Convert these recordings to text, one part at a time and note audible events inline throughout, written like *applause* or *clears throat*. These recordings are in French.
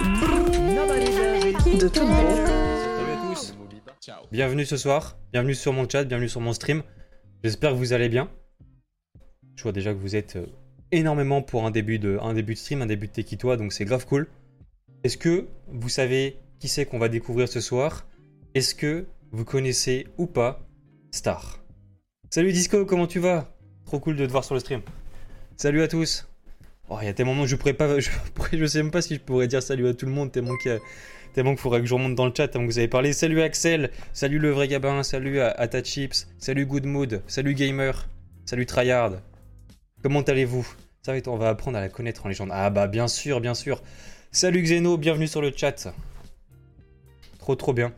De tout bon. Salut à tous. Bienvenue ce soir. Bienvenue sur mon chat. Bienvenue sur mon stream. J'espère que vous allez bien. Je vois déjà que vous êtes euh, énormément pour un début de, un début de stream, un début de Tekitois, donc c'est grave cool. Est-ce que vous savez qui c'est qu'on va découvrir ce soir? Est-ce que vous connaissez ou pas Star? Salut Disco, comment tu vas? Trop cool de te voir sur le stream. Salut à tous. Oh, il y a tellement de je pourrais pas, *laughs* je, sais même pas si je pourrais dire salut à tout le monde tellement qu'il tellement qu'il faudrait que je remonte dans le chat tellement que vous avez parlé. Salut Axel, salut le vrai gabin, salut à, chips, salut Good Mood, salut Gamer, salut Tryhard. Comment allez-vous? Ça va être, on va apprendre à la connaître en légende. Ah bah bien sûr, bien sûr. Salut Xeno, bienvenue sur le chat. Trop trop bien.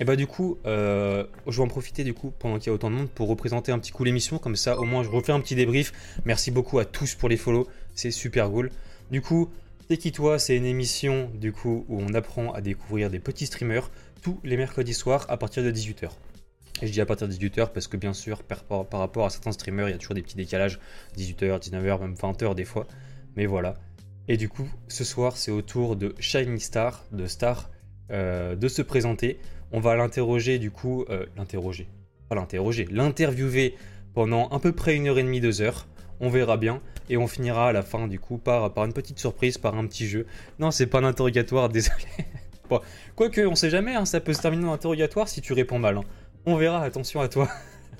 Et bah du coup, euh, je vais en profiter du coup pendant qu'il y a autant de monde pour représenter un petit coup l'émission, comme ça au moins je refais un petit débrief. Merci beaucoup à tous pour les follow, c'est super cool. Du coup, qui toi C'est une émission du coup où on apprend à découvrir des petits streamers tous les mercredis soirs à partir de 18h. Et je dis à partir de 18h parce que bien sûr par, rapport à certains streamers il y a toujours des petits décalages 18h, 19h, même 20h des fois. Mais voilà. Et du coup ce soir c'est au tour de Shining Star, de Star, euh, de se présenter. On va l'interroger du coup, euh, l'interroger, pas l'interroger, l'interviewer pendant à peu près une heure et demie, deux heures. On verra bien. Et on finira à la fin du coup par, une petite surprise, par un petit jeu. Non, c'est pas un interrogatoire, *laughs* désolé. bon, quoique, on sait jamais, hein, ça peut se terminer en interrogatoire si tu réponds mal. hein. On verra, attention à toi.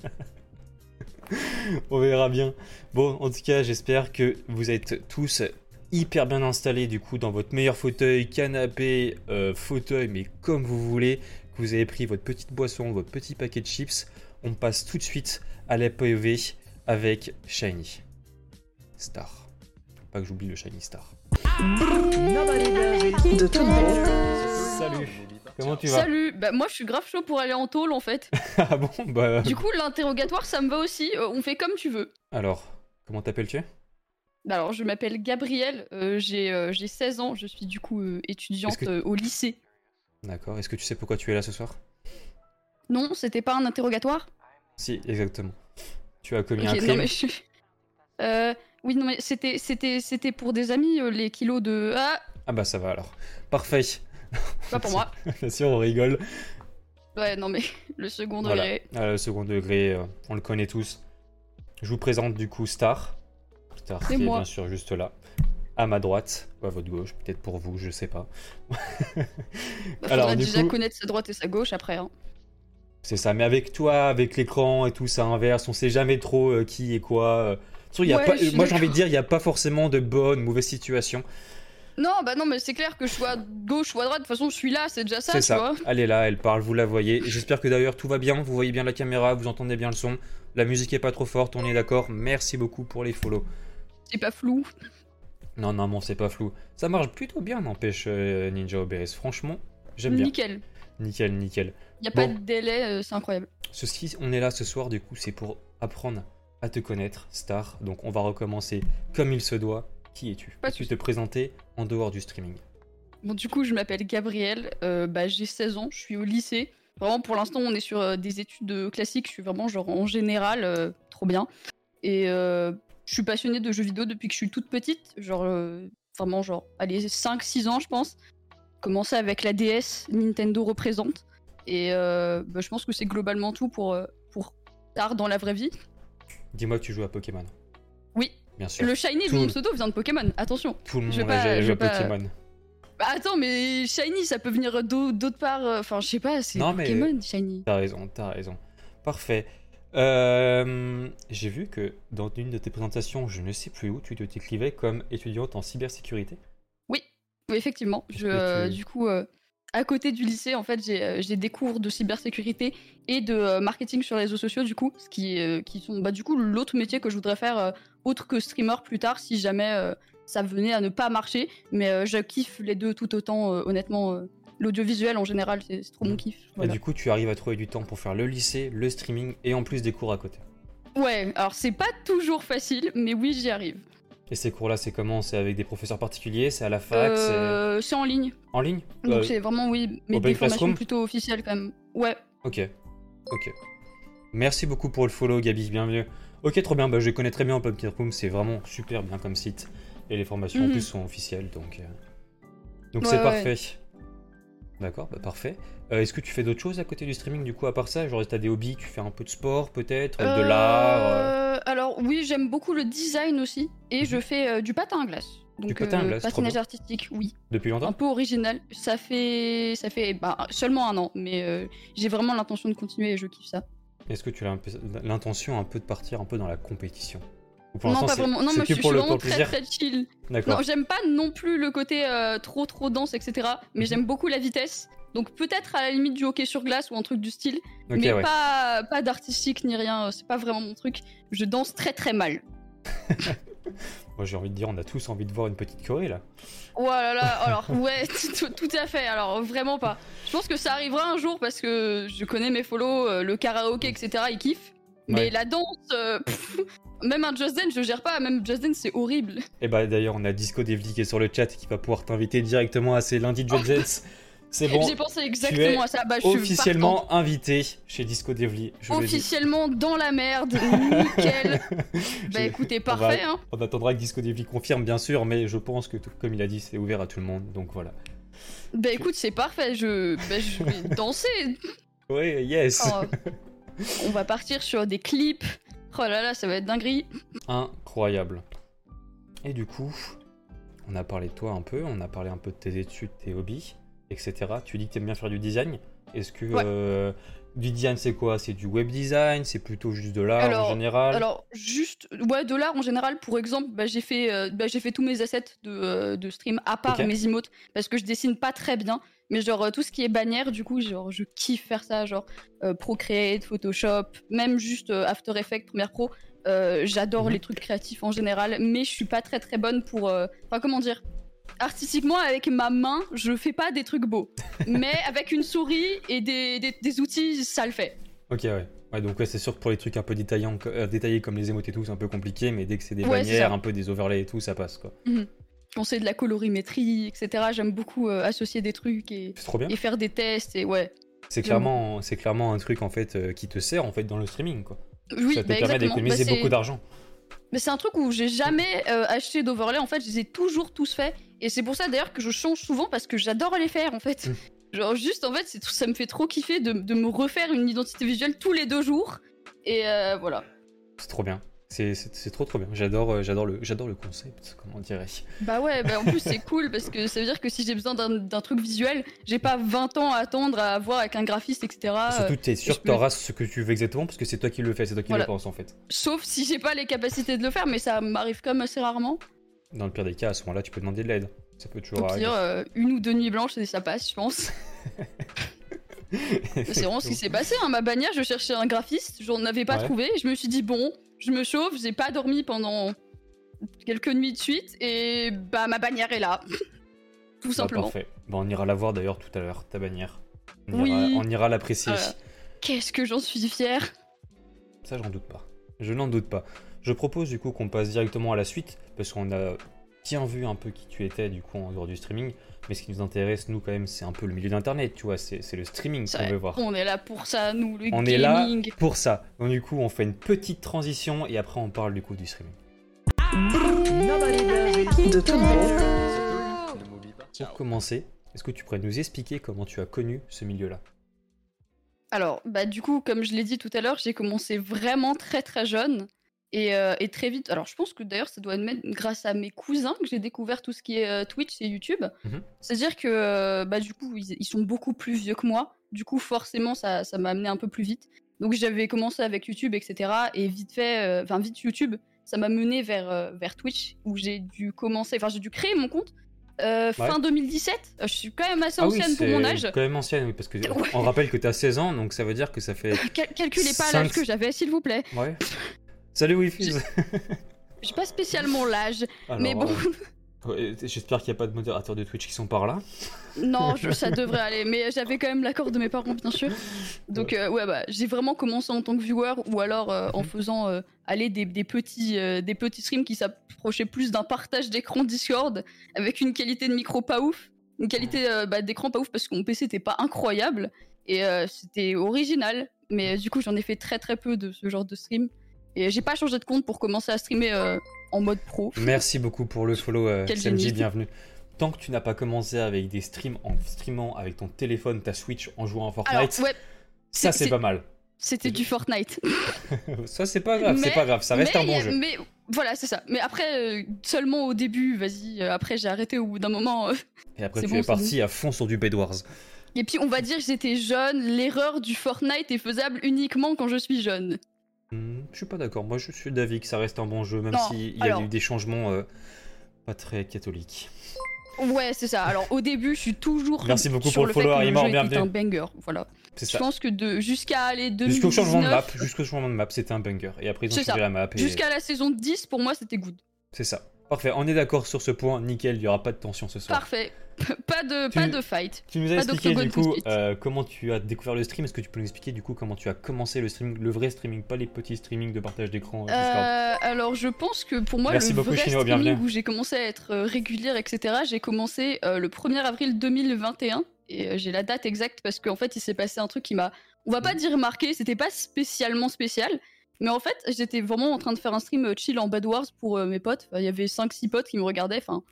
*laughs* on verra bien. Bon, en tout cas, j'espère que vous êtes tous hyper bien installés du coup dans votre meilleur fauteuil, canapé, euh, fauteuil, mais comme vous voulez, que vous avez pris votre petite boisson, votre petit paquet de chips. On passe tout de suite à la POV avec Shiny. Star. Faut Pas que j'oublie le Shiny Star. De tout bon. Salut. Comment tu vas Salut, bah moi je suis grave chaud pour aller en tôle en fait. *laughs* Ah bon Bah. Du coup l'interrogatoire ça me va aussi, euh, on fait comme tu veux. Alors, comment t'appelles-tu? Alors je m'appelle Gabrielle, euh, j'ai euh, j'ai 16 ans, je suis du coup euh, étudiante Est-ce que- euh, au lycée. D'accord. Est-ce que tu sais pourquoi tu es là ce soir? Non, c'était pas un interrogatoire? Si, exactement. Tu as commis Ok, un non crime. mais je suis... Euh, oui non mais c'était c'était c'était pour des amis euh, les kilos de... Ah, Ah bah ça va alors. Parfait. pas pour moi. *laughs* Bien sûr, on rigole. Ouais non mais *laughs* le second Voilà. degré. Ah, le second degré, euh, on le connaît tous. Je vous présente du coup Star. Star C'est qui est moi. bien sûr juste là. À ma droite, ou à votre gauche, peut-être pour vous, je sais pas. *laughs* Bah, Alors, faudrait du déjà coup- connaître sa droite et sa gauche après. Hein. C'est ça, mais avec toi, avec l'écran et tout, ça inverse, on sait jamais trop euh, qui est quoi. euh. Surtout, il y a Ouais, pas- je suis moi j'ai envie de dire, il n'y a pas forcément de bonne ou mauvaise situation. Non bah non mais c'est clair que je sois gauche ou à droite, de toute façon je suis là, c'est déjà ça, C'est tu ça. vois. Elle est là, elle parle, vous la voyez. J'espère que d'ailleurs tout va bien, vous voyez bien la caméra, vous entendez bien le son. La musique est pas trop forte, on est d'accord. Merci beaucoup pour les follow. C'est pas flou. Non, non, bon, c'est pas flou. Ça marche plutôt bien, n'empêche, euh, Ninja Oberis. Franchement, j'aime bien. Nickel. Nickel, nickel. Y a pas de délai, euh, c'est incroyable. Ceci, on est là ce soir, du coup, c'est pour apprendre à te connaître, Star. Donc, on va recommencer comme il se doit. Qui es-tu? Pas soucis. te présenter en dehors du streaming? Bon, du coup, je m'appelle Gabrielle, euh, bah, j'ai 16 ans, je suis au lycée. Vraiment, pour l'instant, on est sur euh, des études classiques, je suis vraiment genre en général, euh, trop bien. Et je suis passionnée de jeux vidéo depuis que je suis toute petite, genre vraiment, genre, allez, 5-6 ans, je pense. Commencé avec la DS, Nintendo représente. Et bah, je pense que c'est globalement tout pour, pour tard dans la vraie vie. Dis-moi que tu joues à Pokémon. Oui, Bien sûr. le Shiny de Tout- mon pseudo vient de Pokémon, attention. Tout le monde je a pas- je joué à Pokémon. Bah attends, mais Shiny, ça peut venir d'au- d'autre part. euh, Enfin, je sais pas, c'est Non, mais- Pokémon, Shiny. T'as raison, t'as raison. Parfait. Euh, J'ai vu que dans une de tes présentations, je ne sais plus où, tu te décrivais comme étudiante en cybersécurité. Oui, oui, effectivement. Je, euh, tu- Du coup, euh, à côté du lycée, en fait, j'ai euh, des cours de cybersécurité et de euh, marketing sur les réseaux sociaux, du coup, ce qui, euh, qui sont, bah, du coup, l'autre métier que je voudrais faire, autre que streamer plus tard, si jamais ça venait à ne pas marcher. Mais je kiffe les deux tout autant, honnêtement. L'audiovisuel en général, c'est trop mon kiff. Et du coup, tu arrives à trouver du temps pour faire le lycée, le streaming et en plus des cours à côté. Ouais, alors c'est pas toujours facile, mais oui, j'y arrive. Et ces cours-là, c'est comment? C'est avec des professeurs particuliers? C'est à la fac? Euh, c'est en ligne. En ligne? Donc Euh, c'est vraiment, oui, mais des formations Classroom? plutôt officielles quand même. Ouais. Ok. Ok. Merci beaucoup pour le follow, Gabi. Bienvenue. Ok, trop bien. Bah, je connais très bien Open Room. C'est vraiment super bien comme site. Et les formations en Mhm. plus sont officielles. Donc, euh, Donc Ouais, c'est ouais. parfait. D'accord, bah parfait. Euh, Est-ce que tu fais d'autres choses à côté du streaming du coup à part ça? Genre t'as des hobbies, tu fais un peu de sport peut-être, de Euh, l'art euh, Alors oui, j'aime beaucoup le design aussi et je fais du patin à glace. Donc, Du patin à glace, patinage artistique, oui. depuis Un longtemps peu original. Ça fait, ça fait bah, seulement un an, mais j'ai vraiment l'intention de continuer et je kiffe ça. Est-ce que tu as un l'intention un peu de partir un peu dans la compétition? Pour non, pas vraiment. Non, moi je suis, vraiment très très chill. D'accord. Non, j'aime pas non plus le côté euh, trop trop dense, etc. Mais Mhm. j'aime beaucoup la vitesse. Donc peut-être à la limite du hockey sur glace ou un truc du style. Ok, mais ouais. pas, pas d'artistique ni rien. C'est pas vraiment mon truc. Je danse très très mal. *laughs* Moi j'ai envie de dire, on a tous envie de voir une petite choré là. Oh là là, *laughs* alors ouais, *laughs* tout, à fait. Alors vraiment pas. Je pense que ça arrivera un jour parce que je connais mes follow, euh, le karaoké, etc. Ils kiffent. Mais Ouais. la danse, euh, pff, même un Just Dance, je gère pas. Même Just Dance, c'est horrible. Et bah d'ailleurs, on a Disco Devli qui est sur le chat et qui va pouvoir t'inviter directement à ces lundis Just Dance. *laughs* C'est bon, J'ai pensé exactement à ça. Bah, je partante. officiellement invité chez Disco Devli. Je. Officiellement dans la merde, *laughs* nickel. bah écoutez, on va- parfait. Hein. On attendra que Disco Devli confirme bien sûr, mais je pense que tout- comme il a dit, c'est ouvert à tout le monde, donc voilà. Bah écoute, c'est parfait. Je, bah, je vais danser. *laughs* Oui, yes. Oh, on va partir sur des clips. Oh là là, ça va être dinguerie. Incroyable. Et du coup, on a parlé de toi un peu, on a parlé un peu de tes études, tes hobbies, etc. Tu dis que tu aimes bien faire du design. Est-ce que Ouais. euh, du design c'est quoi? C'est du web design? C'est plutôt juste de l'art Alors- en général? Alors, juste, ouais, de l'art en général, pour exemple, bah, j'ai fait, euh, bah, j'ai fait tous mes assets de, euh, de stream, à part mes emotes, parce que je dessine pas très bien. Mais genre, euh, tout ce qui est bannière, du coup, genre, je kiffe faire ça, genre, euh, Procreate, Photoshop, même juste euh, After Effects, Premiere Pro. J'adore Mhm. les trucs créatifs en général, mais je suis pas très très bonne pour. Enfin, comment dire Artistiquement, avec ma main, je fais pas des trucs beaux. *laughs* mais avec une souris et des, des- des outils, ça le fait. Ok, ouais. Ouais, donc ouais, c'est sûr que pour les trucs un peu détaillants, euh, détaillés comme les émotes et tout, c'est un peu compliqué, mais dès que c'est des Ouais, bannières, un peu des overlays et tout, ça passe quoi. Quand c'est de la colorimétrie, etc., j'aime beaucoup euh, associer des trucs et, trop bien. et faire des tests et ouais. C'est clairement, c'est clairement un truc en fait euh, qui te sert en fait dans le streaming quoi. Oui, ça te bah, permet d'économiser Bah, beaucoup d'argent. Mais c'est un truc où j'ai jamais euh, acheté d'overlay. En fait, je les ai toujours tous faits. Et c'est pour ça d'ailleurs que je change souvent parce que j'adore les faire en fait. Mm. *laughs* Genre juste en fait, ça me fait trop kiffer de, de me refaire une identité visuelle tous les deux jours. Et voilà. C'est trop bien. C'est- trop trop bien. J'adore euh, j'adore le j'adore le concept, comment dirais-je. Bah ouais, bah en plus c'est *laughs* cool parce que ça veut dire que si j'ai besoin d'un truc visuel, j'ai pas 20 ans à attendre à voir avec un graphiste, etc. euh, Surtout t'es sûr que peux- t'auras ce que tu veux exactement parce que c'est toi qui le fais, c'est toi qui Voilà. le penses en fait. Sauf si j'ai pas les capacités de le faire, mais ça m'arrive quand même assez rarement. Dans le pire des cas, à ce moment-là, tu peux demander de l'aide. Ça peut toujours Au arriver. pire, euh, une ou deux nuits blanches et ça passe, je pense. *laughs* C'est vraiment ce qui s'est passé. Hein. Ma bannière, je cherchais un graphiste, j'en avais pas Ouais. trouvé. Je me suis dit, bon, je me chauffe, j'ai pas dormi pendant quelques nuits de suite, et bah ma bannière est là. Tout Bah, simplement. parfait. Bah, on ira la voir d'ailleurs tout à l'heure, ta bannière. On Oui. ira, on ira l'apprécier. Voilà. Qu'est-ce que j'en suis fière. Ça, j'en doute pas. Je n'en doute pas. Je propose du coup qu'on passe directement à la suite, parce qu'on a bien vu un peu qui tu étais du coup en dehors du streaming. Mais ce qui nous intéresse, nous, quand même, c'est un peu le milieu d'internet, tu vois, c'est c'est le streaming qu'on veut voir. On est là pour ça, nous, le On est là gaming. pour ça. Donc du coup, on fait une petite transition et après on parle du coup du streaming. De tout le monde. Pour commencer, est-ce que tu pourrais nous expliquer comment tu as connu ce milieu-là? Alors, bah du coup, comme je l'ai dit tout à l'heure, j'ai commencé vraiment très très jeune et, euh, et très vite. Alors, je pense que d'ailleurs, ça doit être même grâce à mes cousins que j'ai découvert tout ce qui est euh, Twitch et YouTube. Mhm. C'est-à-dire que, euh, bah du coup, ils, ils sont beaucoup plus vieux que moi. Du coup, forcément, ça ça m'a amené un peu plus vite. Donc, j'avais commencé avec YouTube, etc. Et vite fait, enfin vite YouTube, ça m'a mené vers vers Twitch où j'ai dû commencer, enfin j'ai dû créer mon compte. Fin 2017, Euh, je suis quand même assez ancienne pour mon âge. quand même ancienne, oui, parce que *laughs* Ouais. on rappelle que tu as 16 ans, donc ça veut dire que ça fait... *laughs* Cal- calculez pas l'âge que j'avais, s'il vous plaît. Ouais. Salut Wi-Fi *laughs* J'ai pas spécialement l'âge, mais bon, euh, J'espère qu'il n'y a pas de modérateurs de Twitch qui sont par là. non, je- ça *laughs* devrait aller. Mais j'avais quand même l'accord de mes parents, bien sûr. Donc, euh, ouais, bah, j'ai vraiment commencé en tant que viewer ou alors euh, en Mhm. faisant euh, aller des, des petits, euh, des petits streams qui s'approchaient plus d'un partage d'écran Discord avec une qualité de micro pas ouf, une qualité euh, bah, d'écran pas ouf parce que mon PC était pas incroyable et euh, c'était original. Mais euh, du coup, j'en ai fait très très peu de ce genre de stream. Et j'ai pas changé de compte pour commencer à streamer euh, en mode pro. Merci beaucoup pour le follow, euh, bienvenue. tant que tu n'as pas commencé avec des streams en streamant avec ton téléphone, ta Switch, en jouant à Alors, Fortnite, ouais, ça c'est- pas mal. c'était du Fortnite. *laughs* ça c'est pas grave, c'est pas grave, ça reste mais, un bon jeu. Mais voilà, c'est ça. Mais après, euh, seulement au début, vas-y. euh, après, j'ai arrêté au bout d'un moment. *laughs* Et après tu bon, es parti à fond sur du Bed Wars. Et puis, on va dire que j'étais jeune. L'erreur du Fortnite est faisable uniquement quand je suis jeune. Hmm, je suis pas d'accord, moi je suis d'avis que ça reste un bon jeu, même s'il y a alors- eu des changements euh, pas très catholiques. Ouais, c'est ça. Alors, au début, je suis toujours. Merci beaucoup sur pour le le follow, Arimor, bienvenue. un banger. Voilà. Je ça. pense que de jusqu'à aller 2019. Jusqu'au changement de map, jusqu'au changement de map, c'était un banger. Et après ils ont changé la map. Et... Jusqu'à la saison 10, pour moi, c'était good. C'est ça. Parfait, on est d'accord sur ce point, nickel, il n'y aura pas de tension ce soir. Parfait. *laughs* pas de, Tu- pas de fight. Tu nous as Pas expliqué du coup euh, comment tu as découvert le stream. Est-ce que tu peux nous expliquer du coup comment tu as commencé le streaming, le vrai streaming, pas les petits streamings de partage d'écran euh, Euh, alors, je pense que pour moi, Merci le beaucoup, vrai Chino, streaming bienvenue. où j'ai commencé à être régulière, etc., j'ai commencé euh, le 1er avril 2021. Et j'ai la date exacte parce qu'en fait, il s'est passé un truc qui m'a, on va Mm. pas dire marqué, c'était pas spécialement spécial. Mais en fait, j'étais vraiment en train de faire un stream chill en Bad Wars pour mes potes. Enfin, Il y avait 5-6 potes qui me regardaient, enfin,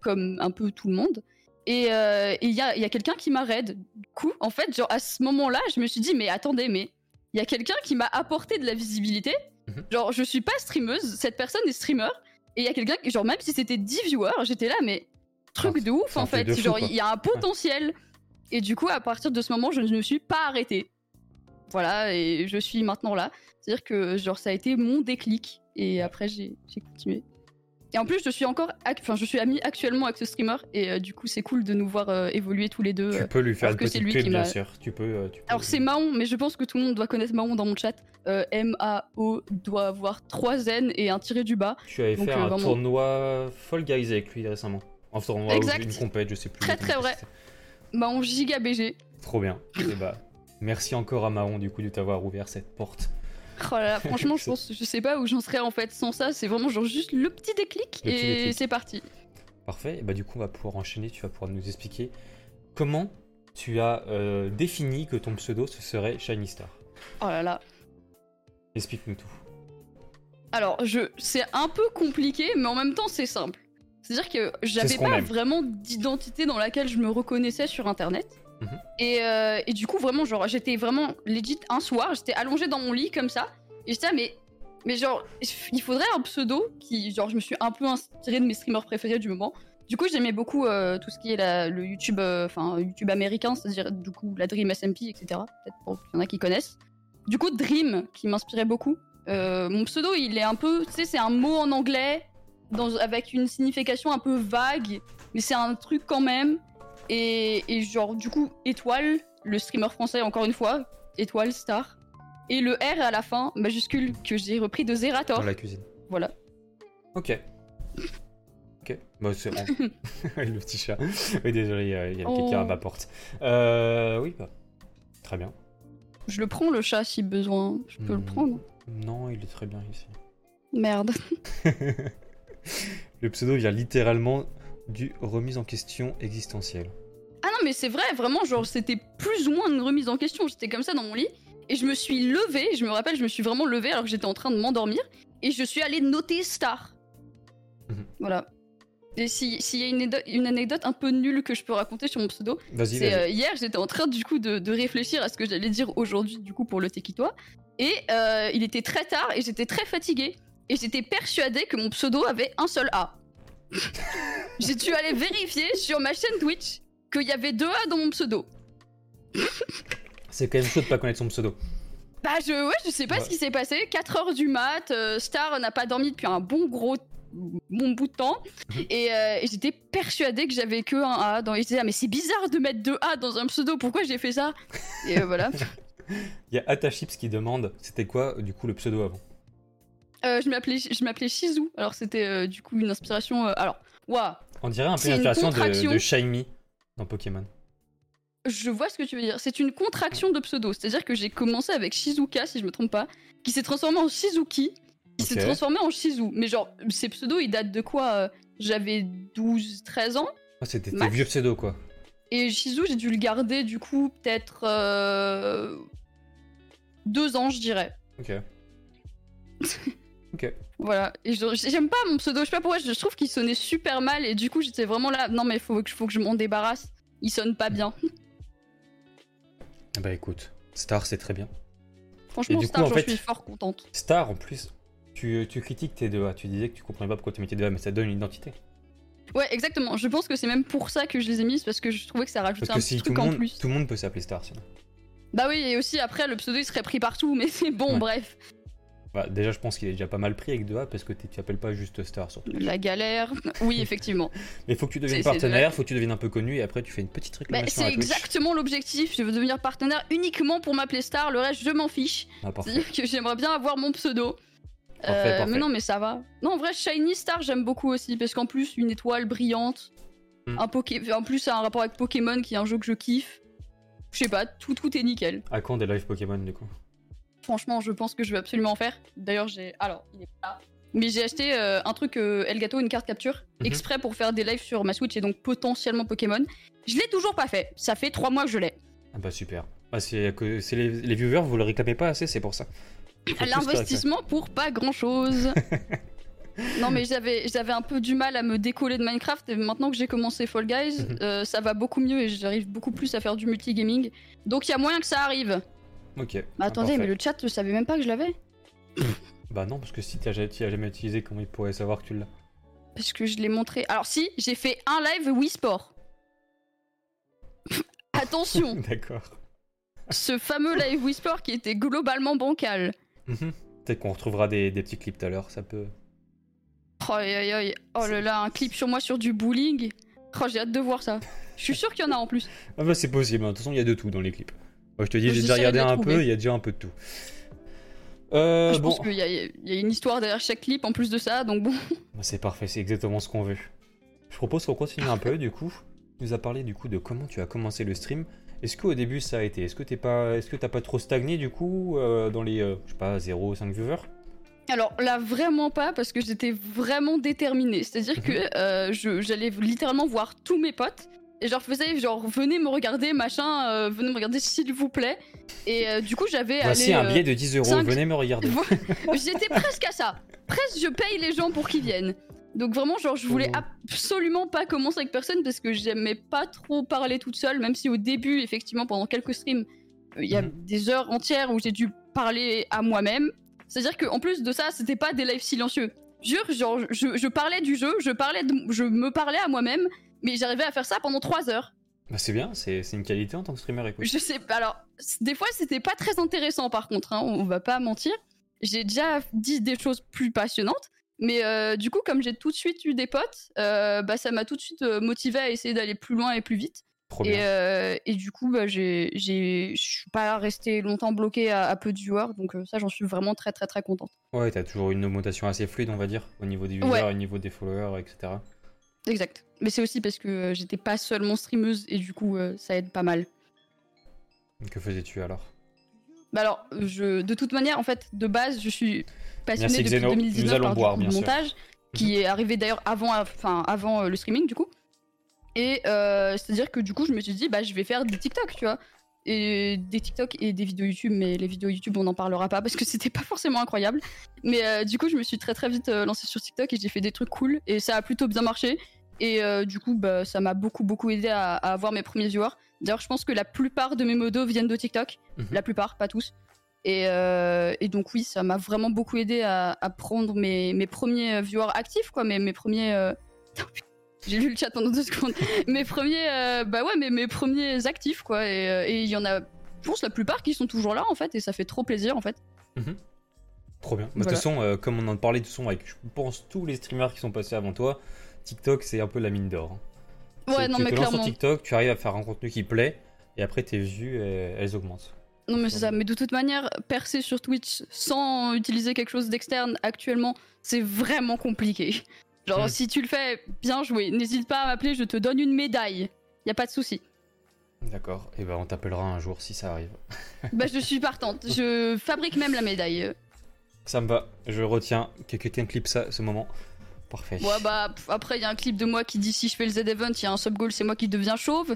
comme un peu tout le monde. Et euh, il y a, il y a quelqu'un qui m'a raid. Du coup, en fait, genre à ce moment-là, je me suis dit, mais attendez, mais il y a quelqu'un qui m'a apporté de la visibilité. Mhm. Genre, je suis pas streameuse, cette personne est streamer. Et il y a quelqu'un qui, genre, même si c'était 10 viewers, j'étais là, mais truc Ah, de ouf en fait. fou, genre, il y a un potentiel. Et du coup, à partir de ce moment, je ne me suis pas arrêtée. Voilà, et je suis maintenant là. C'est-à-dire que, genre, ça a été mon déclic. Et après, j'ai continué. Et en plus, je suis encore, enfin, je suis amie actuellement avec ce streamer, et euh, du coup, c'est cool de nous voir euh, évoluer tous les deux. Tu euh. peux lui faire une petite lui pub, bien sûr. Tu peux. tu peux- Alors c'est Mahon, mais je pense que tout le monde doit connaître Mahon dans mon chat. M-A-O doit avoir 3 N et un tiré du bas. Tu avais donc, fait un vraiment- tournoi Fall Guys avec lui récemment. Un tournoi ou Exact. une compète, je sais plus. Très, très vrai. Mahon giga BG. Trop bien. Et bah, merci encore à Mahon du coup de t'avoir ouvert cette porte. *laughs* Oh là là, franchement, je pense, je sais pas où j'en serais en fait sans ça. C'est vraiment genre juste le petit déclic Le petit et c'est parti. Parfait. Et bah du coup, on va pouvoir enchaîner. Tu vas pouvoir nous expliquer comment tu as euh, défini que ton pseudo ce serait Shiny Star. Oh là là. Explique-nous tout. Alors, je, c'est un peu compliqué, mais en même temps, c'est simple. C'est-à-dire que j'avais pas aime. vraiment d'identité dans laquelle je me reconnaissais sur Internet. Mhm. et, euh, et du coup, vraiment, genre, j'étais vraiment legit un soir, j'étais allongée dans mon lit comme ça, et j'étais là, mais, mais genre, il faudrait un pseudo qui, genre, je me suis un peu inspirée de mes streamers préférés du moment. Du coup, j'aimais beaucoup euh, tout ce qui est la- le YouTube, euh, enfin YouTube américain, c'est-à-dire du coup la Dream SMP, etc. Peut-être pour qu'il y en a qui connaissent. Du coup, Dream, qui m'inspirait beaucoup. Mon pseudo, il est un peu, tu sais, c'est un mot en anglais avec une signification un peu vague, mais c'est un truc quand même. Et, et genre, du coup, étoile, le streamer français, encore une fois, étoile, star. Et le R à la fin, majuscule, que j'ai repris de Zerator. Dans la cuisine. Voilà. Ok. Ok. Bah, c'est *laughs* le petit chat. Oui, désolé, il y a, a Oh. quelqu'un à ma porte. Euh, oui, bah, très bien. Je le prends, le chat, si besoin. Je peux le Hmm. prendre. Non, il est très bien ici. Merde. *laughs* le pseudo vient littéralement du remise en question existentielle. Ah non, mais c'est vrai, vraiment, genre, c'était plus ou moins une remise en question. J'étais comme ça dans mon lit, et je me suis levée, je me rappelle, je me suis vraiment levée alors que j'étais en train de m'endormir, et je suis allée noter star. Mhm. Voilà. Et si- s'il y a une, une anecdote un peu nulle que je peux raconter sur mon pseudo, c'est euh, hier, j'étais en train du coup de, de réfléchir à ce que j'allais dire aujourd'hui, du coup, pour le Tekitois, et euh, il était très tard, et j'étais très fatiguée, et j'étais persuadée que mon pseudo avait un seul A. J'ai dû aller vérifier sur ma chaîne Twitch qu'il y avait deux A dans mon pseudo. C'est quand même chaud de pas connaître son pseudo. Bah je, ouais, je sais pas Ouais. ce qui s'est passé. 4 heures du mat, euh, Star n'a pas dormi depuis un bon gros bon bout de temps. Mhm. Et, euh, et j'étais persuadée que j'avais que un A. Dans... Et j'étais là, mais c'est bizarre de mettre deux A dans un pseudo, pourquoi j'ai fait ça? Et euh, voilà. *laughs* Il y a Atachips qui demande c'était quoi du coup le pseudo avant? Euh, je m'appelais je m'appelais Shizu, alors c'était euh, du coup une inspiration... euh, alors, waouh, On dirait un peu une l'inspiration de, Shiny dans Pokémon. je vois ce que tu veux dire. C'est une contraction de pseudo, c'est-à-dire que j'ai commencé avec Shizuka, si je me trompe pas, qui s'est transformé en Shizuki, qui s'est transformé en Shizu. Mais genre, ces pseudos, ils datent de quoi J'avais 12, 13 ans? Ah, c'était tes vieux pseudos quoi. Et Shizu, j'ai dû le garder du coup peut-être euh, deux ans, je dirais. Ok. *laughs* ok. Voilà. Et je- j'aime pas mon pseudo, je sais pas pourquoi, je trouve qu'il sonnait super mal et du coup j'étais vraiment là. Non mais faut que, faut que je m'en débarrasse. Il sonne pas bien. Bah écoute, Star c'est très bien. Franchement, du coup, Star, en fait- suis fort contente. Star en plus, tu, tu critiques tes 2A, tu disais que tu comprenais pas pourquoi tu mettais 2A, mais ça donne une identité. Ouais, exactement. Je pense que c'est même pour ça que je les ai mises parce que je trouvais que ça rajoutait un petit si truc le, en monde, plus. tout le monde peut s'appeler Star sinon. Bah oui, et aussi après le pseudo il serait pris partout, mais c'est bon, Ouais. bref. Bah, déjà je pense qu'il est déjà pas mal pris avec 2A parce que tu t'appelles pas juste Star surtout. La galère. *laughs* Oui, effectivement. Mais faut que tu deviennes C'est- c'est partenaire, faut que tu deviennes un peu connu et après tu fais une petite Bah, réclamation c'est à Twitch. exactement l'objectif. Je veux devenir partenaire uniquement pour m'appeler Star. Le reste, je m'en fiche. Ah. C'est-à-dire que j'aimerais bien avoir mon pseudo. Parfait, Euh, parfait. Mais non, mais ça va. Non, en vrai, Shiny Star, j'aime beaucoup aussi. Parce qu'en plus, une étoile brillante. Hmm. Un Poké... En plus, ça a un rapport avec Pokémon qui est un jeu que je kiffe. Je sais pas, tout, tout est nickel. À quand des live Pokémon du coup? Franchement, je pense que je vais absolument en faire. D'ailleurs, j'ai. Alors, il est pas là. Mais j'ai acheté euh, un truc euh, Elgato, une carte capture, Mhm. exprès pour faire des lives sur ma Switch et donc potentiellement Pokémon. Je l'ai toujours pas fait. Ça fait trois mois que je l'ai. Ah bah super. Bah, c'est que c'est les, les viewers, vous le réclamez pas assez, c'est pour ça. L'investissement pour pas grand chose. *laughs* non, mais j'avais j'avais un peu du mal à me décoller de Minecraft et maintenant que j'ai commencé Fall Guys, Mhm. euh, ça va beaucoup mieux et j'arrive beaucoup plus à faire du multigaming. Donc il y a moyen que ça arrive. Ok. Mais Ah, attendez, mais le chat, je savais même pas que je l'avais. *coughs* Bah non, parce que si tu l'as jamais utilisé, comment il pourrait savoir que tu l'as? Parce que je l'ai montré. Alors si, j'ai fait un live Wii Sport. *laughs* Attention, *laughs* D'accord. ce fameux live Wii Sport qui était globalement bancal. Mhm. Peut-être qu'on retrouvera des, des petits clips tout à l'heure, ça peut. Oh, aïe, aïe, aïe. oh là là, un clip sur moi sur du bowling. Oh, j'ai hâte de voir ça. Je suis sûr qu'il y en a en plus. Ah bah c'est possible, hein. de toute façon il y a de tout dans les clips. Moi je te dis, j'ai déjà regardé un trouver. peu, il y a déjà un peu de tout. Euh, je bon, pense qu'il y, a- il y a une histoire derrière chaque clip en plus de ça, donc bon. *laughs* Bah, c'est parfait, c'est exactement ce qu'on veut. Je propose qu'on continue un peu du coup. Tu nous as parlé du coup de comment tu as commencé le stream. Est-ce qu'au début ça a été Est-ce que t'es pas, est-ce que t'as pas trop stagné du coup euh, dans les, euh, je sais pas, 0 5 viewers? Alors là, vraiment pas, parce que j'étais vraiment déterminée. C'est-à-dire Mhm. que euh, j'allais littéralement voir tous mes potes. Et je leur faisais genre, venez me regarder, machin, euh, venez me regarder s'il vous plaît. Et euh, du coup, j'avais Voici allé, un euh, billet de 10 euros, venez me regarder. *laughs* J'étais presque à ça. Presque, je paye les gens pour qu'ils viennent. Donc vraiment, genre, je voulais Oh. absolument pas commencer avec personne parce que j'aimais pas trop parler toute seule, même si au début, effectivement, pendant quelques streams, il y a Mhm. des heures entières où j'ai dû parler à moi-même. C'est-à-dire qu'en plus de ça, c'était pas des lives silencieux. Jure, genre, je, je parlais du jeu, je parlais, de- je me parlais à moi-même, mais j'arrivais à faire ça pendant trois heures. Bah, c'est bien, c'est une qualité en tant que streamer, écoute. Je sais pas. Alors, c- des fois, c'était pas très intéressant par contre, hein, on va pas mentir. J'ai déjà dit des choses plus passionnantes, mais euh, du coup, comme j'ai tout de suite eu des potes, euh, bah, ça m'a tout de suite euh, motivé à essayer d'aller plus loin et plus vite. Et, euh, et du coup, bah, je suis pas restée longtemps bloquée à, à peu de viewers, donc ça, j'en suis vraiment très très très contente. Ouais, t'as toujours une augmentation assez fluide, on va dire, au niveau des Ouais. au niveau des followers, etc. Exact. Mais c'est aussi parce que euh, j'étais pas seulement streameuse et du coup, euh, ça aide pas mal. Que faisais-tu alors? Bah alors, je, de toute manière, en fait, de base, je suis passionnée Merci, depuis Xeno. 2019 Nous allons par boire, sûr. montage, qui est arrivé d'ailleurs avant, enfin, avant euh, le streaming, du coup. Et euh, c'est-à-dire que du coup, je me suis dit, bah, je vais faire des TikTok, tu vois. Et des TikTok et des vidéos YouTube, mais les vidéos YouTube, on n'en parlera pas parce que c'était pas forcément incroyable. Mais euh, du coup, je me suis très très vite euh, lancée sur TikTok et j'ai fait des trucs cool et ça a plutôt bien marché. Et euh, du coup, bah, ça m'a beaucoup beaucoup aidé à, à avoir mes premiers viewers. D'ailleurs, je pense que la plupart de mes modos viennent de TikTok. Mhm. La plupart, pas tous. Et, euh, et donc oui, ça m'a vraiment beaucoup aidé à, à prendre mes, mes premiers viewers actifs, quoi, mes, mes premiers... J'ai lu le chat pendant deux secondes. mes premiers... euh, Bah ouais, mes, mes premiers actifs, quoi. Et euh, et il y en a, je pense, la plupart qui sont toujours là, en fait, et ça fait trop plaisir, en fait. Trop bien. Bah, De Voilà. toute façon, euh, comme on en parlait de toute façon avec, je pense, tous les streamers qui sont passés avant toi, TikTok, c'est un peu la mine d'or. hein. Ouais, C'est- non, tu mais te clairement. sur TikTok, tu arrives à faire un contenu qui plaît, et après tes vues, elles, elles augmentent. Non, mais c'est ça. Mais de toute manière, percer sur Twitch sans utiliser quelque chose d'externe actuellement, c'est vraiment compliqué. Genre, Hmm. si tu le fais, bien joué. N'hésite pas à m'appeler, je te donne une médaille. Y a pas de souci. D'accord. Et ben on t'appellera un jour si ça arrive. *laughs* bah, je suis partante. Je fabrique même la médaille. Ça me va. Je retiens que quelqu'un clip ça ce moment. Parfait. Ouais, bah, après, il y a un clip de moi qui dit si je fais le Z-Event, il y a un sub-goal, c'est moi qui deviens chauve.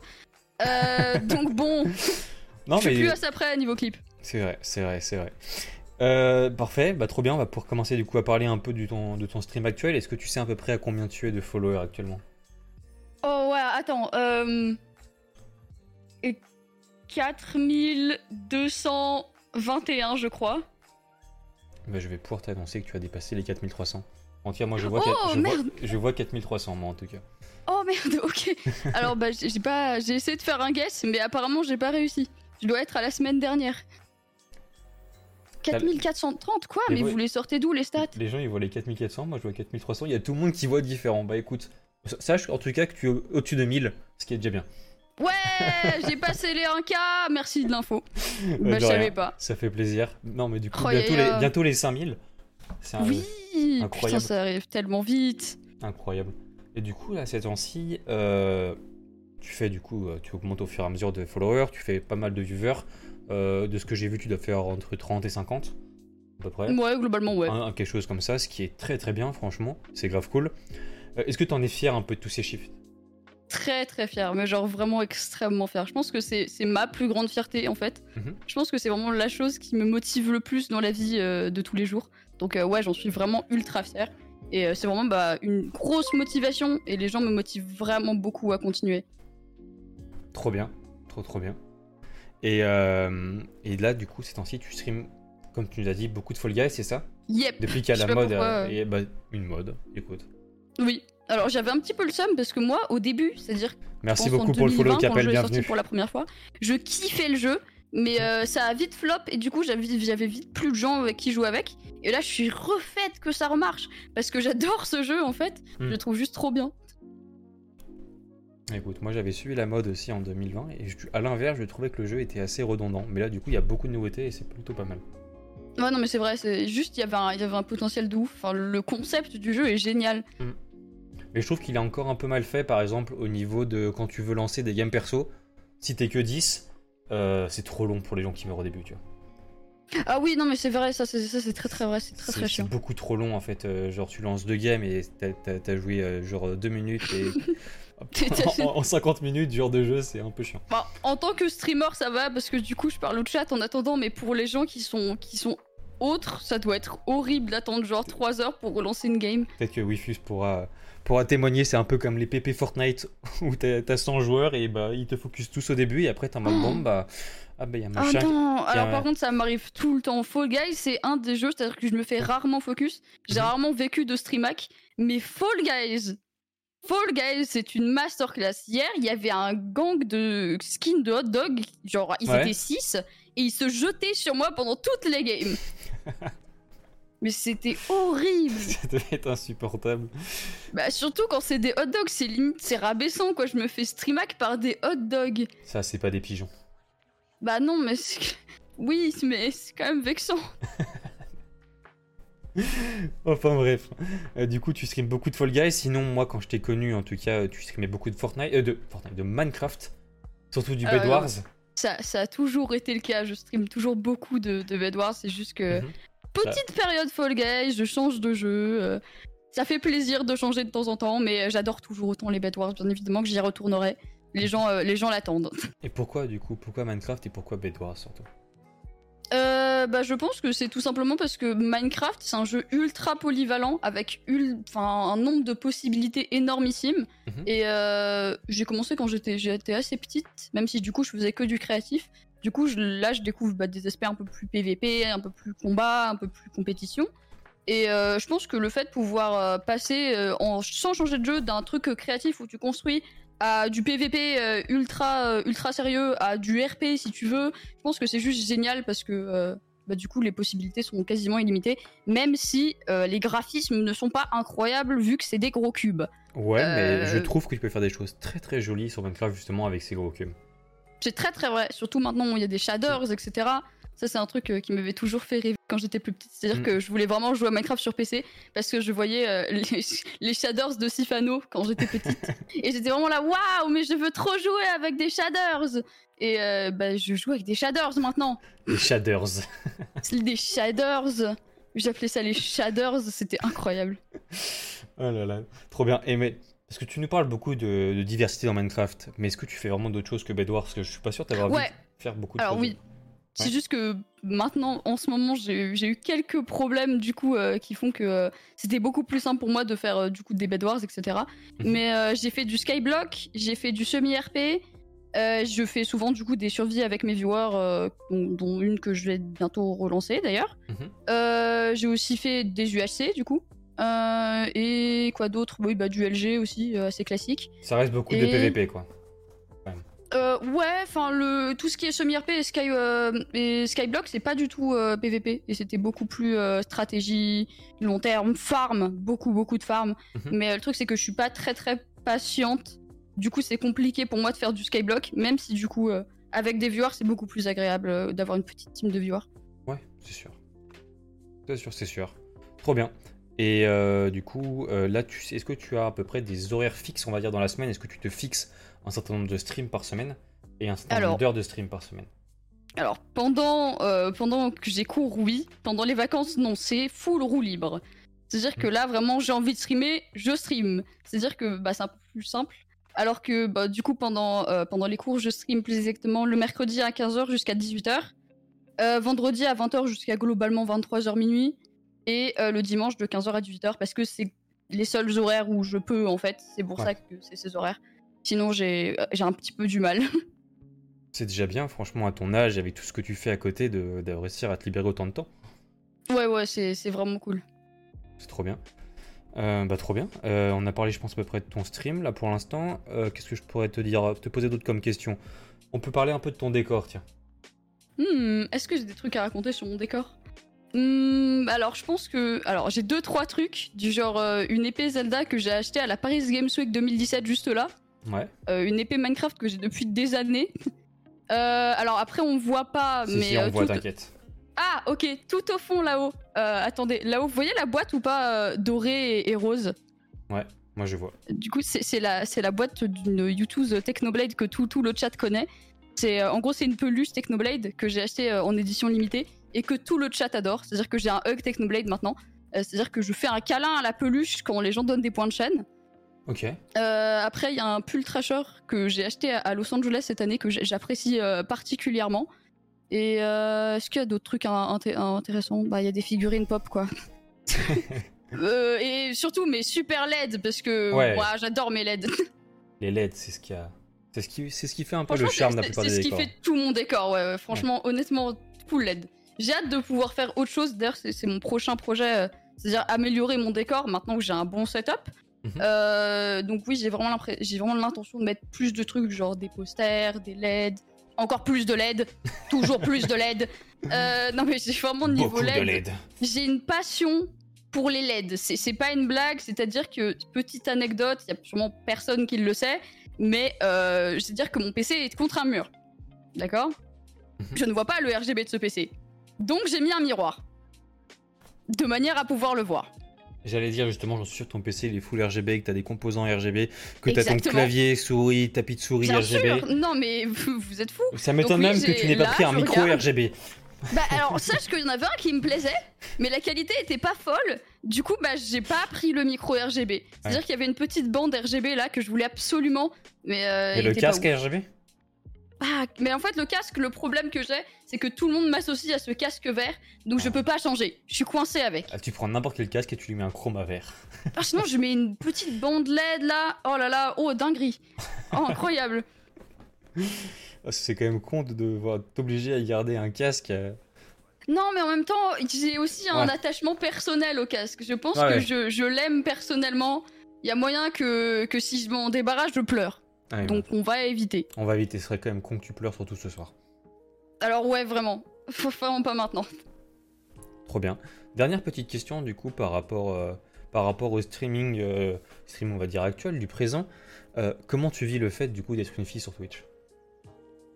Euh, donc bon, *laughs* non je suis mais plus à ça près niveau clip. c'est vrai, c'est vrai, c'est vrai. Euh, parfait, bah trop bien, on va pouvoir commencer du coup à parler un peu du ton, de ton stream actuel. Est-ce que tu sais à peu près à combien tu es de followers actuellement? Oh ouais, attends. Euh... et 4221, je crois. Bah, je vais pouvoir t'annoncer que tu as dépassé les 4300. En tout cas, moi je vois, Oh, je, vois, je vois 4300 moi en tout cas. Oh merde, ok. Alors bah j'ai pas, j'ai essayé de faire un guess, mais apparemment j'ai pas réussi. Je dois être à la semaine dernière. 4430 quoi Mais vous les sortez d'où les stats? Les gens ils voient les 4400, moi je vois 4300. Il y a tout le monde qui voit différent. Bah écoute, sache en tout cas que tu es au- au-dessus de 1000, ce qui est déjà bien. Ouais, *laughs* j'ai passé les 1K, merci de l'info. Euh, Bah je savais pas. Ça fait plaisir. Non mais du coup, Oh, bientôt, euh, les, bientôt les 5000. C'est Oui, putain incroyable. ça arrive tellement vite. incroyable. Et du coup, là, ces temps-ci, euh, tu fais du coup, euh, tu augmentes au fur et à mesure de followers, tu fais pas mal de viewers. Euh, de ce que j'ai vu, tu dois faire entre 30 et 50, à peu près. Ouais, globalement ouais. Un- quelque chose comme ça, ce qui est très très bien, franchement. C'est grave cool. Euh, Est-ce que tu en es fier un peu de tous ces chiffres? Très très fier, mais genre vraiment extrêmement fier. Je pense que c'est ma plus grande fierté en fait. Mhm. Je pense que c'est vraiment la chose qui me motive le plus dans la vie euh, de tous les jours. Donc ouais, j'en suis vraiment ultra fier. Et c'est vraiment bah, une grosse motivation et les gens me motivent vraiment beaucoup à continuer. Trop bien, trop trop bien. Et, euh, et là, du coup, ces temps-ci, tu streams, comme tu nous as dit, beaucoup de Fall Guys, c'est ça? Yep. Depuis qu'il y a la mode, pourquoi, euh, euh. et, bah, une mode, écoute. Oui. Alors j'avais un petit peu le seum parce que moi au début, c'est-à-dire Merci beaucoup pour le follow 2020, quand Capel, bienvenue. pour la première fois, je kiffais le jeu, mais euh, ça a vite flop et du coup j'avais j'avais vite plus de gens avec qui jouer avec. Et là je suis refaite que ça remarche parce que j'adore ce jeu en fait. Je Hmm. le trouve juste trop bien. Écoute, moi j'avais suivi la mode aussi en 2020 et je- à l'inverse, je trouvais que le jeu était assez redondant. Mais là, du coup, il y a beaucoup de nouveautés et c'est plutôt pas mal. Ouais non mais c'est vrai, c'est juste il y avait un, il y avait un potentiel de ouf. Enfin le concept du jeu est génial. Mais je trouve qu'il est encore un peu mal fait, par exemple, au niveau de quand tu veux lancer des games perso. Si t'es que 10, euh, c'est trop long pour les gens qui meurent au début, tu vois. Ah oui non mais c'est vrai, ça c'est c'est très très vrai, c'est très C'est très c'est chiant. beaucoup trop long en fait. euh, genre, tu lances deux games et t'as- t'as t'as joué euh, genre deux minutes et. *laughs* en, en 50 minutes, genre de jeu, c'est un peu chiant. Bah, en tant que streamer, ça va parce que du coup, je parle au chat en attendant, mais pour les gens qui sont, qui sont autres, ça doit être horrible d'attendre genre 3 heures pour relancer une game. Peut-être que Wifus pourra, pourra témoigner, c'est un peu comme les PP Fortnite *laughs* où t'as t'as 100 joueurs et bah ils te focus tous au début et après t'es en mode Oh. bon bah. Ah bah y'a Ah machin. qui- non Alors par contre, ça m'arrive tout le temps. Fall Guys, c'est un des jeux, c'est-à-dire que je me fais rarement focus. J'ai Mhm. rarement vécu de stream hack, mais Fall Guys Fall Guys, c'est une masterclass. Hier, il y avait un gang de skins de hot dog, genre ils Ouais. étaient 6, et ils se jetaient sur moi pendant toutes les games. *laughs* Mais c'était horrible. *laughs* Ça devait être insupportable. Bah surtout quand c'est des hot dogs, c'est limite, c'est rabaissant quoi. Je me fais stream hack par des hot dogs. Ça, c'est pas des pigeons. Bah non, mais c'est- *laughs* oui, mais c'est quand même vexant. *laughs* Enfin bref. Euh, du coup, tu streams beaucoup de Fall Guys. Sinon, moi, quand je t'ai connu, en tout cas, tu streamais beaucoup de Fortnite, euh, de Fortnite, de Minecraft, surtout du Euh, Bed Wars. Ça, ça a toujours été le cas. Je stream toujours beaucoup de, de Bed Wars. C'est juste que Mhm. petite période Fall Guys, je change de jeu. euh, ça fait plaisir de changer de temps en temps, mais j'adore toujours autant les Bed Wars. Bien évidemment que j'y retournerai. Les gens, euh, les gens l'attendent. Et pourquoi, du coup, pourquoi Minecraft et pourquoi Bed Wars surtout Euh, bah, je pense que c'est tout simplement parce que Minecraft, c'est un jeu ultra polyvalent avec ul- enfin, un nombre de possibilités énormissime. Mhm. Et euh, j'ai commencé quand j'étais j'étais assez petite, même si du coup je faisais que du créatif. Du coup, je- là, je découvre bah, des aspects un peu plus PVP, un peu plus combat, un peu plus compétition. Et euh, je pense que le fait de pouvoir passer en, sans changer de jeu d'un truc créatif où tu construis à du PVP euh, ultra euh, ultra sérieux, à du RP si tu veux, je pense que c'est juste génial parce que euh, bah, du coup les possibilités sont quasiment illimitées, même si euh, les graphismes ne sont pas incroyables vu que c'est des gros cubes. Ouais, mais je trouve que tu peux faire des choses très très jolies sur Minecraft justement avec ces gros cubes. C'est très très vrai, surtout maintenant où il y a des shaders, etc. Ça, c'est un truc euh, qui m'avait toujours fait rêver quand j'étais plus petite. C'est-à-dire Mm. que je voulais vraiment jouer à Minecraft sur PC parce que je voyais euh, *laughs* les, les shaders de Sifano quand j'étais petite. *laughs* et j'étais vraiment là, waouh, mais je veux trop jouer avec des shaders! Et euh, bah, je joue avec des shaders maintenant. Les shaders. *laughs* Des shaders! J'appelais ça les shaders, c'était incroyable. oh là là, trop bien. Et mais parce que tu nous parles beaucoup de, de diversité dans Minecraft, mais est-ce que tu fais vraiment d'autres choses que Bed Wars? Parce que je suis pas sûr d'avoir Ouais. vu faire beaucoup de Alors choses. oui. C'est juste que maintenant, en ce moment, j'ai eu quelques problèmes du coup euh, qui font que euh, c'était beaucoup plus simple pour moi de faire euh, du coup des Bed Wars, etc. Mhm. Mais j'ai fait du Skyblock, j'ai fait du semi-RP. je fais souvent du coup des survies avec mes viewers, dont, dont une que je vais bientôt relancer d'ailleurs. Mhm. j'ai aussi fait des UHC du coup. et quoi d'autre? Oui, bah du LG aussi, assez classique. Ça reste beaucoup de PVP quoi. Euh, ouais, enfin le tout ce qui est semi-RP et, Sky, euh, et Skyblock, c'est pas du tout euh, PVP et c'était beaucoup plus euh, stratégie long terme, farm, beaucoup beaucoup de farm. Mhm. Mais euh, le truc c'est que je suis pas très très patiente. Du coup, c'est compliqué pour moi de faire du Skyblock, même si du coup euh, avec des viewers, c'est beaucoup plus agréable euh, d'avoir une petite team de viewers. Ouais, c'est sûr. C'est sûr, c'est sûr. Trop bien. Et euh, du coup, euh, là, tu est-ce que tu as à peu près des horaires fixes, on va dire, dans la semaine? Est-ce que tu te fixes un certain nombre de streams par semaine et un certain Alors- nombre d'heures de stream par semaine Alors pendant euh, pendant que j'ai cours, oui. Pendant les vacances, non, c'est full roue libre. C'est-à-dire que là, vraiment, j'ai envie de streamer, je stream. C'est-à-dire que bah, c'est un peu plus simple. Alors que bah, du coup, pendant, euh, pendant les cours, je stream plus exactement le mercredi à 15h jusqu'à 18h. euh, vendredi à 20h jusqu'à globalement 23h minuit. Et euh, le dimanche de 15h à 18h parce que c'est les seuls horaires où je peux en fait. C'est pour Ouais. ça que c'est ces horaires. Sinon, j'ai euh, j'ai un petit peu du mal. *laughs* C'est déjà bien, franchement, à ton âge, avec tout ce que tu fais à côté, de, de réussir à te libérer autant de temps. ouais, ouais, c'est c'est vraiment cool. C'est trop bien. Euh, bah trop bien. Euh, on a parlé, je pense, à peu près de ton stream là pour l'instant. Euh, Qu'est-ce que je pourrais te dire, te poser d'autres comme questions On peut parler un peu de ton décor, tiens. Hmm, est-ce que j'ai des trucs à raconter sur mon décor? Hmm, alors je pense que alors j'ai deux trois trucs du genre une épée Zelda que j'ai achetée à la Paris Games Week 2017 juste là, Ouais. Euh, une épée Minecraft que j'ai depuis des années. *laughs* Euh, alors après on voit pas Si, mais si, on euh, voit, t'inquiète. ah ok tout au fond là-haut. Attendez là-haut vous voyez la boîte ou pas dorée et, et rose? Moi, je vois. Du coup, c'est la, c'est la boîte d'une YouTube Technoblade que tout, tout le chat connaît. C'est en gros c'est une peluche Technoblade que j'ai achetée en édition limitée et que tout le chat adore. C'est-à-dire que j'ai un hug Technoblade maintenant. C'est-à-dire que je fais un câlin à la peluche quand les gens donnent des points de chaîne. Ok. Euh, après, il y a un pull Trasher que j'ai acheté à- Los Angeles cette année que j'apprécie euh, particulièrement. Et euh, est-ce qu'il y a d'autres trucs in- inté- intéressants? Bah, il y a des figurines pop quoi. *laughs* Et surtout mes super LED parce que Ouais. j'adore mes LED. *laughs* Les LED, c'est ce qui a. C'est ce qui, c'est ce qui fait un peu le charme de la c'est- plupart c'est des ce qui décors. fait tout mon décor, ouais. ouais. Franchement, honnêtement, full LED. J'ai hâte de pouvoir faire autre chose. D'ailleurs, c'est c'est mon prochain projet, c'est-à-dire améliorer mon décor maintenant que j'ai un bon setup. Mhm. Euh, donc oui, j'ai vraiment l'impré- j'ai vraiment l'intention de mettre plus de trucs, genre des posters, des LED, encore plus de LED, *laughs* toujours plus de LED. Euh, non mais j'ai vraiment niveau Beaucoup LED, LED. j'ai une passion pour les LED. C'est pas une blague, c'est-à-dire que, petite anecdote, il y a sûrement personne qui le sait, mais euh, c'est-à-dire que mon PC est contre un mur. D'accord? Mhm. Je ne vois pas le RGB de ce PC. Donc j'ai mis un miroir. De manière à pouvoir le voir. J'allais dire justement, j'en suis sûr que ton PC il est full RGB, que t'as des composants RGB, que t'as ton clavier, souris, tapis de souris Bien RGB. sûr Non mais vous, *laughs* vous êtes fous Ça m'étonne oui, même que tu n'aies pas pris un micro regarde. RGB. Bah alors *laughs* sache qu'il y en avait un qui me plaisait, mais la qualité était pas folle. Du coup bah j'ai pas pris le micro RGB. C'est-à-dire Ouais. qu'il y avait une petite bande RGB là que je voulais absolument, mais euh, Et il le était casque. RGB Ah, mais en fait, le casque, le problème que j'ai, c'est que tout le monde m'associe à ce casque vert, donc je Ah. peux pas changer. Je suis coincée avec. Ah, Tu prends n'importe quel casque et tu lui mets un chroma vert. Ah, sinon, je mets une petite bande LED là. Oh là là, oh dinguerie. Oh, *laughs* incroyable. Ah, C'est quand même con de devoir t'obliger à garder un casque. euh. Non, mais en même temps, j'ai aussi un Ouais. attachement personnel au casque. Je pense Ouais, que ouais. je, je l'aime personnellement. Il y a moyen que, que si je m'en débarrasse, je pleure. Ah, Donc on va éviter. On va éviter, ce serait quand même con que tu pleures surtout ce soir. Alors ouais, vraiment. Faut vraiment pas maintenant. Trop bien. Dernière petite question du coup par rapport, euh, par rapport au streaming, euh, stream on va dire actuel, du présent. Euh, comment tu vis le fait du coup d'être une fille sur Twitch?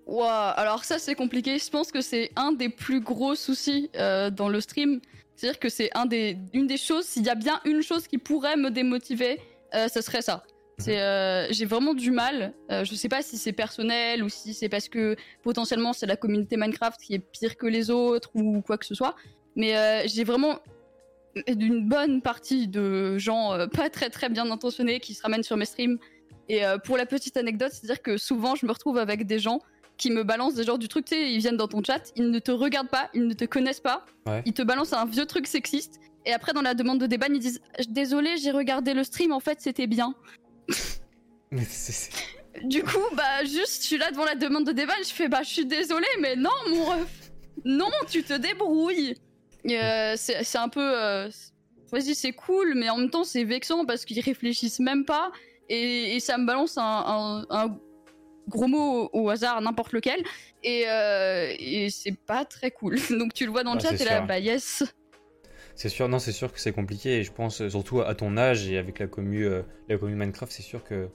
Ouah, alors ça c'est compliqué. Je pense que c'est un des plus gros soucis dans le stream. C'est-à-dire que c'est un des, une des choses, s'il y a bien une chose qui pourrait me démotiver, ce serait ça. C'est, euh, j'ai vraiment du mal. Euh, je sais pas si c'est personnel ou si c'est parce que potentiellement c'est la communauté Minecraft qui est pire que les autres ou quoi que ce soit. Mais euh, j'ai vraiment une bonne partie de gens euh, pas très très bien intentionnés qui se ramènent sur mes streams. Et pour la petite anecdote, c'est-à-dire que souvent je me retrouve avec des gens qui me balancent des genres du truc, tu sais, ils viennent dans ton chat, ils ne te regardent pas, ils ne te connaissent pas, Ouais. ils te balancent un vieux truc sexiste, et après dans la demande de débat, ils disent Désolé, j'ai regardé le stream, en fait c'était bien. *laughs* Du coup, bah juste, je suis là devant la demande de débat, je fais Bah je suis désolé, mais non, mon ref, non, tu te débrouilles. Euh, c'est un peu. euh, Vas-y, c'est cool, mais en même temps, c'est vexant parce qu'ils réfléchissent même pas. Et, et ça me balance un, un- un gros mot au, au hasard, n'importe lequel. Et, euh, et c'est pas très cool. *laughs* Donc tu le vois dans le Ouais, chat, c'est et là, bah yes. C'est sûr, non, c'est sûr que c'est compliqué. Et je pense, euh, surtout à ton âge et avec la commu, euh, la commu Minecraft, c'est sûr que.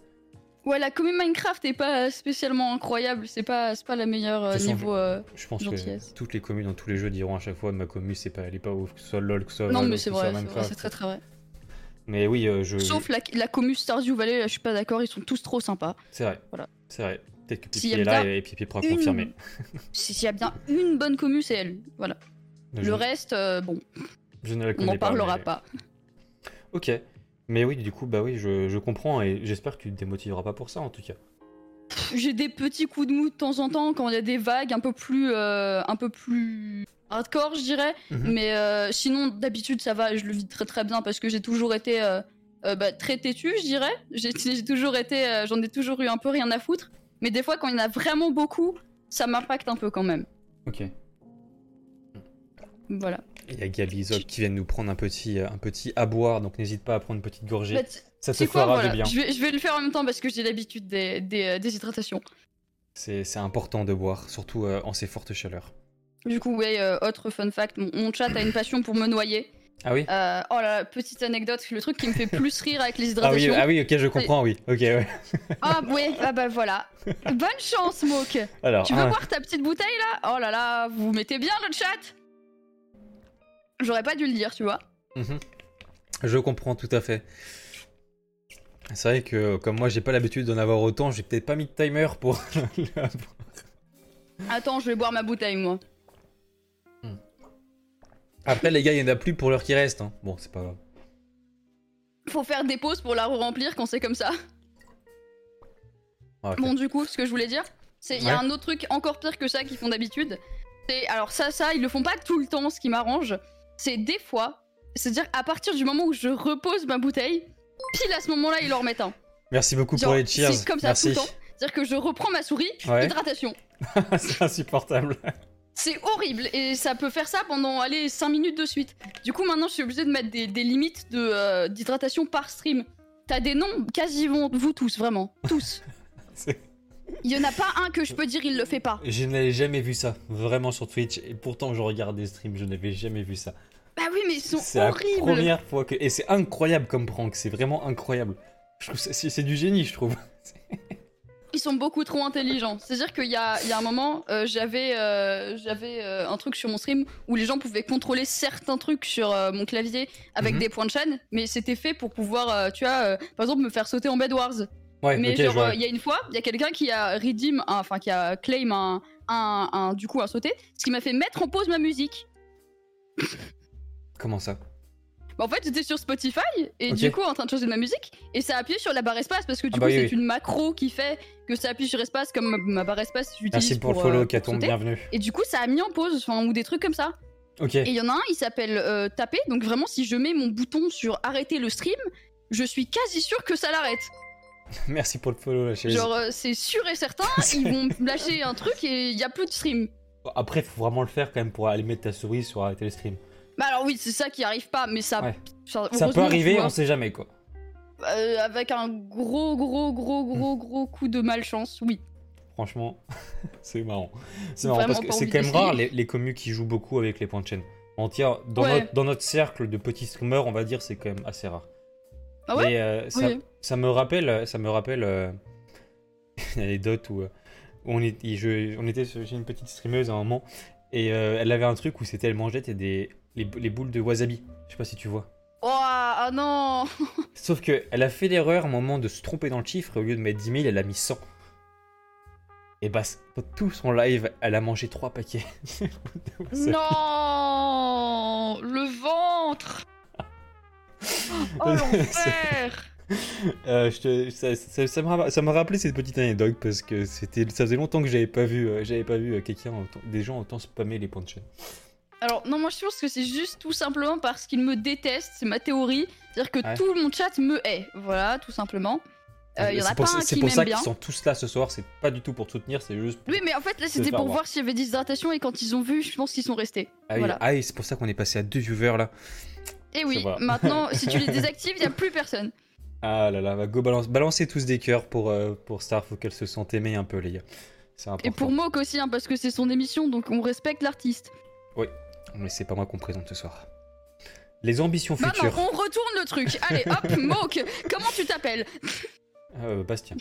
Ouais, la commune Minecraft est pas spécialement incroyable. C'est pas, c'est pas la meilleure euh, façon, niveau. euh, Je pense Gentillesse. que toutes les communes dans tous les jeux diront à chaque fois ma commu c'est pas elle est pas ouf que ce soit LOL que ce soit Non, mais c'est vrai, c'est vrai, Minecraft. c'est très très vrai. Mais oui, je. Sauf la, la commu Stardew Valley, là, je suis pas d'accord, ils sont tous trop sympas. C'est vrai. Voilà. C'est vrai. Peut-être que Pipi a est là et Pipi pourra Une- confirmer. *laughs* Si- S'il y a bien une bonne commu, c'est elle. Voilà. Je, Le reste, bon, je ne la on n'en parlera mais- pas. Ok. Mais oui, du coup, bah oui, je, je comprends et j'espère que tu te démotiveras pas pour ça en tout cas. J'ai des petits coups de mou de temps en temps quand il y a des vagues un peu plus, euh, un peu plus hardcore, je dirais. Mhm. Mais euh, sinon, d'habitude, ça va, je le vis très très bien parce que j'ai toujours été euh, bah, très têtu, je dirais. J'ai toujours été, j'en ai toujours eu un peu rien à foutre. Mais des fois, quand il y en a vraiment beaucoup, ça m'impacte un peu quand même. Ok. Voilà. Il y a Gabi Zop qui vient de nous prendre un petit, euh, un petit à boire, donc n'hésite pas à prendre une petite gorgée. Bah, ça te quoi, fera voilà. du bien. Je vais, je vais le faire en même temps parce que j'ai l'habitude des, des, euh, des hydratations. C'est c'est important de boire, surtout euh, en ces fortes chaleurs. Du coup, ouais, euh, autre fun fact, mon, mon chat a une passion pour me noyer. Ah oui Euh, oh là là, petite anecdote, le truc qui me fait plus rire avec les *laughs* ah oui, hydratations. ah oui, ok, je comprends, oui. Ok, ouais. *laughs* Ah ouais, ah bah voilà. Bonne chance, Moke. Alors, Tu veux voir ta petite bouteille là? Oh là là, vous mettez bien le chat J'aurais pas dû le dire, tu vois. Mhm. Je comprends tout à fait. C'est vrai que comme moi j'ai pas l'habitude d'en avoir autant, j'ai peut-être pas mis de timer pour. *laughs* Attends, je vais boire ma bouteille, moi. Après les gars, il y en a plus pour l'heure qui reste. hein. Bon, c'est pas grave. Faut faire des pauses pour la remplir quand c'est comme ça. Ah. Bon, du coup, ce que je voulais dire, c'est il y a un autre truc encore pire que ça qu'ils font d'habitude. C'est alors ça, ça, ils le font pas tout le temps. Ce qui m'arrange, c'est des fois, c'est-à-dire à partir du moment où je repose ma bouteille, pile à ce moment-là, ils en remettent un. Merci beaucoup Genre, pour les cheers. C'est comme ça Merci. tout le temps. C'est-à-dire que je reprends ma souris, Ouais. hydratation. *laughs* c'est insupportable. C'est horrible et ça peut faire ça pendant allez 5 minutes de suite. Du coup maintenant je suis obligée de mettre des, des limites de, euh, d'hydratation par stream. T'as des noms quasiment vous tous vraiment tous. *laughs* Il y en a pas un que je peux dire il le fait pas. Je n'avais jamais vu ça, vraiment sur Twitch. Et pourtant, je regarde des streams, je n'avais jamais vu ça. Bah oui mais ils sont C'est la première fois que. Et c'est incroyable comme prank, c'est vraiment incroyable. Je trouve que c'est du génie, je trouve. *laughs* Ils sont beaucoup trop intelligents. C'est-à-dire qu'il y a, il y a un moment, euh, j'avais euh, j'avais euh, un truc sur mon stream où les gens pouvaient contrôler certains trucs sur mon clavier avec Mhm. des points de chaîne, mais c'était fait pour pouvoir, tu vois, par exemple me faire sauter en Bed Wars. Ouais, Mais genre, il y a une fois, il y a quelqu'un qui a redeem, enfin qui a claim un, un, un- du coup un sauté, ce qui m'a fait mettre en pause ma musique. *laughs* Comment ça? Bah, en fait, j'étais sur Spotify et du coup en train de changer de ma musique et ça a appuyé sur la barre espace parce que du Ah bah coup oui, c'est oui. une macro qui fait que ça appuie sur espace comme ma, ma barre espace j'utilise Merci pour, le euh, follow, sauter. bienvenue. Et du coup ça a mis en pause, enfin ou des trucs comme ça. Ok, Et il y en a un, il s'appelle euh, taper, donc vraiment si je mets mon bouton sur arrêter le stream, je suis quasi sûr que ça l'arrête. *laughs* merci pour le follow, la. Genre euh, c'est sûr et certain, *laughs* ils vont lâcher un truc et il y a plus de stream. Après, faut vraiment le faire quand même pour aller mettre ta souris sur arrêter le stream. Bah alors oui, c'est ça qui arrive pas, mais ça, Ouais. ça, Ça peut arriver, on sait jamais quoi. euh, avec un gros, gros, gros, Hmm. gros, gros coup de malchance, oui. Franchement, *laughs* c'est marrant. C'est marrant parce que c'est quand même rare les, les commus qui jouent beaucoup avec les points de chaîne. Dans, Ouais. notre, dans notre cercle de petits streamers, on va dire, c'est quand même assez rare. Ah ouais euh, ça, Oui. ça me rappelle, ça me rappelle euh, *laughs* une anecdote où, où on, est, je- on était chez une petite streameuse à un moment et elle avait un truc où c'était elle mangeait des, les, les boules de wasabi. Je sais pas si tu vois. Oh, ah non *laughs* Sauf que elle a fait l'erreur un moment de se tromper dans le chiffre. Au lieu de mettre 10 000, elle a mis 100. Et bah, tout son live, elle a mangé 3 paquets. *laughs* Non Le ventre *laughs* Oh l'enfer Euh, ça, ça- ça m'a ça m'a rappelé cette petite anecdote parce que c'était, ça faisait longtemps que j'avais pas vu, euh, j'avais pas vu euh, quelqu'un, des gens autant spammer les points de chaîne. Alors, non, moi je pense que c'est juste tout simplement parce qu'ils me détestent, c'est ma théorie. C'est-à-dire que Ouais. tout mon chat me hait. Voilà, tout simplement. Euh, Il y en c'est a pour, pas un c'est qui pour m'aime ça qu'ils sont tous là ce soir. C'est pas du tout pour te soutenir, c'est juste. Oui, mais en fait, là c'était pour voir. s'il y avait des hydratations et quand ils ont vu, je pense qu'ils sont restés. Ah oui, voilà. ah oui, c'est pour ça qu'on est passé à deux viewers là. Et oui, voilà. maintenant, *laughs* si tu les désactives, il n'y a plus personne. Ah là là, bah, go balance, balancez tous des cœurs pour, euh, pour Star, faut qu'elle se sente aimée un peu, les gars. C'est. Et pour Mock aussi, hein, parce que c'est son émission, donc on respecte l'artiste. Mais c'est pas moi qu'on présente ce soir. Les ambitions futures. on retourne le truc. Allez, hop, *laughs* Mock, comment tu t'appelles Euh, Bastien.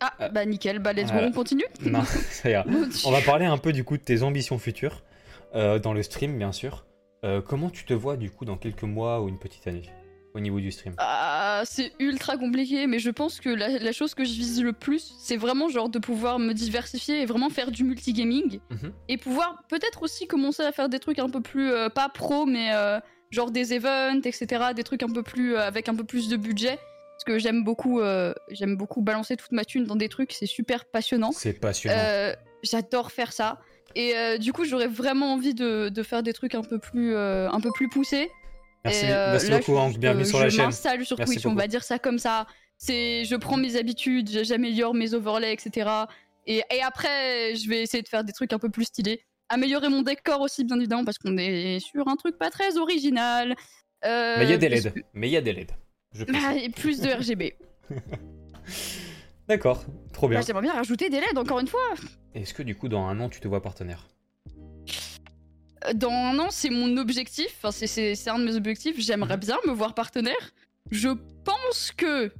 Ah, Euh, bah nickel, bah let's go, on continue *laughs* Non, ça ira. On va parler un peu du coup de tes ambitions futures euh, dans le stream, bien sûr. Euh, comment tu te vois du coup dans quelques mois ou une petite année? Au niveau du stream Ah, c'est ultra compliqué, mais je pense que la, la chose que je vise le plus, c'est vraiment genre de pouvoir me diversifier et vraiment faire du multigaming. Mhm. Et pouvoir peut-être aussi commencer à faire des trucs un peu plus, euh, pas pro, mais euh, genre des events, etc. Des trucs un peu plus, euh, avec un peu plus de budget. Parce que j'aime beaucoup, j'aime beaucoup balancer toute ma thune dans des trucs, c'est super passionnant. C'est passionnant. J'adore faire ça. Et du coup, j'aurais vraiment envie de, de faire des trucs un peu plus, un peu plus poussés. Merci Et, euh, merci là, beaucoup, je- Hank. Bienvenue je- sur la je chaîne. m'installe sur Merci Twitch, on va dire ça comme ça. C'est, je prends mes habitudes, j'améliore mes overlays, etc. Et, et après, je vais essayer de faire des trucs un peu plus stylés. Améliorer mon décor aussi, bien évidemment, parce qu'on est sur un truc pas très original. Euh, Mais il y a des LED. que- Mais il y a des LED. Je précise. Ah, et plus de RGB. *laughs* D'accord, trop bien. Bah, J'aimerais bien rajouter des LED, encore une fois. Est-ce que du coup, dans un an, tu te vois partenaire? Dans un an, c'est mon objectif. Enfin, c'est- un de mes objectifs. J'aimerais bien me voir partenaire. Je pense que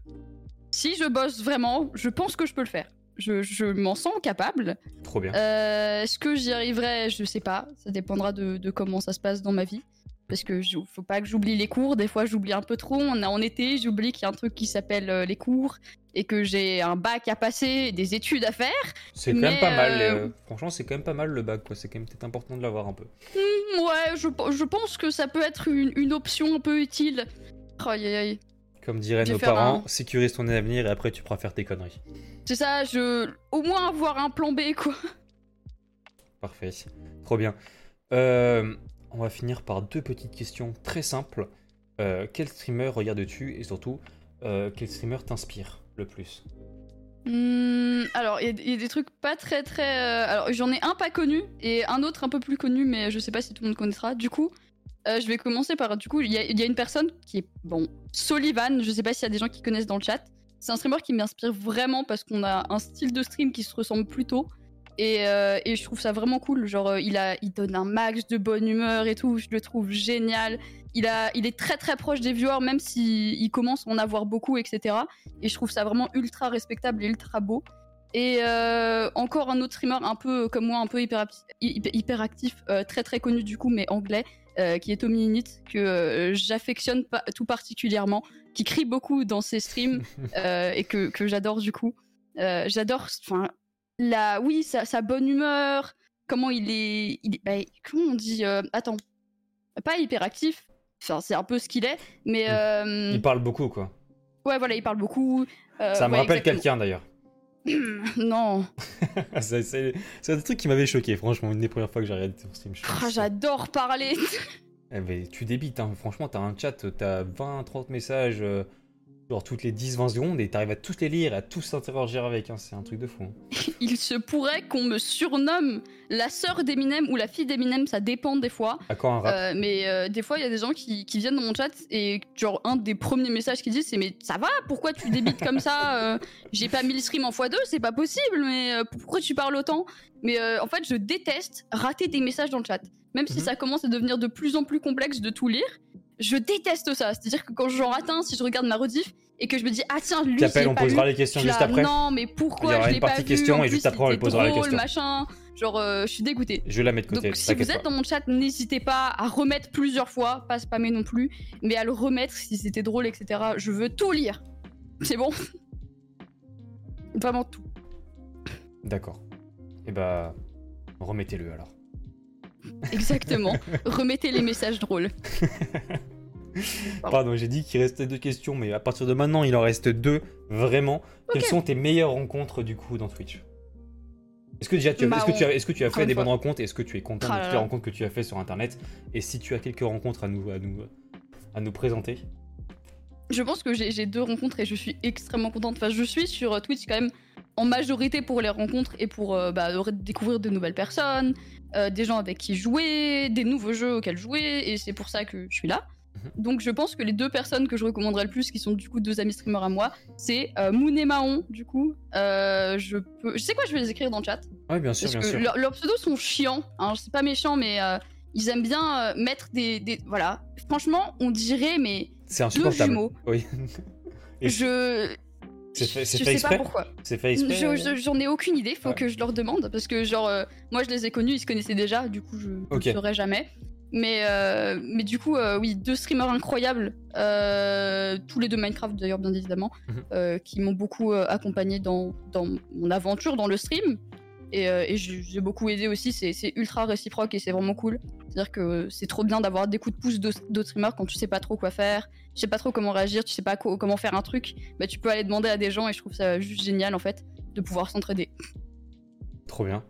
si je bosse vraiment, je pense que je peux le faire. Je, je m'en sens capable. Trop bien. Euh, Est-ce que j'y arriverai? Je sais pas. Ça dépendra de, de comment ça se passe dans ma vie. Parce que je- faut pas que j'oublie les cours. Des fois, j'oublie un peu trop. On est en été, j'oublie qu'il y a un truc qui s'appelle euh, les cours et que j'ai un bac à passer, et des études à faire. C'est quand même pas mal. euh, euh, Franchement, c'est quand même pas mal le bac. quoi. C'est quand même peut-être important de l'avoir un peu. Hmm, ouais, je, je pense que ça peut être une, une option un peu utile. Aïe aïe aïe. Comme diraient nos parents, un- sécurise ton avenir et après tu pourras faire tes conneries. C'est ça, je. Au moins avoir un plan B, quoi. Parfait. Trop bien. Euh, on va finir par deux petites questions très simples. Euh, quel streamer regardes-tu et surtout, euh, quel streamer t'inspire le plus? Hmm, alors, il y, a- des trucs pas très très. euh, Alors, j'en ai un pas connu et un autre un peu plus connu, mais je sais pas si tout le monde connaîtra. Du coup, je vais commencer par. Du coup, il y, a- une personne qui est. Bon, Solivan, je sais pas s'il y a des gens qui connaissent dans le chat. C'est un streamer qui m'inspire vraiment parce qu'on a un style de stream qui se ressemble plutôt. Et, euh, et je trouve ça vraiment cool. Genre, euh, il, a, il donne un max de bonne humeur et tout. Je le trouve génial. Il, a, il est très très proche des viewers, même s'il il commence à en avoir beaucoup, etc. Et je trouve ça vraiment ultra respectable et ultra beau. Et euh, encore un autre streamer un peu comme moi, un peu hyper, hyper, hyper actif, très très connu du coup, mais anglais, qui est Tommy Init, que j'affectionne tout particulièrement, qui crie beaucoup dans ses streams *laughs* et que, que j'adore du coup. J'adore, enfin, la, oui, sa, sa bonne humeur, comment il est, il est- bah, comment on dit, euh, attends, pas hyperactif, enfin c'est un peu ce qu'il est, mais euh, Il parle beaucoup quoi. ouais voilà, il parle beaucoup. euh, Ça me ouais, rappelle quelqu'un d'ailleurs. *laughs* non, *laughs* c'est un truc qui m'avait choqué, franchement, une des premières fois que j'ai regardé ton stream. Ah, j'adore parler. Eh ben, tu débites, hein. franchement, t'as un chat, t'as 20-30 messages, euh, genre toutes les 10-20 secondes, et t'arrives à tous les lire, à tous interagir avec, hein. c'est un truc de fou. hein. *laughs* Il se pourrait qu'on me surnomme la sœur d'Eminem ou la fille d'Eminem, ça dépend des fois. À quand un rap? Euh, mais euh, des fois, il y a des gens qui, qui viennent dans mon chat et genre un des premiers messages qu'ils disent c'est mais ça va? Pourquoi tu débites comme ça Euh, J'ai pas mis le stream en x2, c'est pas possible. Mais pourquoi tu parles autant? Mais en fait, je déteste rater des messages dans le chat, même si Mhm. ça commence à devenir de plus en plus complexe de tout lire. Je déteste ça. C'est-à-dire que quand j'en un, si je regarde ma rediff et que je me dis ah tiens lui T'appelles, on pas posera lu, les questions juste là, après. Non mais Il y pourquoi aura je une partie En et juste après, on lui posera question. machin. Genre euh, je suis dégoûtée. Je vais la mettre de côté, Donc si vous êtes pas. dans mon chat, n'hésitez pas à remettre plusieurs fois, pas spammer non plus, mais à le remettre si c'était drôle, etc. Je veux tout lire. C'est bon? *laughs* Vraiment tout. D'accord. Et bah, remettez-le alors. Exactement. *laughs* Remettez les messages drôles. Pardon, j'ai dit qu'il restait deux questions, mais à partir de maintenant, il en reste deux, vraiment. Quelles sont tes meilleures rencontres du coup dans Twitch? Est-ce que déjà tu as, Bah, est-ce que tu as, est-ce que tu as encore fait des bonnes rencontres? Est-ce que tu es content Ah de toutes les rencontres que tu as fait sur internet? Et si tu as quelques rencontres à nous, à nous, à nous présenter? Je pense que j'ai j'ai deux rencontres et je suis extrêmement contente. Enfin, je suis sur euh, Twitch quand même en majorité pour les rencontres et pour euh, bah, découvrir de nouvelles personnes, euh, des gens avec qui jouer, des nouveaux jeux auxquels jouer, et c'est pour ça que je suis là. Mhm. Donc je pense que les deux personnes que je recommanderais le plus, qui sont du coup deux amis streamers à moi, c'est euh, Moon et Mahon, du coup. Euh, je peux... Je sais quoi, je vais les écrire dans le chat. Ouais, bien sûr, Parce bien que sûr. leur- leurs pseudos sont chiants. Hein, c'est pas méchant, mais ils aiment bien mettre des, des- Voilà. Franchement, on dirait, mais C'est deux insupportable. jumeaux. Oui. Et Je. C'est fait- je fait sais exprès pas pourquoi. C'est fait exprès Je- euh je- J'en ai aucune idée, faut Ouais. que je leur demande. Parce que, genre, euh, moi je les ai connus, ils se connaissaient déjà, du coup je ne Ok. le saurais jamais. Mais, euh, mais du coup, euh, oui, deux streamers incroyables, tous les deux Minecraft d'ailleurs, bien évidemment, Mhm. qui m'ont beaucoup accompagné dans, dans mon aventure dans le stream. Et, euh, j'ai beaucoup aidé aussi, c'est ultra réciproque et c'est vraiment cool. C'est-à-dire que c'est trop bien d'avoir des coups de pouce d'autres streamers quand tu sais pas trop quoi faire, tu sais pas trop comment réagir, tu sais pas co- comment faire un truc. Bah, tu peux aller demander à des gens et je trouve ça juste génial en fait de pouvoir s'entraider. Trop bien.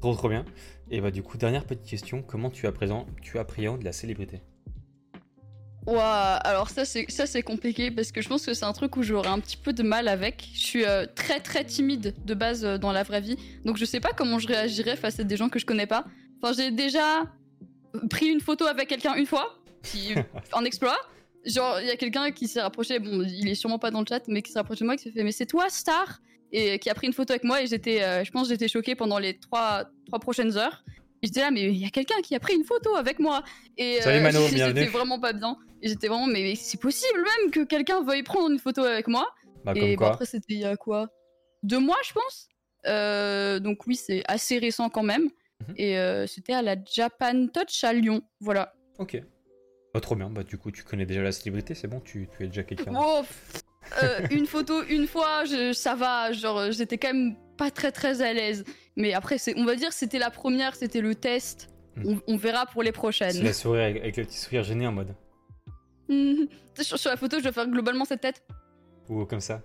Trop trop bien. Et bah du coup, dernière petite question, comment tu, apprésent- tu appréhendes la célébrité? Ouah, alors ça c'est ça c'est compliqué parce que je pense que c'est un truc où j'aurais un petit peu de mal avec. Je suis euh, très très timide de base euh, dans la vraie vie, donc je sais pas comment je réagirais face à des gens que je connais pas. Enfin, j'ai déjà pris une photo avec quelqu'un une fois, qui *laughs* en exploit. Genre, il y a quelqu'un qui s'est rapproché, bon, il est sûrement pas dans le chat, mais qui s'est rapproché de moi, qui s'est fait, mais c'est toi, Star? Et qui a pris une photo avec moi, et j'étais, euh, je pense, j'étais choquée pendant les trois, trois prochaines heures. Et J'étais là, mais il y a quelqu'un qui a pris une photo avec moi. Et Salut Mano, *laughs* bienvenue. vraiment pas bien. J'étais vraiment, mais c'est possible même que quelqu'un veuille prendre une photo avec moi. Bah comme et bon, quoi. après, c'était il y a quoi? Deux mois, je pense. Euh, donc oui, c'est assez récent quand même. Mhm. Et euh, c'était à la Japan Touch à Lyon. Voilà. Ok. Bah trop bien, bah du coup tu connais déjà la célébrité, c'est bon, tu, tu es déjà quelqu'un. Oh, euh, une photo, une fois, je- ça va. Genre, j'étais quand même pas très très à l'aise. Mais après, c'est, on va dire, c'était la première, c'était le test. Mhm. On, on verra pour les C'est prochaines. la sourire avec, avec le petit sourire gêné en mode. *laughs* Sur, sur la photo, je dois faire globalement cette tête. Ou comme ça.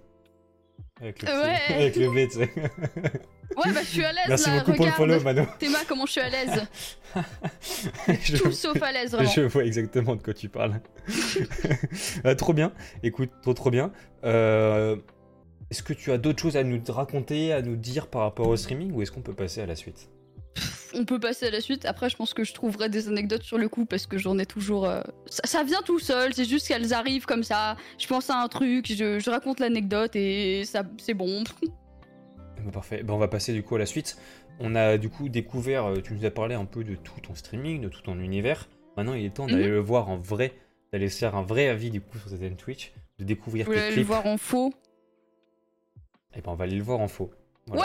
Avec le, Euh, Ouais. petit- *laughs* avec le V, tu sais. Ouais, bah je suis à l'aise Merci là. beaucoup pour le regarde. follow, Mano. Théma, comment je suis à l'aise *laughs* je, Tout sauf à l'aise, vraiment. je vois exactement de quoi tu parles. Ah, trop bien. Écoute, trop trop bien. Euh, est-ce que tu as d'autres choses à nous raconter, à nous dire par rapport au streaming ou est-ce qu'on peut passer à la suite? On peut passer à la suite. Après, je pense que je trouverai des anecdotes sur le coup parce que j'en ai toujours. euh, Ça, ça vient tout seul. C'est juste qu'elles arrivent comme ça. Je pense à un truc, je, je raconte l'anecdote et ça, c'est bon. Eh ben, Parfait. On va passer du coup à la suite. On a du coup découvert, euh, tu nous as parlé un peu de tout ton streaming, de tout ton univers. Maintenant, il est temps d'aller Mhm. le voir en vrai, d'aller se faire un vrai avis du coup sur cette chaîne Twitch, de découvrir Vous tes voulez le clips. voir en faux Et ben, on va aller le voir en faux. Ouais,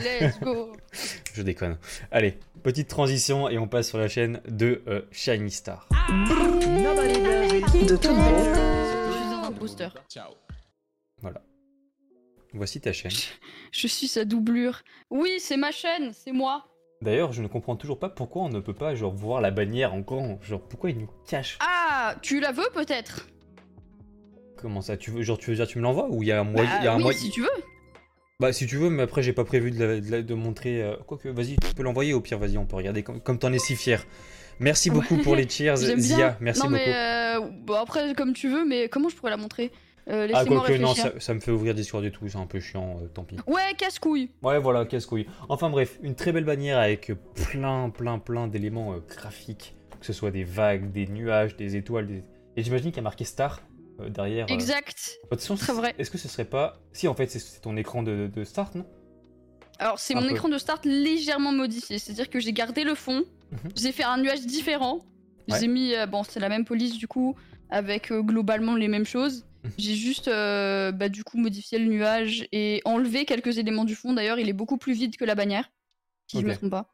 let's go Je déconne. Allez, petite transition et on passe sur la chaîne de euh, Shiny Star. De tout le monde. Je suis un imposteur. Voici ta chaîne. Je suis sa doublure. Oui, c'est ma chaîne, c'est moi. D'ailleurs, je ne comprends toujours pas pourquoi on ne peut pas genre voir la bannière en grand. Genre pourquoi il nous cache? Ah, tu la veux peut-être? Comment ça Tu veux genre tu veux dire tu me l'envoies ou il y a un moyen Bah il y a un oui, moyen- si tu veux. Bah si tu veux, mais après j'ai pas prévu de, la- de la- de montrer. euh, Quoique, vas-y, tu peux l'envoyer au pire. Vas-y, on peut regarder comme, comme t'en es si fier. Merci Ouais. beaucoup pour les *laughs* cheers, Zia. Merci non, beaucoup. mais euh, bon, après, comme tu veux, mais comment je pourrais la montrer? Euh, ah Laissez-moi quoique non, ça me fait ouvrir des soirs du tout. C'est un peu chiant. euh, tant pis. Ouais, casse-couille. Ouais, voilà, casse-couille. Enfin bref, une très belle bannière avec plein, plein, plein d'éléments euh, graphiques. Que ce soit des vagues, des nuages, des étoiles. des- Et j'imagine qu'il y a marqué Star euh, derrière. euh. Exact. De toute façon, Très vrai. Est-ce que ce serait pas. Si, en fait, c'est- c'est ton écran de, de Start, non? Alors, c'est mon peu. écran de start légèrement modifié. C'est-à-dire que j'ai gardé le fond, Mhm. j'ai fait un nuage différent. Ouais. J'ai mis, euh, bon, c'est la même police du coup, avec euh, globalement les mêmes choses. Mhm. J'ai juste, bah, du coup, modifié le nuage et enlevé quelques éléments du fond. D'ailleurs, il est beaucoup plus vide que la bannière, si je me trompe pas.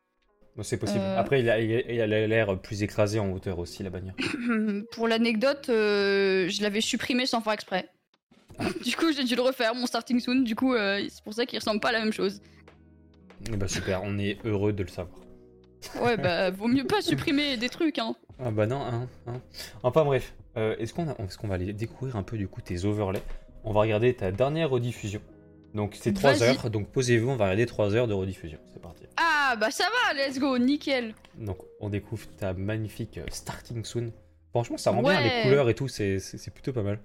C'est possible. Euh. Après, il a il l'air plus écrasé en hauteur aussi, la bannière. *clears throat* Pour l'anecdote, euh, je l'avais supprimé sans faire exprès. *laughs* du coup, j'ai dû le refaire, mon starting soon. Du coup, euh, c'est pour ça qu'il ressemble pas à la même chose. Bah super, on est heureux de le savoir. Ouais, bah, *laughs* vaut mieux pas supprimer des trucs, hein. Ah bah non, hein, hein. Enfin bref, est-ce qu'on a- est-ce qu'on va aller découvrir un peu du coup tes overlays? On va regarder ta dernière rediffusion. Donc c'est 3 Vas-y. heures, donc posez-vous, on va regarder 3 heures de rediffusion. C'est parti. Ah bah ça va, let's go, nickel. Donc on découvre ta magnifique euh, Starting Soon. Franchement, ça rend bien les couleurs et tout, c'est plutôt pas mal.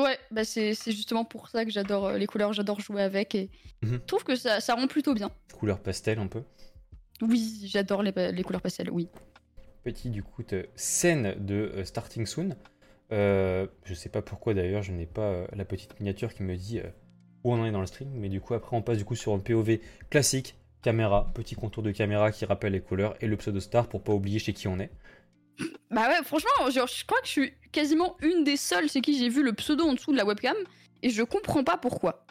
Ouais, bah c'est justement pour ça que j'adore euh, les couleurs, j'adore jouer avec et Mhm. je trouve que ça, ça rend plutôt bien. Couleur pastel un peu. Oui, j'adore les, les couleurs pastel, oui. Petit du coup scène de euh, Starting Soon. Je sais pas pourquoi d'ailleurs, je n'ai pas la petite miniature qui me dit où on en est dans le stream, mais du coup après on passe du coup sur un POV classique, caméra, petit contour de caméra qui rappelle les couleurs et le pseudo star pour pas oublier chez qui on est. Bah ouais, franchement, genre, je crois que je suis quasiment une des seules chez qui j'ai vu le pseudo en dessous de la webcam et je comprends pas pourquoi.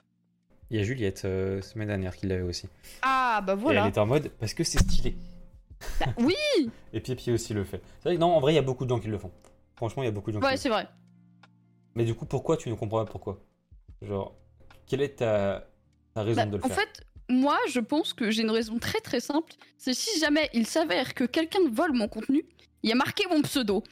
Il y a Juliette euh, semaine dernière qui l'avait aussi. Ah bah Et elle voilà. est en mode parce que c'est stylé. Bah *laughs* oui Et Pipi aussi le fait. C'est vrai que non, en vrai il y a beaucoup de gens qui le font. Franchement il y a beaucoup de gens qui Ouais, le font. c'est vrai. Mais du coup pourquoi tu ne comprends pas pourquoi? Genre, quelle est ta, ta raison Bah, de le en faire fait, moi, je pense que j'ai une raison très très simple. C'est si jamais il s'avère que quelqu'un vole mon contenu, il y a marqué mon pseudo.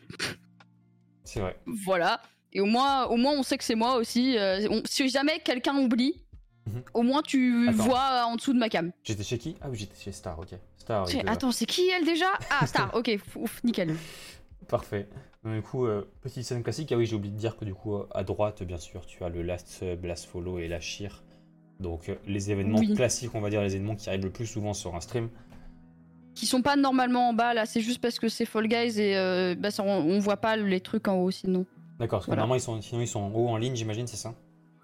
C'est vrai. Voilà. Et au moins, au moins on sait que c'est moi aussi. Euh, on- si jamais quelqu'un oublie, Mhm. au moins tu Attends. vois en dessous de ma cam. J'étais chez qui? Ah oui j'étais chez Star, ok. Star. Attends, c'est qui elle déjà? Ah, Star, ok, *laughs* ouf, nickel. Parfait. Donc, du coup, euh, petite scène classique. Ah oui, j'ai oublié de dire que du coup, euh, à droite, bien sûr, tu as le Last Sub, Last Follow et la Sheer. Donc, euh, les événements Oui. classiques, on va dire, les événements qui arrivent le plus souvent sur un stream. Qui sont pas normalement en bas là, c'est juste parce que c'est Fall Guys et euh, bah, ça, on, on voit pas les trucs en haut sinon. D'accord, parce que Voilà. normalement, ils sont, sinon, ils sont en haut en ligne, j'imagine, c'est ça?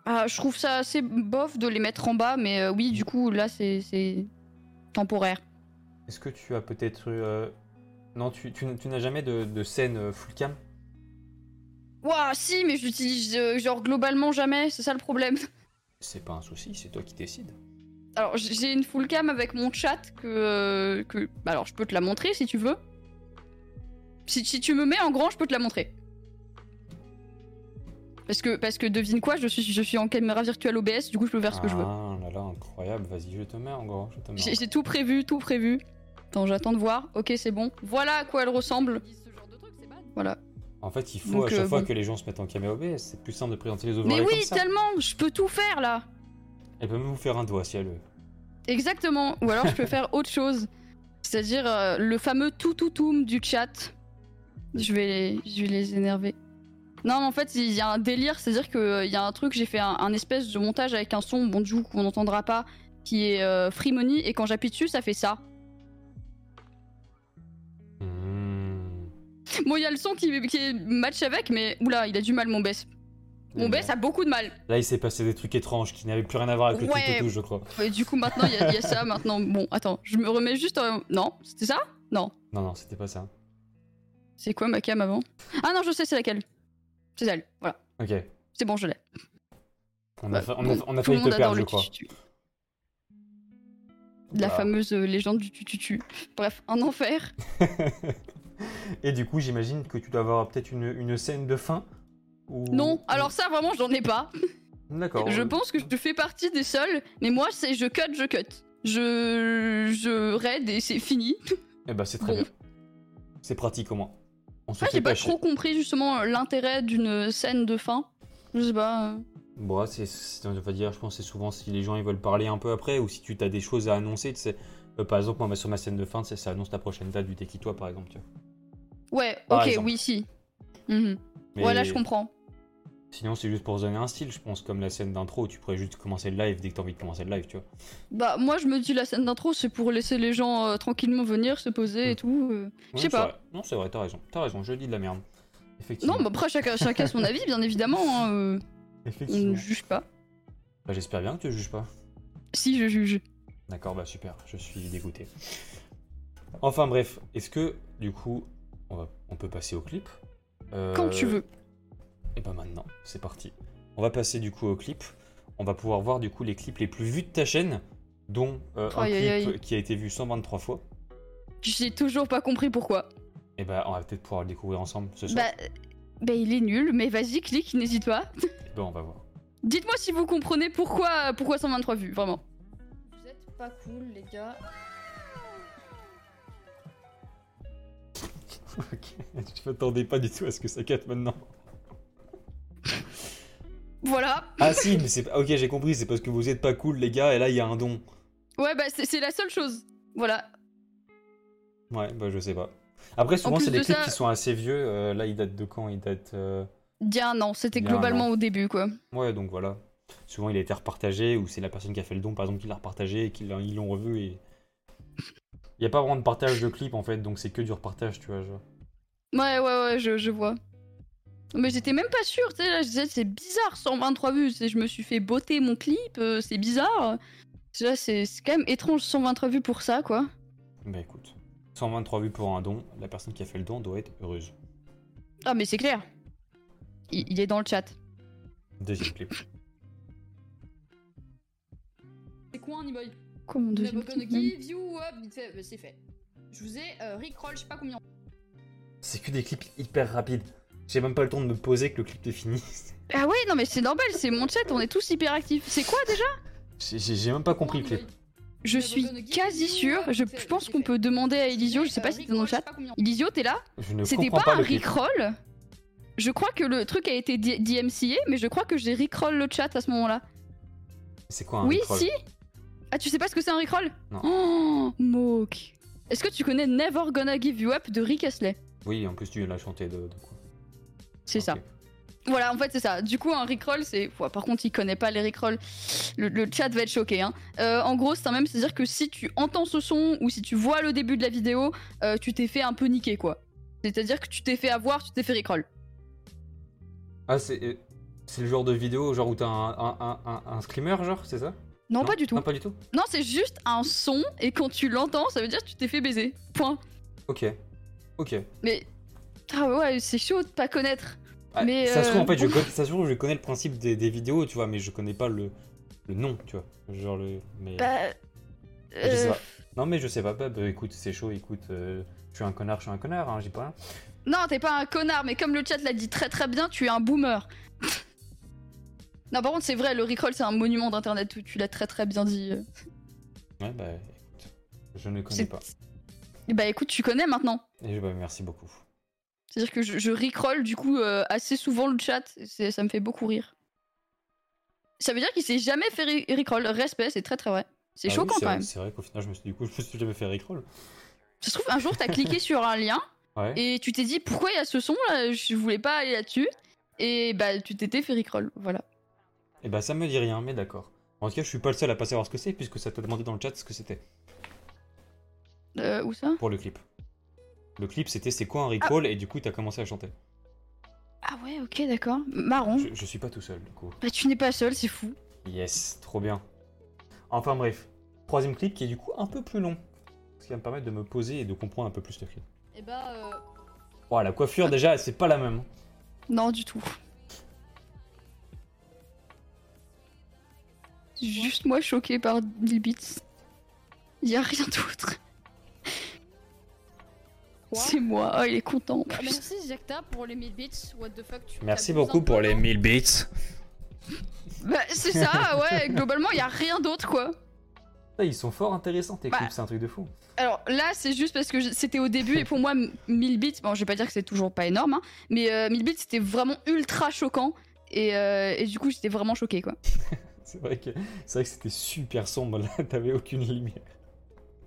Ah, je trouve ça assez bof de les mettre en bas, mais euh, oui, du coup, là, c'est- temporaire. Est-ce que tu as peut-être. eu, euh, Non, tu, tu, tu n'as jamais de, de scène euh, full cam? Ouah, si, mais j'utilise euh, genre globalement jamais, c'est ça le problème. *laughs* C'est pas un souci, c'est toi qui décides. Alors, j'ai une full cam avec mon chat que. euh, que... bah, alors, je peux te la montrer si tu veux. Si, si tu me mets en grand, je peux te la montrer. Parce que, parce que devine quoi, je suis, je suis en caméra virtuelle OBS, du coup, je peux faire ce que je veux. Ah là là, incroyable. Vas-y, je te mets en gros. Je te mets en J'ai gros. j'ai tout prévu, tout prévu. Attends, j'attends de voir. Ok, c'est bon. Voilà à quoi elle ressemble. Voilà. En fait, il faut Donc, à chaque euh, fois bon. que les gens se mettent en caméra OBS. C'est plus simple de présenter les Mais overlays oui, comme ça. tellement, je peux tout faire là. Elle peut même vous faire un doigt si elle veut. Exactement. Ou alors je peux *laughs* faire autre chose. C'est-à-dire euh, le fameux tout tout du chat. Je vais, les, je vais les énerver. Non, mais en fait, il y a un délire, c'est-à-dire qu'il y a un truc, j'ai fait un, un espèce de montage avec un son, bon, du coup, qu'on n'entendra pas, qui est euh, Free Money, et quand j'appuie dessus, ça fait ça. Bon, il y a le son qui, qui match avec, mais oula, il a du mal, mon Bess. Mon Bess a beaucoup de mal. Là, il s'est passé des trucs étranges qui n'avaient plus rien à voir avec le Ouais. tout tout, je crois. Et du coup, maintenant, il y, a- il y a ça, maintenant. Bon, attends, je me remets juste. en- Non, c'était ça? Non. Non, non, c'était pas ça. C'est quoi ma cam avant? Ah non, je sais, c'est laquelle. C'est elle, voilà. Ok. C'est bon, je l'ai. On a, fa- on a, on failli te perdre, je crois. tutu. La Voilà. fameuse euh, légende du tutu. Bref, un enfer. *laughs* *laughs* Et du coup, j'imagine que tu dois avoir peut-être une, une scène de fin ou... Non, alors ça, vraiment, j'en ai pas. *laughs* D'accord. Je pense que je fais partie des seuls, mais moi, c'est je cut, je cut. Je, je raid et c'est fini. Eh ben, c'est très Bon. bien. C'est pratique au moins. On se Ah, j'ai pas trop compris justement l'intérêt d'une scène de fin. Je sais pas. euh. Bon, c'est, va dire, je pense, que c'est souvent si les gens ils veulent parler un peu après ou si tu as des choses à annoncer, tu sais. Euh, par exemple, moi, sur ma scène de fin, ça annonce ta prochaine date du Tekitois, par exemple. Tu vois. Ouais, Par ok, exemple. oui, si. Mhm. Mais Ouais, là, je comprends. Sinon, c'est juste pour se donner un style, je pense, comme la scène d'intro où tu pourrais juste commencer le live dès que t'as envie de commencer le live, tu vois. Bah, moi, je me dis la scène d'intro, c'est pour laisser les gens euh, tranquillement venir, se poser et Mm. tout. euh. Je sais pas. vrai. Non, c'est vrai, t'as raison. T'as raison, je dis de la merde. Effectivement. Non, bah après, chacun, chacun son avis, bien évidemment. hein, euh, on Effectivement. ne juge pas. Bah, j'espère bien que tu juges pas. Si, je juge. D'accord, bah super, je suis dégoûté. Enfin bref, est-ce que du coup, on, va- on peut passer au clip Euh, Quand tu veux. Et bah maintenant, c'est parti. On va passer du coup au clip. On va pouvoir voir du coup les clips les plus vus de ta chaîne, dont euh, un clip aïe. qui a été vu 123 fois. J'ai toujours pas compris pourquoi. Et bah on va peut-être pouvoir le découvrir ensemble ce soir. Bah, bah, il est nul, mais vas-y, clique, n'hésite pas. Et bah on va voir. Dites-moi si vous comprenez pourquoi, pourquoi 123 vues, vraiment. Vous êtes pas cool, les gars. *laughs* ok, je m'attendais pas du tout à ce que ça capte maintenant. Voilà. Ah si, mais c'est... Ok, j'ai compris, c'est parce que vous êtes pas cool les gars, et là il y a un don. Ouais, bah c'est c'est la seule chose. Voilà. Ouais, bah je sais pas. Après, souvent c'est des de clips ça- qui sont assez vieux, euh, là ils datent de quand? Ils datent... euh, Il y a un an, c'était globalement au début, quoi. Ouais, donc voilà. Souvent il a été repartagé, ou c'est la personne qui a fait le don par exemple qui l'a repartagé, et qu'ils l'ont- ils l'ont revu, et... Il y a pas vraiment de partage de clips en fait, donc c'est que du repartage, tu vois, genre. Ouais, ouais, ouais, je, je vois. Mais j'étais même pas sûre, tu sais, là, je disais, c'est bizarre, 123 vues, je me suis fait botter mon clip, euh, c'est bizarre. Déjà, c'est c'est quand même étrange, 123 vues pour ça, quoi. Bah écoute, 123 vues pour un don, la personne qui a fait le don doit être heureuse. Ah, mais c'est clair. Il, il est dans le chat. Deuxième clip. C'est quoi un e-boy Deuxième you up, vite fait, bah, c'est fait. Je vous ai euh, Rickroll, je sais pas combien. C'est que des clips hyper rapides. J'ai même pas le temps de me poser que le clip est fini. *laughs* Ah ouais, non, mais c'est normal, c'est mon chat, on est tous hyper actifs. C'est quoi déjà? J'ai- même pas compris le clip. Je suis quasi sûre, je, pense qu'on peut demander à Elisio, je sais pas si t'es dans le chat. Elisio, t'es là? C'était pas, pas, un. Rickroll Je crois que le truc a été DMCA, mais je crois que j'ai Rickroll le chat à ce moment-là. C'est quoi un oui, Rickroll? si Ah, tu sais pas ce que c'est un Rickroll Non. Oh, moque. Est-ce que tu connais Never Gonna Give You Up de Rick Astley? Oui, en plus tu l'as chanté de, de quoi? C'est ça. Voilà, en fait, c'est ça. Du coup, un Rickroll, c'est. Ouais, par contre, il connaît pas les Rickrolls. Le, le chat va être choqué. Hein. Euh, en gros, c'est un même, c'est-à-dire que si tu entends ce son ou si tu vois le début de la vidéo, euh, tu t'es fait un peu niquer, quoi. C'est-à-dire que tu t'es fait avoir, tu t'es fait Rickroll. Ah, c'est euh, c'est le genre de vidéo genre où t'as un, un, un, un, un screamer, genre, c'est ça? Non, pas du tout. Non, pas du tout. Non, c'est juste un son et quand tu l'entends, ça veut dire que tu t'es fait baiser. Point. Ok. Ok. Mais. Ah ouais, c'est chaud de pas connaître. Ah, Mais, ça se trouve, euh, en fait, je connais, ça se trouve, je connais le principe des, des vidéos, tu vois, mais je connais pas le, le nom, tu vois. Genre le. Mais... Bah. je sais euh, pas. Non, mais je sais pas. Bah, bah, écoute, c'est chaud, écoute. euh, je suis un connard, je suis un connard, hein, j'ai pas rien. Non, t'es pas un connard, mais comme le chat l'a dit très très bien, tu es un boomer. Non, par contre, c'est vrai, le Rickroll, c'est un monument d'internet, tu, l'as très très bien dit. Ouais, bah, écoute. Je ne connais pas. Et bah écoute, tu connais maintenant. Et bah, merci beaucoup. C'est-à-dire que je, je Rickroll du coup euh, assez souvent le chat, ça me fait beaucoup rire. Ça veut dire qu'il s'est jamais fait ri- Rickroll, respect, c'est très très vrai. C'est Ah choquant quand vrai- même. C'est vrai qu'au final, je me suis, du coup, je me suis jamais fait Rickroll. Ça se trouve, un jour, t'as cliqué sur un lien Ouais. et tu t'es dit pourquoi il y a ce son là, je voulais pas aller là-dessus. Et bah tu t'étais fait Rickroll, voilà. Et bah, ça me dit rien, mais d'accord. En tout cas, je suis pas le seul à pas savoir ce que c'est, puisque ça t'a demandé dans le chat ce que c'était Euh, où ça? Pour le clip. Le clip, c'était c'est quoi un Rickroll, et du coup, t'as commencé à chanter. Ah ouais, ok, d'accord. Marrant. Je, je suis pas tout seul, du coup. Bah tu n'es pas seul, c'est fou. Yes, trop bien. Enfin bref, troisième clip qui est du coup un peu plus long. Ce qui va me permettre de me poser et de comprendre un peu plus le clip. Et bah, euh, Oh, la coiffure déjà, c'est pas la même. Non, du tout. Juste moi choqué par 1000 bits. Y a rien d'autre. C'est moi. Oh, il est content en Ah, plus. merci Ziakta pour les 1000 bits. What the fuck, tu Merci beaucoup pour les non 1000 bits. Bah, c'est ça, *laughs* ouais. Globalement, y a rien d'autre, quoi. Ah, ils sont fort intéressants tes Bah. clips, c'est un truc de fou. Alors là, c'est juste parce que c'était au début et pour moi, m- 1000 bits, bon, je vais pas dire que c'est toujours pas énorme, hein, mais euh, 1000 bits, c'était vraiment ultra choquant. Et, euh, et du coup, j'étais vraiment choquée, quoi. *laughs* C'est vrai que c'est vrai que c'était super sombre là, *laughs* t'avais aucune lumière.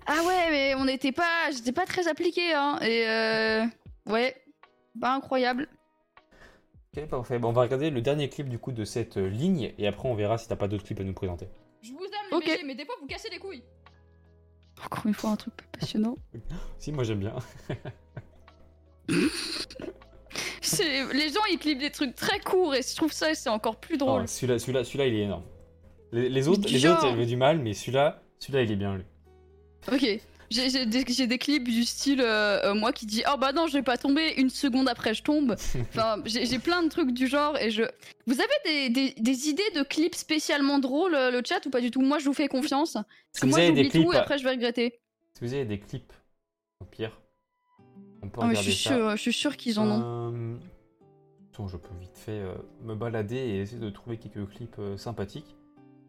Ah ouais, mais on n'était pas, j'étais pas très appliqué, hein. Et euh, ouais, pas incroyable. Ok, parfait. Bon, on va regarder le dernier clip du coup de cette euh, ligne et après on verra si t'as pas d'autres clips à nous présenter. Je vous aime les. BG, mais des fois vous cassez les couilles. Encore une fois, un truc passionnant. *laughs* Si, moi j'aime bien. *laughs* Les gens, ils clipent des trucs très courts et je trouve ça, c'est encore plus drôle. Oh, celui-là, celui-là, celui-là, il est énorme. Les, les autres, les genre. autres, j'avais du mal, mais celui-là, celui-là, il est bien lui. Ok. J'ai des, clips du style euh, euh, moi qui dis oh bah non je vais pas tomber une seconde après je tombe *laughs* enfin j'ai plein de trucs du genre et je vous avez des, des- des idées de clips spécialement drôles euh, le chat ou pas du tout? Moi je vous fais confiance parce que moi j'oublie tout et à- après je vais regretter Si vous avez des clips, au pire, on peut Ah, mais je suis ça. sûr je suis sûr qu'ils en ont Euh, attends, je peux vite fait euh, me balader et essayer de trouver quelques clips sympathiques.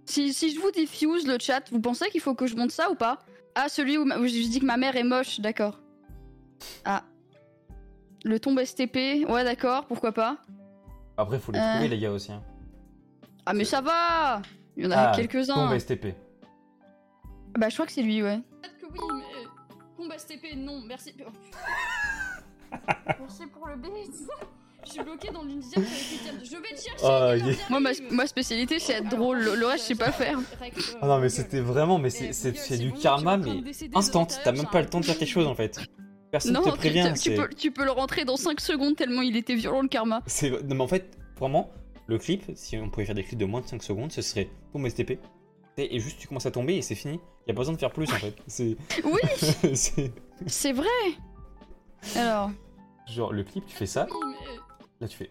Si, si je vous diffuse le chat vous pensez qu'il faut que je monte ça ou pas? Ah celui où, ma- où je dis que ma mère est moche d'accord ah Le tombe STP, ouais d'accord, pourquoi pas. Après, faut les Euh. trouver, les gars, aussi. hein. Ah mais ça va Il y en a Ah, quelques-uns. Tombe STP. Bah je crois que c'est lui, ouais. Peut-être que oui, mais. euh, Combat STP, non, merci. *laughs* Merci pour le bait. Je suis bloquée dans huitièmes. Je vais te chercher. Ah, Moi ma, spécialité c'est être drôle, le, reste je sais pas faire. Euh, Ah non, mais c'était vraiment, mais c'est Eh, du bon, tu karma, mais instant. T'as même pas a le temps de faire quelque chose, en fait. Personne Non, te tu, prévient. tu c'est- peux, tu peux le rentrer dans 5 secondes tellement il était violent le karma. Non mais en fait vraiment le clip si on pouvait faire des clips de moins de 5 secondes ce serait tombe STP et et juste tu commences à tomber et c'est fini. Y a pas besoin de faire plus en fait. Oui, *laughs* c'est c'est vrai Alors, genre le clip tu fais ça, Oui, mais. Là tu fais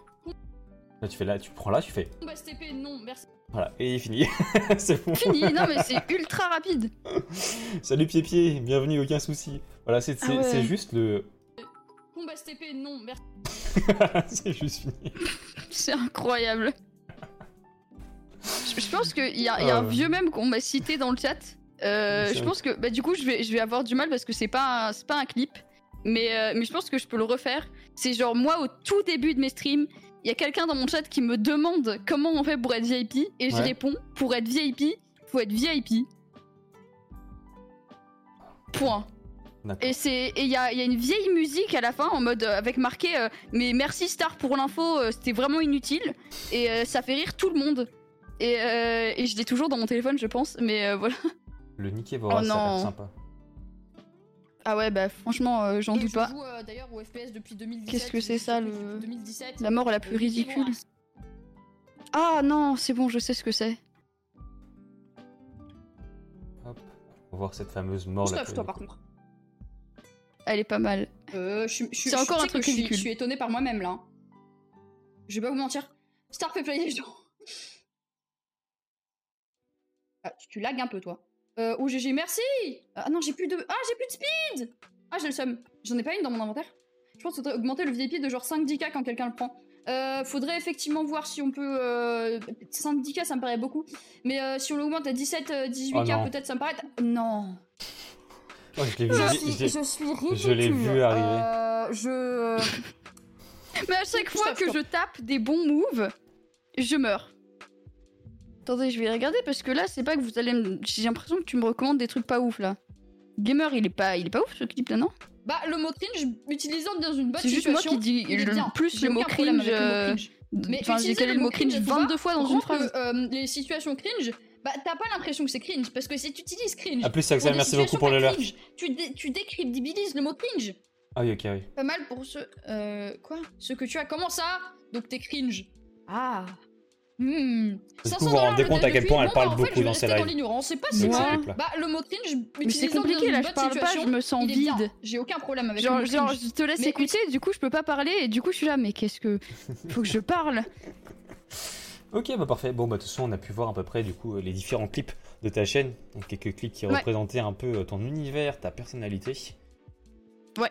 là tu fais là tu prends là tu fais Combat STP, non, merci. voilà et il est fini. *laughs* c'est bon. fini, non mais c'est ultra rapide. *laughs* Salut pied pied, bienvenue aucun souci. Voilà c'est Ah ouais. juste le Combat STP, non, merci. *laughs* c'est juste fini. C'est incroyable. Je, je pense qu'il y y a Ah un ouais. vieux même qu'on m'a cité dans le chat. Euh, je pense que bah, du coup je vais, je vais avoir du mal parce que c'est pas, un- pas un clip. Mais, euh, mais je pense que je peux le refaire. C'est genre moi au tout début de mes streams, il y a quelqu'un dans mon chat qui me demande comment on fait pour être VIP et je Ouais. réponds pour être VIP, faut être VIP. Point. Et c'est et il y a, y a une vieille musique à la fin en mode euh, avec marqué euh, mais merci Star pour l'info, euh, c'était vraiment inutile et ça fait rire tout le monde. Et, et je l'ai toujours dans mon téléphone je pense, mais voilà. Le Nicky Vorace Oh ça a non. sympa. Ah ouais bah franchement euh, j'en doute je pas. joue euh, d'ailleurs au FPS depuis 2017. Qu'est-ce que c'est ça, le- depuis 2017. La mort la plus Euh, ridicule. Ah non c'est bon je sais ce que c'est. Hop. On va voir cette fameuse mort Vorace. là. Stuff, toi par contre. Elle est pas mal. Euh, C'est je- encore un truc que je suis- ridicule. Je suis étonnée par moi-même là. Je vais pas vous mentir. Star fait gens. Ah, tu, tu lagues un peu toi. Euh, oh GG, merci Ah non, j'ai plus de... Ah, j'ai plus de speed Ah, j'ai le seum. J'en ai pas une dans mon inventaire. Je pense qu'il faudrait augmenter le VIP de genre 5-10k quand quelqu'un le prend. Euh, faudrait effectivement voir si on peut... Euh... 5-10k, ça me paraît beaucoup. Mais euh, si on l'augmente à 17-18k, Oh non. peut-être ça me paraît... Non Oh, je l'ai vu, je suis, je suis ridicule. je l'ai vu arriver. Euh, je... *laughs* Mais à chaque fois que je tape des bons moves, je meurs. Attendez, je vais regarder parce que là, c'est pas que vous allez me... J'ai l'impression que tu me recommandes des trucs pas ouf là. Gamer, il est pas, il est pas ouf ce clip là, non? Bah, le mot cringe, utilisant dans une bonne C'est juste moi situation. qui dis le- bien. plus le mot cringe. avec le mot euh, cringe. Mais Enfin, j'ai calé le mot cringe faut 22 pas fois dans une phrase. que, euh, les situations cringe, bah, t'as pas l'impression que c'est cringe. Parce que si tu utilises cringe. A plus pour Axel, merci beaucoup pour le cringe, Tu, dé- tu décrédibilises le mot cringe. Ah oui ok oui. Pas mal pour ce. Euh, quoi? Ce que tu as. Comment ça? Donc t'es cringe. Ah. Hmm. Du coup, 500 vous vous rendez compte à quel point elle parle bah, beaucoup dans ses lives. C'est pas si. Bah, le mot cringe, c'est compliqué là, je parle pas, je me sens vide. J'ai aucun problème avec le Genre, genre, je te laisse Mais écouter, du coup je peux pas parler et du coup je suis là, mais qu'est-ce que. *laughs* Faut que je parle? Ok, bah parfait. Bon, bah de toute façon, on a pu voir à peu près du coup les différents clips de ta chaîne. Donc quelques clips qui Ouais. représentaient un peu euh, ton univers, ta personnalité. Ouais.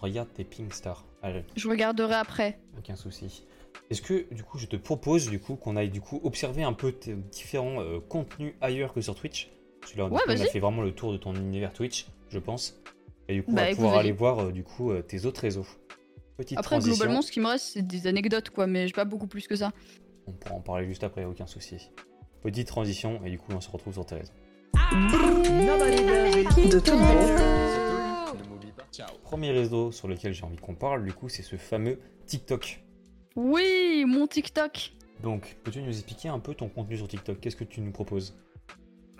Regarde tes pink stars. Allez, Je regarderai après. aucun souci. Est-ce que du coup, je te propose du coup qu'on aille du coup observer un peu tes différents euh, contenus ailleurs que sur Twitch? Parce que là, Ouais, coup, on a fait vraiment le tour de ton univers Twitch, je pense. Et du coup, Bah, on va écoute, pouvoir aller voir euh, du coup euh, tes autres réseaux. Petite Après, transition. globalement, ce qui me reste, c'est des anecdotes quoi, mais j'ai pas beaucoup plus que ça. On pourra en parler juste après, aucun souci. Petite transition et du coup, on se retrouve sur tes réseaux. Nobody does it. De tout le. Premier réseau sur lequel j'ai envie qu'on parle, du coup, c'est ce fameux TikTok. Oui, mon TikTok Donc, peux-tu nous expliquer un peu ton contenu sur TikTok? Qu'est-ce que tu nous proposes?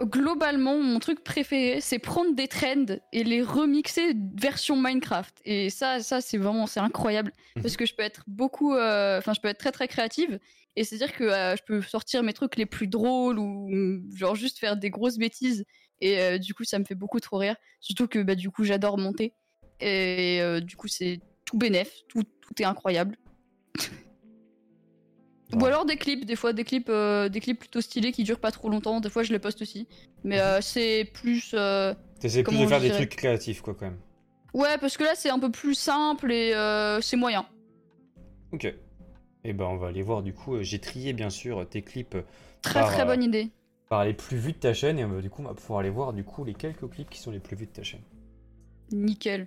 Globalement, mon truc préféré, c'est prendre des trends et les remixer version Minecraft. Et ça, ça c'est vraiment, c'est incroyable. Mhm. Parce que je peux être beaucoup, euh, enfin, je peux être très très créative. Et c'est-à-dire que euh, je peux sortir mes trucs les plus drôles ou genre juste faire des grosses bêtises. Et euh, du coup, ça me fait beaucoup trop rire. Surtout que bah, du coup, j'adore monter. Et du coup, c'est tout tout, tout est incroyable. Ou alors des clips, des fois des clips, euh, des clips plutôt stylés qui durent pas trop longtemps. Des fois, je les poste aussi. Mais euh, c'est plus. euh, T'essaies plus de faire des dirais trucs créatifs, quoi, quand même. Ouais, parce que là, c'est un peu plus simple et euh, c'est moyen. Ok. Et ben, on va aller voir, du coup, j'ai trié, bien sûr, tes clips Très Par, très bonne idée. par les plus vus de ta chaîne, et du coup, on va pouvoir aller voir, du coup, les quelques clips qui sont les plus vus de ta chaîne. Nickel.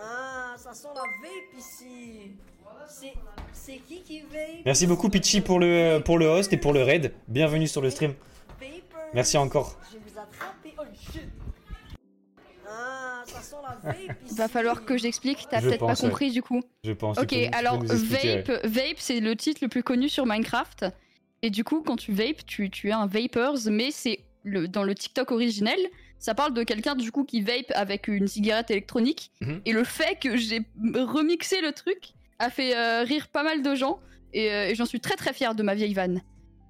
Ah, ça sent la vape ici. C'est, c'est qui qui vape Merci beaucoup Pitchy pour le, pour le host et pour le raid. Bienvenue sur le stream. Vapers. Merci encore. Je vais vous attraper. Oh shit. Ah, ça sent la vape *laughs* ici. Va falloir que j'explique, t'as Je peut-être pas pense, ouais. compris du coup. Je pense. Ok, tu peux- tu peux alors nous expliquer, Vape, Vape c'est le titre le plus connu sur Minecraft. Et du coup, quand tu vapes, tu, tu es un vapors, mais c'est le, dans le TikTok originel, ça parle de quelqu'un du coup qui vape avec une cigarette électronique. Mhm. Et le fait que j'ai remixé le truc a fait euh, rire pas mal de gens. Et, euh, et j'en suis très très fière de ma vieille vanne.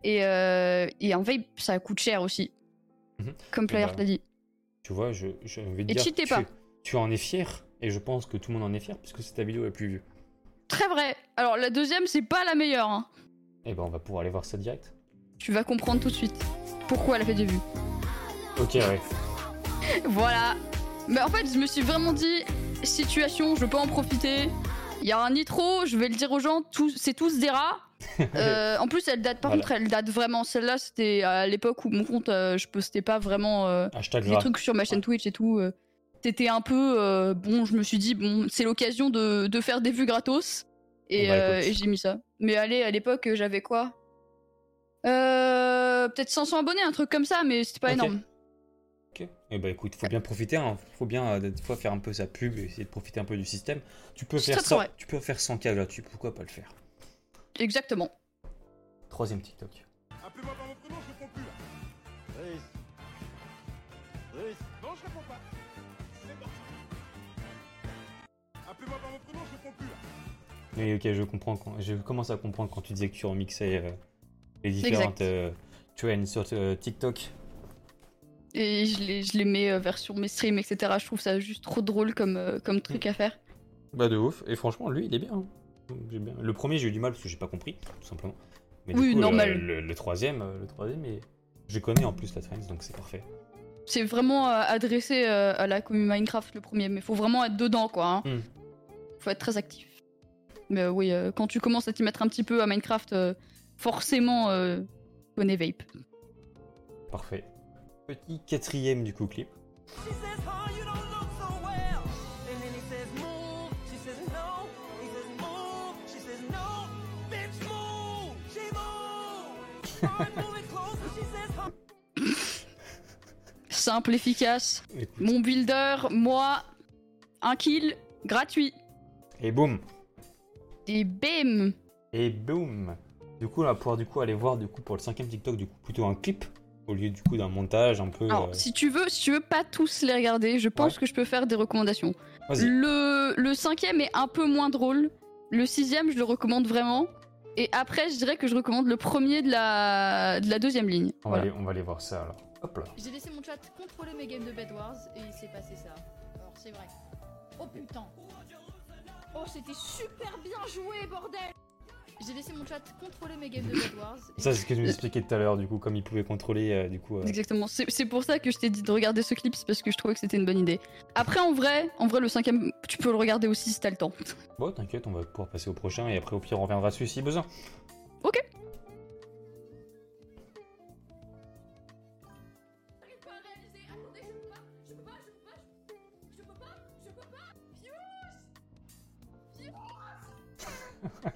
Et, euh, et un vape, ça coûte cher aussi. Mhm. Comme Player bah, t'a dit. Tu vois, je, de Et dire. tu, pas. tu en es fier. Et je pense que tout le monde en est fier puisque c'est ta vidéo la plus vue. Très vrai. Alors la deuxième, c'est pas la meilleure. hein. Et ben on va pouvoir aller voir ça direct. Tu vas comprendre tout de suite pourquoi elle a fait des vues. Ok, ouais. *laughs* Voilà. Mais en fait, je me suis vraiment dit, situation, je peux en profiter. Il y a un nitro, je vais le dire aux gens, c'est tous des rats. *laughs* Euh, en plus, elle date, par Voilà. contre, elle date vraiment. Celle-là, c'était à l'époque où mon compte, euh, je postais pas vraiment euh, des trucs sur ma chaîne Twitch et tout. euh. C'était un peu. bon, je me suis dit, bon, c'est l'occasion de, de faire des vues gratos. Et, Bah, et j'ai mis ça. Mais allez, à l'époque, j'avais quoi? Peut-être 500 abonnés, un truc comme ça, mais c'était pas énorme. Ok. Et bah écoute, faut bien profiter. Hein. Faut bien euh, des fois faire un peu sa pub et essayer de profiter un peu du système. Tu peux faire ça. Tu peux faire 100K là-dessus. Pourquoi pas le faire? Exactement. Troisième TikTok. Appelez-moi par mon prénom, je réponds plus là. Brice. Brice. Non, je réponds pas. C'est parti. Appelez-moi par mon prénom, je réponds plus là. Oui, ok, je comprends. Quand... Je commence à comprendre quand tu disais que tu remixais euh, les différentes euh, trends sur euh, TikTok. Et je les, je les mets euh, vers sur mes streams, etc. Je trouve ça juste trop drôle comme, euh, comme truc à faire. Bah de ouf. Et franchement, lui, il est bien. hein. J'ai bien- Le premier, j'ai eu du mal parce que j'ai pas compris, tout simplement. Mais du Oui, coup, le- normal. Le, le troisième, euh, le troisième, et je connais en plus la trend, donc c'est parfait. C'est vraiment euh, adressé euh, à la communauté Minecraft le premier, mais faut vraiment être dedans quoi. Hein. Hmm. Faut être très actif. Mais euh, oui, euh, quand tu commences à t'y mettre un petit peu à Minecraft, euh, forcément, euh, connais Vape. Parfait. Petit quatrième du coup clip. She says, "Huh, you don't look so well." And then he says, "Move." She says, "No." He says, "Move." She says, "No." Bitch, move. She moves. Start moving closer. She says, "Huh." *laughs* Simple, efficace. Écoute. Mon builder, moi, un kill, gratuit. Et boum Et bim Et boum Du coup, on va pouvoir du coup aller voir du coup pour le cinquième TikTok du coup plutôt un clip au lieu du coup d'un montage un peu. Alors, euh, si tu veux, si tu veux pas tous les regarder, je pense Ouais. que je peux faire des recommandations. Vas-y. Le, le cinquième est un peu moins drôle. Le sixième, je le recommande vraiment. Et après, je dirais que je recommande le premier de la, de la deuxième ligne. On va, aller, on va aller voir ça alors. Hop là. J'ai laissé mon chat contrôler mes games de Bed Wars et il s'est passé ça. Alors c'est vrai. Oh putain. Oh c'était super bien joué bordel. J'ai laissé mon chat contrôler mes games de Bed Wars. et- Ça c'est ce que je vous expliquais tout à l'heure du coup comme il pouvait contrôler euh, du coup. euh, Exactement. C'est c'est pour ça que je t'ai dit de regarder ce clip, c'est parce que je trouvais que c'était une bonne idée. Après, en vrai, en vrai, le cinquième, tu peux le regarder aussi si t'as le temps. Bon t'inquiète on va pouvoir passer au prochain et après au pire on reviendra dessus si besoin. Ok. *laughs*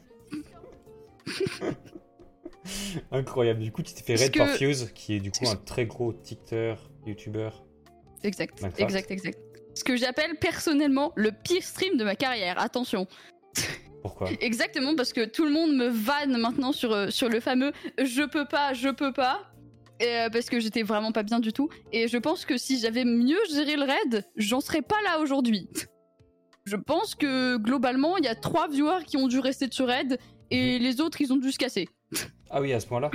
*laughs* Incroyable. Du coup tu t'es fait raid par que- Fuse qui est du coup un très gros TikTok, YouTuber. Exact, Minecraft. exact, exact. Ce que j'appelle personnellement le pire stream de ma carrière. Attention. *laughs* Pourquoi? Exactement, parce que tout le monde me vanne maintenant sur, euh, sur le fameux je peux pas, je peux pas. Euh, parce que j'étais vraiment pas bien du tout. Et je pense que si j'avais mieux géré le raid, j'en serais pas là aujourd'hui. *laughs* Je pense que globalement, il y a trois viewers qui ont dû rester ce raid et les autres, ils ont dû se casser. Ah oui à ce point-là.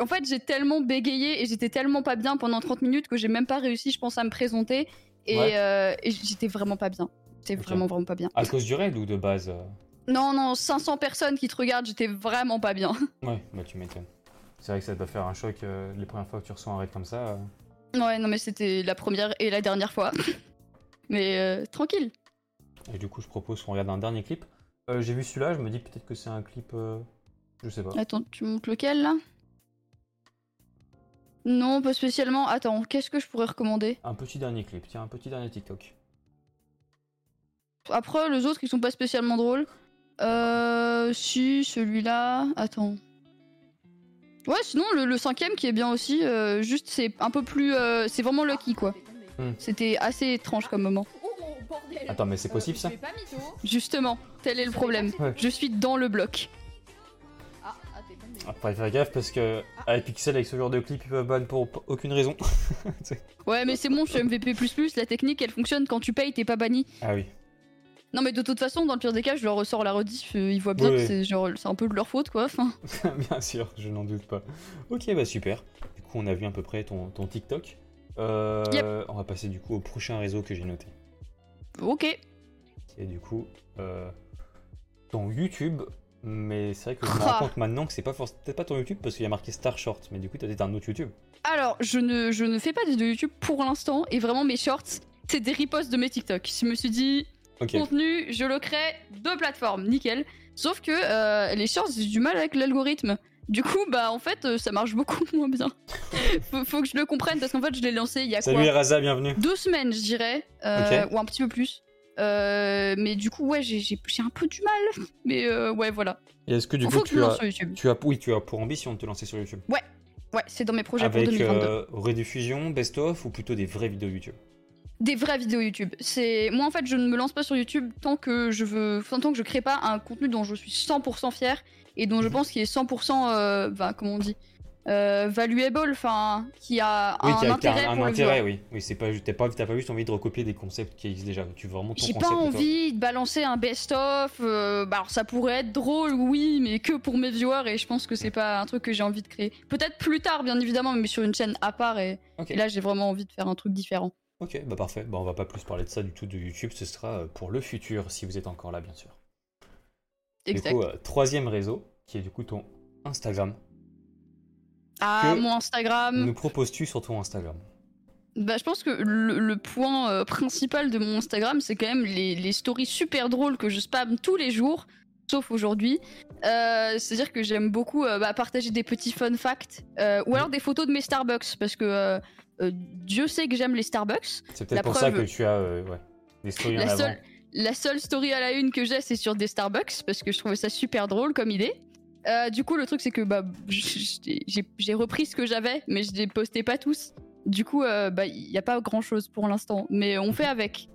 En fait, j'ai tellement bégayé et j'étais tellement pas bien pendant 30 minutes que j'ai même pas réussi, je pense, à me présenter. Et, Ouais. euh, et j'étais vraiment pas bien. J'étais vraiment, vraiment pas bien. À cause du raid ou de base euh Non, non, 500 personnes qui te regardent, j'étais vraiment pas bien. *laughs* Ouais bah tu m'étonnes. C'est vrai que ça doit faire un choc euh, les premières fois que tu reçois un raid comme ça. euh. Ouais, non, mais c'était la première et la dernière fois. *laughs* mais euh, tranquille. Et du coup je propose qu'on regarde un dernier clip. Euh, J'ai vu celui-là, je me dis peut-être que c'est un clip. Je sais pas. Attends, tu montes lequel là? Non, pas spécialement. Attends, qu'est-ce que je pourrais recommander? Un petit dernier clip, tiens, un petit dernier TikTok. Après, les autres, ils sont pas spécialement drôles. Euh, si, celui-là. Attends. Ouais, sinon, le, le cinquième qui est bien aussi, euh, juste c'est un peu plus. euh, c'est vraiment lucky quoi. Hmm. C'était assez étrange comme moment. Oh Attends, mais c'est possible, ça? Justement, tel est le problème. Ouais. Je suis dans le bloc. Après, faire gaffe parce que avec Pixel, avec ce genre de clip, ils peuvent ban pour aucune raison. *laughs* Ouais, mais c'est bon, je suis MVP. La technique elle fonctionne quand tu payes, t'es pas banni. ah oui. Non, mais de toute façon, dans le pire des cas, je leur ressors la rediff. euh, ils voient bien Oui, que oui. c'est un peu de leur faute quoi. Enfin, *laughs* Bien sûr, je n'en doute pas. Ok, bah super. Du coup, on a vu à peu près ton, ton TikTok. Euh, Yep. On va passer du coup au prochain réseau que j'ai noté. ok. Est du coup euh, ton YouTube. Mais c'est vrai que je me rends compte maintenant que c'est pas peut-être pas ton YouTube parce qu'il y a marqué Star Short. Mais du coup, t'as peut-être un autre YouTube. Alors, je ne, je ne fais pas de YouTube pour l'instant. Et vraiment, mes shorts, c'est des reposts de mes TikTok. Je me suis dit, Ok. contenu, je le crée, deux plateformes, nickel. Sauf que euh, les shorts, j'ai du mal avec l'algorithme. Du coup, bah en fait, euh, ça marche beaucoup *laughs* moins bien. faut, faut que je le comprenne parce qu'en fait, je l'ai lancé il y a Salut quoi Eraza, bienvenue. Deux semaines, je dirais, euh, ou un petit peu plus. Euh, mais du coup, ouais, j'ai un peu du mal. *laughs* Mais euh, ouais, voilà. Et est-ce que du coup tu as, sur YouTube. tu as, oui, tu as pour ambition de te lancer sur YouTube Ouais, c'est dans mes projets pour Avec 2022. euh, rediffusion, best-of ou plutôt des vraies vidéos YouTube? Des vraies vidéos YouTube. C'est moi en fait, je ne me lance pas sur YouTube tant que je veux, tant que je crée pas un contenu dont je suis 100% fier et dont je Mhm. pense qu'il est 100%, euh, bah, comment on dit, euh, valuable, enfin, qui a Oui, un qui a, qui a intérêt un, pour le intérêt, oui. Oui, c'est pas, t'as pas, t'as pas juste envie de recopier des concepts qui existent déjà. Tu veux vraiment ton J'ai concept. pas à toi. envie de balancer un best-of. euh, bah, alors ça pourrait être drôle, oui, mais que pour mes viewers et je pense que c'est pas un truc que j'ai envie de créer. Peut-être plus tard, bien évidemment, mais sur une chaîne à part et, là j'ai vraiment envie de faire un truc différent. Ok, bah parfait. Bah, on va pas plus parler de ça du tout de YouTube. Ce sera euh, pour le futur, si vous êtes encore là, bien sûr. Exact. Du coup, euh, troisième réseau, qui est du coup ton Instagram. Ah, que mon Instagram. Nous proposes-tu sur ton Instagram Bah, je pense que le, le point euh, principal de mon Instagram, c'est quand même les, les stories super drôles que je spam tous les jours, sauf aujourd'hui. Euh, C'est-à-dire que j'aime beaucoup euh, bah, partager des petits fun facts, ou alors des photos de mes Starbucks, parce que Dieu sait que j'aime les Starbucks. C'est peut-être pour ça que tu as ouais, des stories en La avant. seule, la seule story à la une que j'ai, c'est sur des Starbucks, parce que je trouvais ça super drôle comme idée. Euh, du coup, le truc, c'est que bah, j'ai repris ce que j'avais, mais je les postais pas tous. Du coup, euh, bah, il n'y a pas grand chose pour l'instant, mais on fait avec.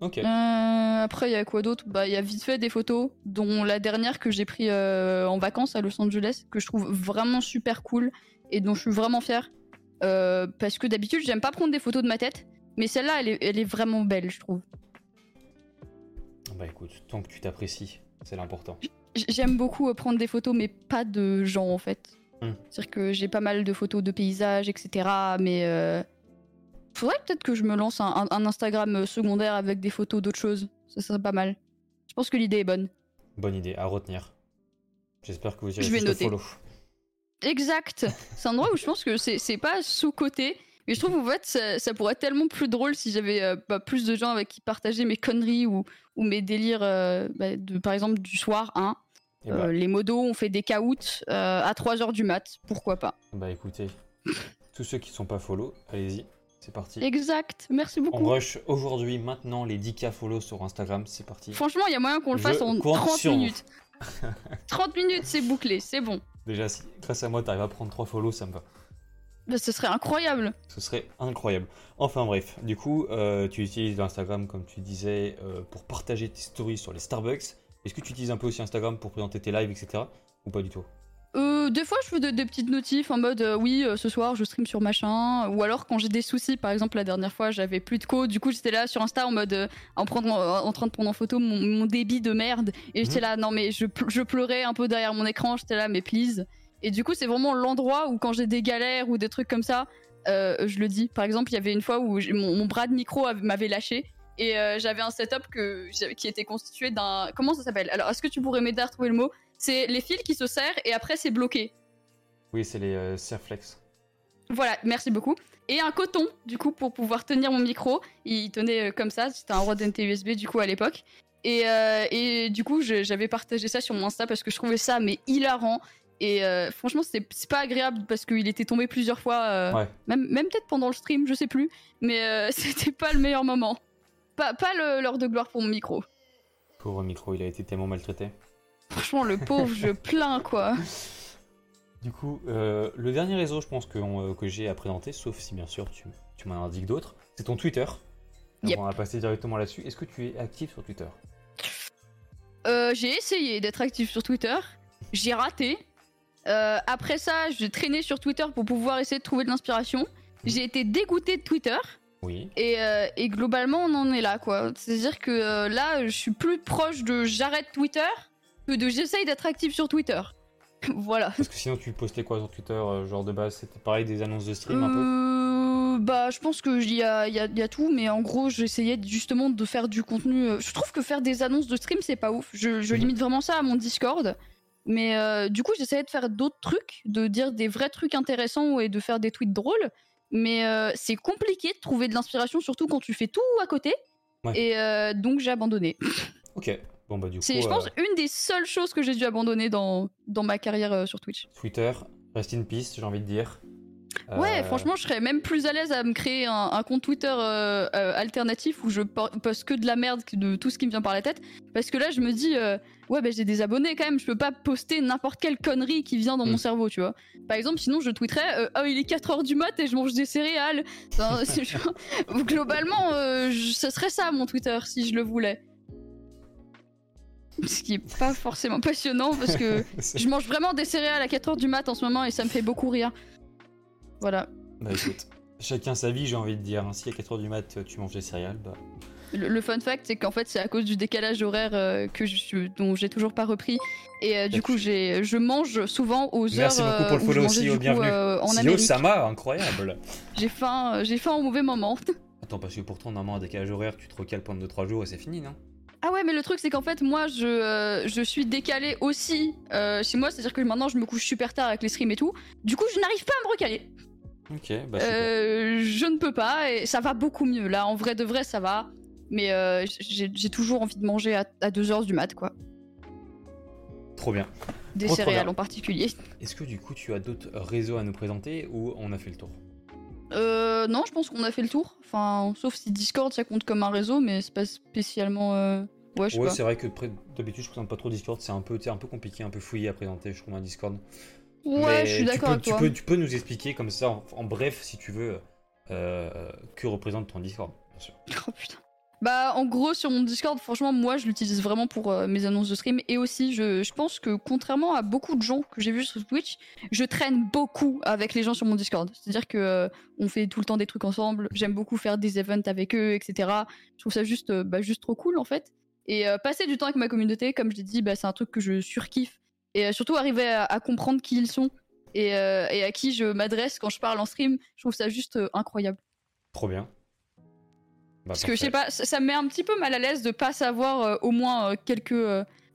Ok. Euh, après, il y a quoi d'autre? Bah, il y a vite fait des photos, dont la dernière que j'ai pris euh, en vacances à Los Angeles, que je trouve vraiment super cool et dont je suis vraiment fière. Euh, parce que d'habitude, j'aime pas prendre des photos de ma tête, mais celle-là, elle est, elle est vraiment belle, je trouve. Bah écoute, tant que tu t'apprécies, c'est l'important. J'aime beaucoup euh, prendre des photos, mais pas de gens en fait. Hmm. C'est-à-dire que j'ai pas mal de photos de paysages, etc. Mais euh, faudrait peut-être que je me lance un, Instagram euh, secondaire avec des photos d'autres choses. Ça serait pas mal. Je pense que l'idée est bonne. Bonne idée, à retenir. J'espère que vous irez Je vais noter. follow. Exact. C'est un endroit où je pense que c'est c'est pas sous-côté. Mais je trouve en fait ça, ça pourrait être tellement plus drôle si j'avais euh, bah, plus de gens avec qui partager mes conneries ou, ou mes délires, euh, bah, de, par exemple du soir. Hein. Bah, Euh, les modos, on fait des caouts euh, à 3h du mat. Pourquoi pas bah écoutez, *laughs* tous ceux qui sont pas follow, allez-y, c'est parti. Exact. Merci On beaucoup. rush aujourd'hui, maintenant, les 10K follow sur Instagram, c'est parti. Franchement, il y a moyen qu'on le Je fasse en compte 30 sur vous. minutes. *laughs* 30 minutes, c'est bouclé, c'est bon. Déjà, si grâce à moi, t'arrives à prendre 3 follow, ça me va. Bah, ce serait incroyable. Ce serait incroyable. Enfin bref, du coup, euh, tu utilises Instagram, comme tu disais, euh, pour partager tes stories sur les Starbucks. Est-ce que tu utilises un peu aussi Instagram pour présenter tes lives, etc. Ou pas du tout? Euh, des fois, je fais des, des petites notifs en mode euh, oui, euh, ce soir je stream sur machin. Ou alors quand j'ai des soucis, par exemple la dernière fois j'avais plus de code, du coup j'étais là sur Insta en mode euh, en, prendre, en, train de prendre en photo mon, mon débit de merde. Et j'étais Mhm. là, non mais je, ple- je pleurais un peu derrière mon écran, j'étais là, mais please. Et du coup, c'est vraiment l'endroit où quand j'ai des galères ou des trucs comme ça, je le dis. Par exemple, il y avait une fois où mon, mon bras de micro avait- m'avait lâché. Et euh, j'avais un setup que, qui était constitué d'un. Comment ça s'appelle? Alors, est-ce que tu pourrais m'aider à retrouver le mot C'est les fils qui se serrent et après c'est bloqué. Oui, c'est les euh, Serflex. Voilà, merci beaucoup. Et un coton, du coup, pour pouvoir tenir mon micro. Il tenait euh, comme ça, c'était un Rode NT USB, du coup, à l'époque. Et, euh, et du coup, j'avais partagé ça sur mon Insta parce que je trouvais ça, mais hilarant. Et euh, franchement, c'est c'est pas agréable parce qu'il était tombé plusieurs fois, euh, Ouais. même, même peut-être pendant le stream, je sais plus. Mais *laughs* c'était pas le meilleur moment. Pas, pas le- l'heure de gloire pour mon micro. Pauvre micro, il a été tellement maltraité. Franchement, le pauvre, je *laughs* plains quoi. Du coup, euh, le dernier réseau, je pense, que, on- euh, que j'ai à présenter, sauf si bien sûr tu, tu m'en indiques d'autres, c'est ton Twitter. Donc Yep. on va passer directement là-dessus. Est-ce que tu es actif sur Twitter? Euh, j'ai essayé d'être actif sur Twitter, j'ai raté. Euh, après ça, j'ai traîné sur Twitter pour pouvoir essayer de trouver de l'inspiration. J'ai été dégoûté de Twitter Oui. et, euh, et globalement on en est là quoi. C'est-à-dire que euh, là je suis plus proche de j'arrête Twitter que de j'essaye d'être actif sur Twitter. *laughs* voilà. Parce que sinon, tu postais quoi sur Twitter euh, Genre de base, c'était pareil, des annonces de stream un peu? Bah, je pense qu'il y a, y, a, il y a tout, mais en gros, j'essayais justement de faire du contenu. Je trouve que faire des annonces de stream, c'est pas ouf. Je, je Mhm. limite vraiment ça à mon Discord. Mais du coup, j'essayais de faire d'autres trucs, de dire des vrais trucs intéressants et de faire des tweets drôles. Mais euh, c'est compliqué de trouver de l'inspiration, surtout quand tu fais tout à côté. Ouais. Et euh, donc, j'ai abandonné. *laughs* Ok. Bon, bah, du coup, C'est, je pense, euh, une des seules choses que j'ai dû abandonner dans, dans ma carrière sur Twitch. Twitter, rest in peace, j'ai envie de dire. Ouais, Euh, franchement, je serais même plus à l'aise à me créer un, un compte Twitter euh, euh, alternatif où je po- poste que de la merde, que de tout ce qui me vient par la tête. Parce que là, je me dis, ouais, bah, j'ai des abonnés quand même, je peux pas poster n'importe quelle connerie qui vient dans mon Mm. cerveau, tu vois. Par exemple, sinon, je tweeterais, oh, il est 4h du mat et je mange des céréales. Enfin, *laughs* c'est genre- Globalement, je- ce serait ça mon Twitter si je le voulais. Ce qui est pas forcément passionnant parce que *laughs* je mange vraiment des céréales à 4h du mat en ce moment et ça me fait beaucoup rire. Voilà. Bah écoute, chacun sa vie, j'ai envie de dire. hein. Si à 4h du mat, tu manges des céréales, bah. Le, le fun fact, c'est qu'en fait, c'est à cause du décalage horaire euh, que je, dont j'ai toujours pas repris. Et euh, du coup, j'ai, je mange souvent aux Merci heures beaucoup pour le euh, où je follow aussi, du oh, coup, bienvenue. euh, en Amérique. Sama, incroyable. *laughs* J'ai faim, euh, j'ai faim au mauvais moment. *laughs* Attends, parce que pourtant, normalement, un décalage horaire, tu te recales pendant 2-3 jours et c'est fini, non? Ah ouais, mais le truc, c'est qu'en fait, moi, je, euh, je suis décalée aussi euh, chez moi. C'est-à-dire que maintenant, je me couche super tard avec les streams et tout. Du coup, je n'arrive pas à me recaler. Ok, bah. Euh, je ne peux pas et ça va beaucoup mieux. Là, en vrai de vrai, ça va. Mais euh, j'ai toujours envie de manger à, 2h du mat, quoi. Trop bien. Des Trop, trop céréales bien. en particulier. Est-ce que du coup, tu as d'autres réseaux à nous présenter ou on a fait le tour? Euh, non, je pense qu'on a fait le tour. Enfin, sauf si Discord ça compte comme un réseau, mais c'est pas spécialement. euh, Ouais, je sais Ouais, c'est vrai que d'habitude, je présente pas trop Discord. C'est un peu, un peu compliqué, un peu fouillé à présenter, je trouve, un Discord. Ouais, Mais je suis d'accord avec tu toi. Peux, tu peux nous expliquer comme ça, en, en bref, si tu veux, euh, que représente ton Discord, bien sûr. *laughs* Oh putain. Bah, en gros, sur mon Discord, franchement, moi, je l'utilise vraiment pour euh, mes annonces de stream. Et aussi, je, je pense que contrairement à beaucoup de gens que j'ai vus sur Twitch, je traîne beaucoup avec les gens sur mon Discord. C'est-à-dire que euh, on fait tout le temps des trucs ensemble. J'aime beaucoup faire des events avec eux, etc. Je trouve ça juste, euh, bah, juste trop cool, en fait. Et euh, passer du temps avec ma communauté, comme je l'ai dit, bah, c'est un truc que je surkiffe. Et euh, surtout, arriver à, à comprendre qui ils sont et, euh, et à qui je m'adresse quand je parle en stream, je trouve ça juste euh, incroyable. Trop bien. Bah, Parce que je sais pas, ça, ça me met un petit peu mal à l'aise de pas savoir euh, au moins quelques.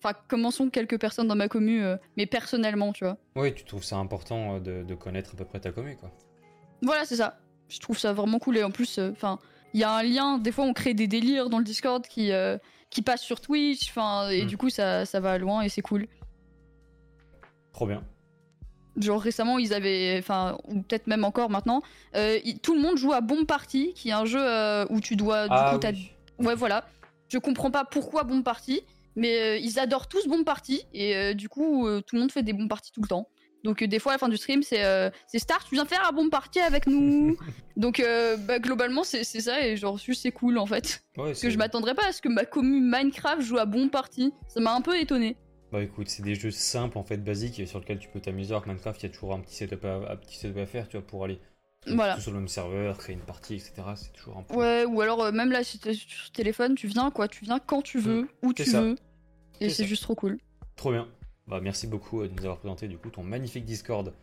Enfin, comment sont quelques personnes dans ma commu, mais personnellement, tu vois. Oui, tu trouves ça important de, de connaître à peu près ta commu, quoi. Voilà, c'est ça. Je trouve ça vraiment cool. Et en plus, enfin, il y a un lien. Des fois, on crée des délires dans le Discord qui, qui passent sur Twitch. Enfin, et Mm. du coup, ça, ça va loin et c'est cool. Trop bien. Genre récemment, ils avaient, enfin, ou peut-être même encore maintenant, euh, il- tout le monde joue à Bomb Party, qui est un jeu euh, où tu dois, du ah coup, t'as oui. Ouais, voilà. Je comprends pas pourquoi Bomb Party, mais euh, ils adorent tous Bomb Party, et euh, du coup, euh, tout le monde fait des Bomb Party tout le temps. Donc, euh, des fois, à la fin du stream, c'est euh, c'est Star, tu viens faire un Bomb Party avec nous *laughs* Donc, euh, bah, globalement, c'est c'est ça, et genre, juste, c'est cool en fait. Ouais, Parce que c'est- je m'attendrais pas à ce que ma commune Minecraft joue à Bomb Party. Ça m'a un peu étonné. Bah écoute, c'est des jeux simples en fait, basiques, sur lesquels tu peux t'amuser. Alors que Minecraft, il y a toujours un petit setup à, un petit setup à faire, tu vois, pour aller Voilà. tout sur le même serveur, créer une partie, etc. C'est toujours un peu. Ouais, ou alors, euh, même là, si t'es sur téléphone, tu viens, quoi. Tu viens quand tu veux, où C'est tu ça. veux. Et C'est juste trop cool. Trop bien. Bah merci beaucoup euh, de nous avoir présenté du coup ton magnifique Discord.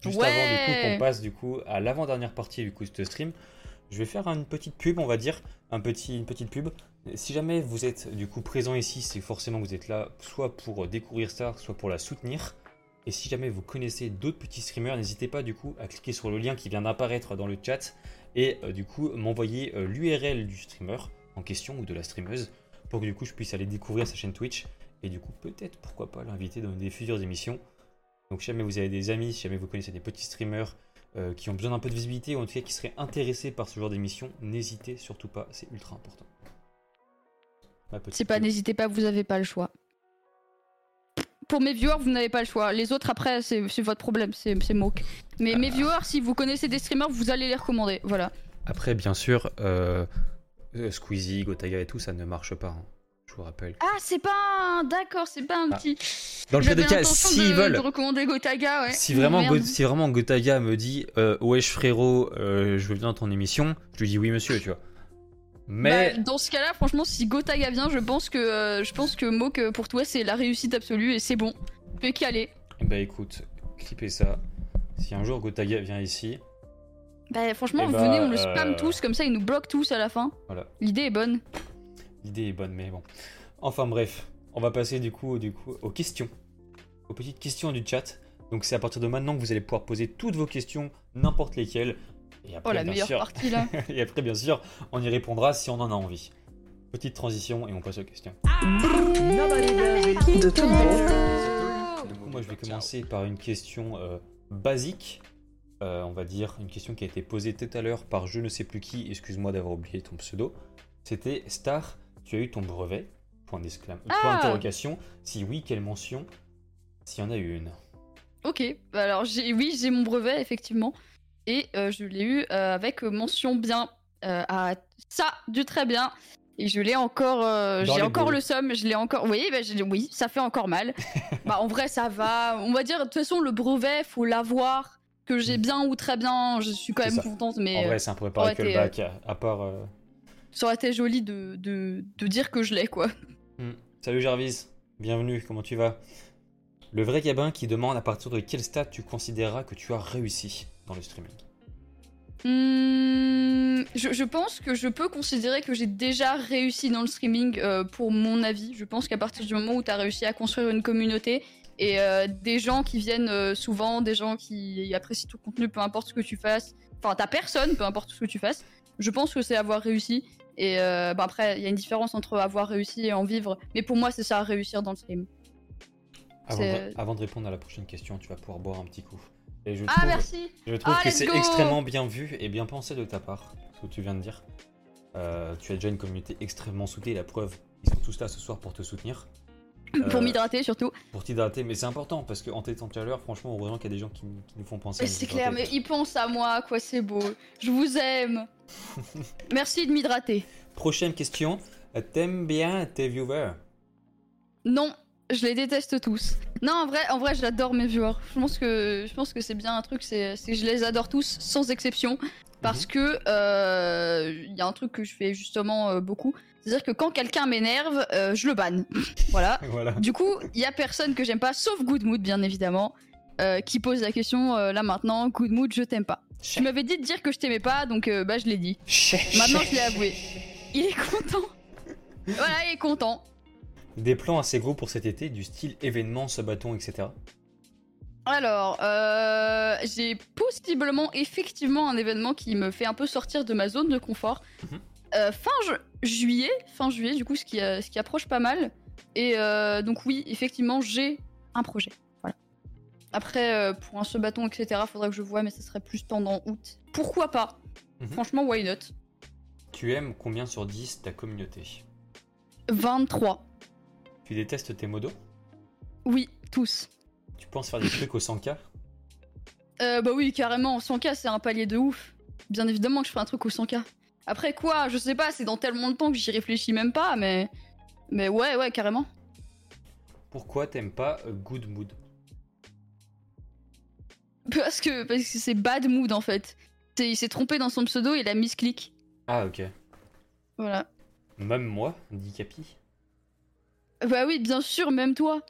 Juste Ouais. avant du coup qu'on passe du coup à l'avant-dernière partie du coup de ce stream, je vais faire une petite pub, on va dire, un petit, une petite pub. Si jamais vous êtes du coup présent ici, c'est forcément que vous êtes là soit pour découvrir Star, soit pour la soutenir. Et si jamais vous connaissez d'autres petits streamers, n'hésitez pas du coup à cliquer sur le lien qui vient d'apparaître dans le chat et euh, du coup m'envoyer l'URL du streamer en question ou de la streameuse pour que du coup je puisse aller découvrir sa chaîne Twitch et du coup peut-être pourquoi pas l'inviter dans des futures émissions. Donc si jamais vous avez des amis, si jamais vous connaissez des petits streamers euh, qui ont besoin d'un peu de visibilité ou en tout cas qui seraient intéressés par ce genre d'émission, n'hésitez surtout pas, c'est ultra important. C'est pas, n'hésitez pas, vous avez pas le choix. Pour mes viewers, vous n'avez pas le choix. Les autres, après, c'est votre problème, c'est moque. Mais mes viewers, si vous connaissez des streamers, vous allez les recommander. Voilà. Après, bien sûr, euh, euh, Squeezie, Gotaga et tout, ça ne marche pas. hein. Je vous rappelle. Ah, c'est pas un. D'accord, c'est pas un Ah. petit. Dans le cas des cas, s'ils veulent, de recommander Gotaga, ouais. si vraiment, Merde. Go- si vraiment Gotaga me dit euh, Wesh frérot, euh, je veux bien dans ton émission, je lui dis oui monsieur, tu vois. Mais Bah, dans ce cas-là, franchement, si Gotaga vient, je pense que euh, je pense que Moke euh, pour toi c'est la réussite absolue et c'est bon. Tu peux caler. bah écoute, clippez ça. Si un jour Gotaga vient ici, Bah franchement, Eh bah, venez, on le spam euh, tous, comme ça ils nous bloquent tous à la fin. voilà, L'idée est bonne. l'idée est bonne, mais bon. Enfin bref, on va passer du coup, du coup aux questions, aux petites questions du chat. Donc c'est à partir de maintenant que vous allez pouvoir poser toutes vos questions, n'importe lesquelles. Et après, Oh la bien meilleure sûr, partie là. *laughs* et après, bien sûr, on y répondra si on en a envie. Petite transition et on passe aux questions. De tout Du coup, moi, je vais commencer par une question euh, basique. Euh, on va dire une question qui a été posée tout à l'heure par je ne sais plus qui. Excuse-moi d'avoir oublié ton pseudo. C'était Star, tu as eu ton brevet? Point d'exclam- point Ah d'interrogation. Si oui, quelle mention? S'il y en a eu une. Ok, bah alors j'ai oui j'ai mon brevet effectivement et euh, je l'ai eu euh, avec mention bien euh, à ça du très bien. Et je l'ai encore euh, j'ai encore le somme je l'ai encore oui bah, oui ça fait encore mal. *laughs* Bah en vrai ça va. On va dire de toute façon le brevet faut l'avoir que j'ai bien ou très bien je suis quand même ça. contente mais en vrai, c'est un peu pareil aurait que le euh, bac, à, part. euh, ça aurait été joli de, de, de dire que je l'ai quoi. Hmm. Salut Jarvis, bienvenue, comment tu vas? Le vrai gabin qui demande à partir de quel stade tu considéreras que tu as réussi dans le streaming. Hmm, je, je pense que je peux considérer que j'ai déjà réussi dans le streaming euh, pour mon avis. Je pense qu'à partir du moment où tu as réussi à construire une communauté et euh, des gens qui viennent euh, souvent, des gens qui apprécient ton contenu, peu importe ce que tu fasses, enfin ta personne, peu importe ce que tu fasses, je pense que c'est avoir réussi. Et euh, bah après, il y a une différence entre avoir réussi et en vivre. Mais pour moi, c'est ça, réussir dans le stream. Avant C'est- de, avant de répondre à la prochaine question, tu vas pouvoir boire un petit coup. Et je Ah, trouve, merci je trouve Ah, que c'est extrêmement bien vu et bien pensé de ta part, ce que tu viens de dire. Euh, tu as déjà une communauté extrêmement soutenue, la preuve, ils sont tous là ce soir pour te soutenir, *clears throat* Pour Euh, m'hydrater surtout. pour t'hydrater, mais c'est important parce qu'en t'étant tout à l'heure, franchement, heureusement qu'il y a des gens qui, qui nous font penser c'est clair, mais ils pensent à moi, quoi, c'est beau. Je vous aime. *laughs* Merci de m'hydrater. Prochaine question, t'aimes bien tes viewers? Non, je les déteste tous. Non, en vrai, en vrai, j'adore mes viewers. Je pense que, je pense que c'est bien un truc, c'est, c'est que je les adore tous, sans exception, parce que euh, il y a un truc que je fais justement euh, beaucoup, c'est-à-dire que quand quelqu'un m'énerve, euh, je le banne. *laughs* voilà. *laughs* Voilà. Du coup, il y a personne que j'aime pas, sauf Good Mood, bien évidemment, euh, qui pose la question euh, là maintenant. Good Mood, je t'aime pas. Tu m'avais dit de dire que je t'aimais pas, donc euh, bah je l'ai dit. Maintenant, je l'ai avoué. Il est content. Voilà, il est content. Des plans assez gros pour cet été, du style événement, ce bâton, etc. Alors, euh, j'ai possiblement, effectivement, un événement qui me fait un peu sortir de ma zone de confort. Mhm. Euh, fin ju- juillet, fin juillet, du coup, ce qui, euh, ce qui approche pas mal. Et donc oui, effectivement, j'ai un projet. Voilà. Après, pour un ce bâton, etc., faudra que je vois, mais ça serait plus pendant août. Pourquoi pas? Mhm. Franchement, why not? Tu aimes combien sur 10 ta communauté? 23. Tu détestes tes modos Oui, tous. Tu penses faire des trucs au 100k Euh, bah oui, carrément, 100k c'est un palier de ouf. Bien évidemment que je ferai un truc au 100k. Après quoi, je sais pas, c'est dans tellement de temps que j'y réfléchis même pas, mais. Mais ouais, ouais, carrément. Pourquoi t'aimes pas Good Mood Parce que parce que c'est bad mood en fait. C'est- Il s'est trompé dans son pseudo, il a mis clic. Ah ok. Voilà. Même moi, dit Capi. Bah oui, bien sûr, même toi.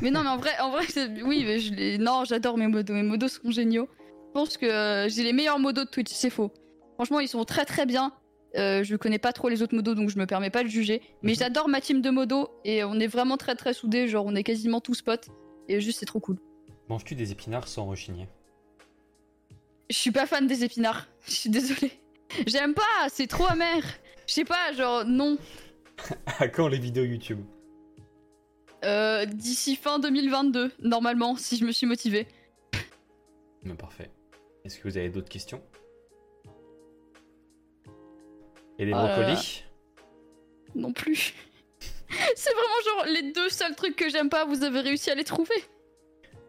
Mais non, mais en vrai, en vrai, oui, mais je les... non, j'adore mes modos. Mes modos sont géniaux. Je pense que euh, j'ai les meilleurs modos de Twitch, c'est faux. Franchement, ils sont très très bien. Euh, je connais pas trop les autres modos, donc je me permets pas de juger. Mais Mhm. j'adore ma team de modos et on est vraiment très très soudés. Genre, on est quasiment tous potes. Et juste, c'est trop cool. Manges-tu des épinards sans rechigner? Je suis pas fan des épinards. *laughs* Je suis désolée. J'aime pas, c'est trop amer. Je sais pas, genre, non. *laughs* À quand les vidéos YouTube? Euh, D'ici fin 2022, normalement, si je me suis motivée. Mais parfait. Est-ce que vous avez d'autres questions? Et les là brocolis? Non plus. *laughs* C'est vraiment genre les deux seuls trucs que j'aime pas, vous avez réussi à les trouver.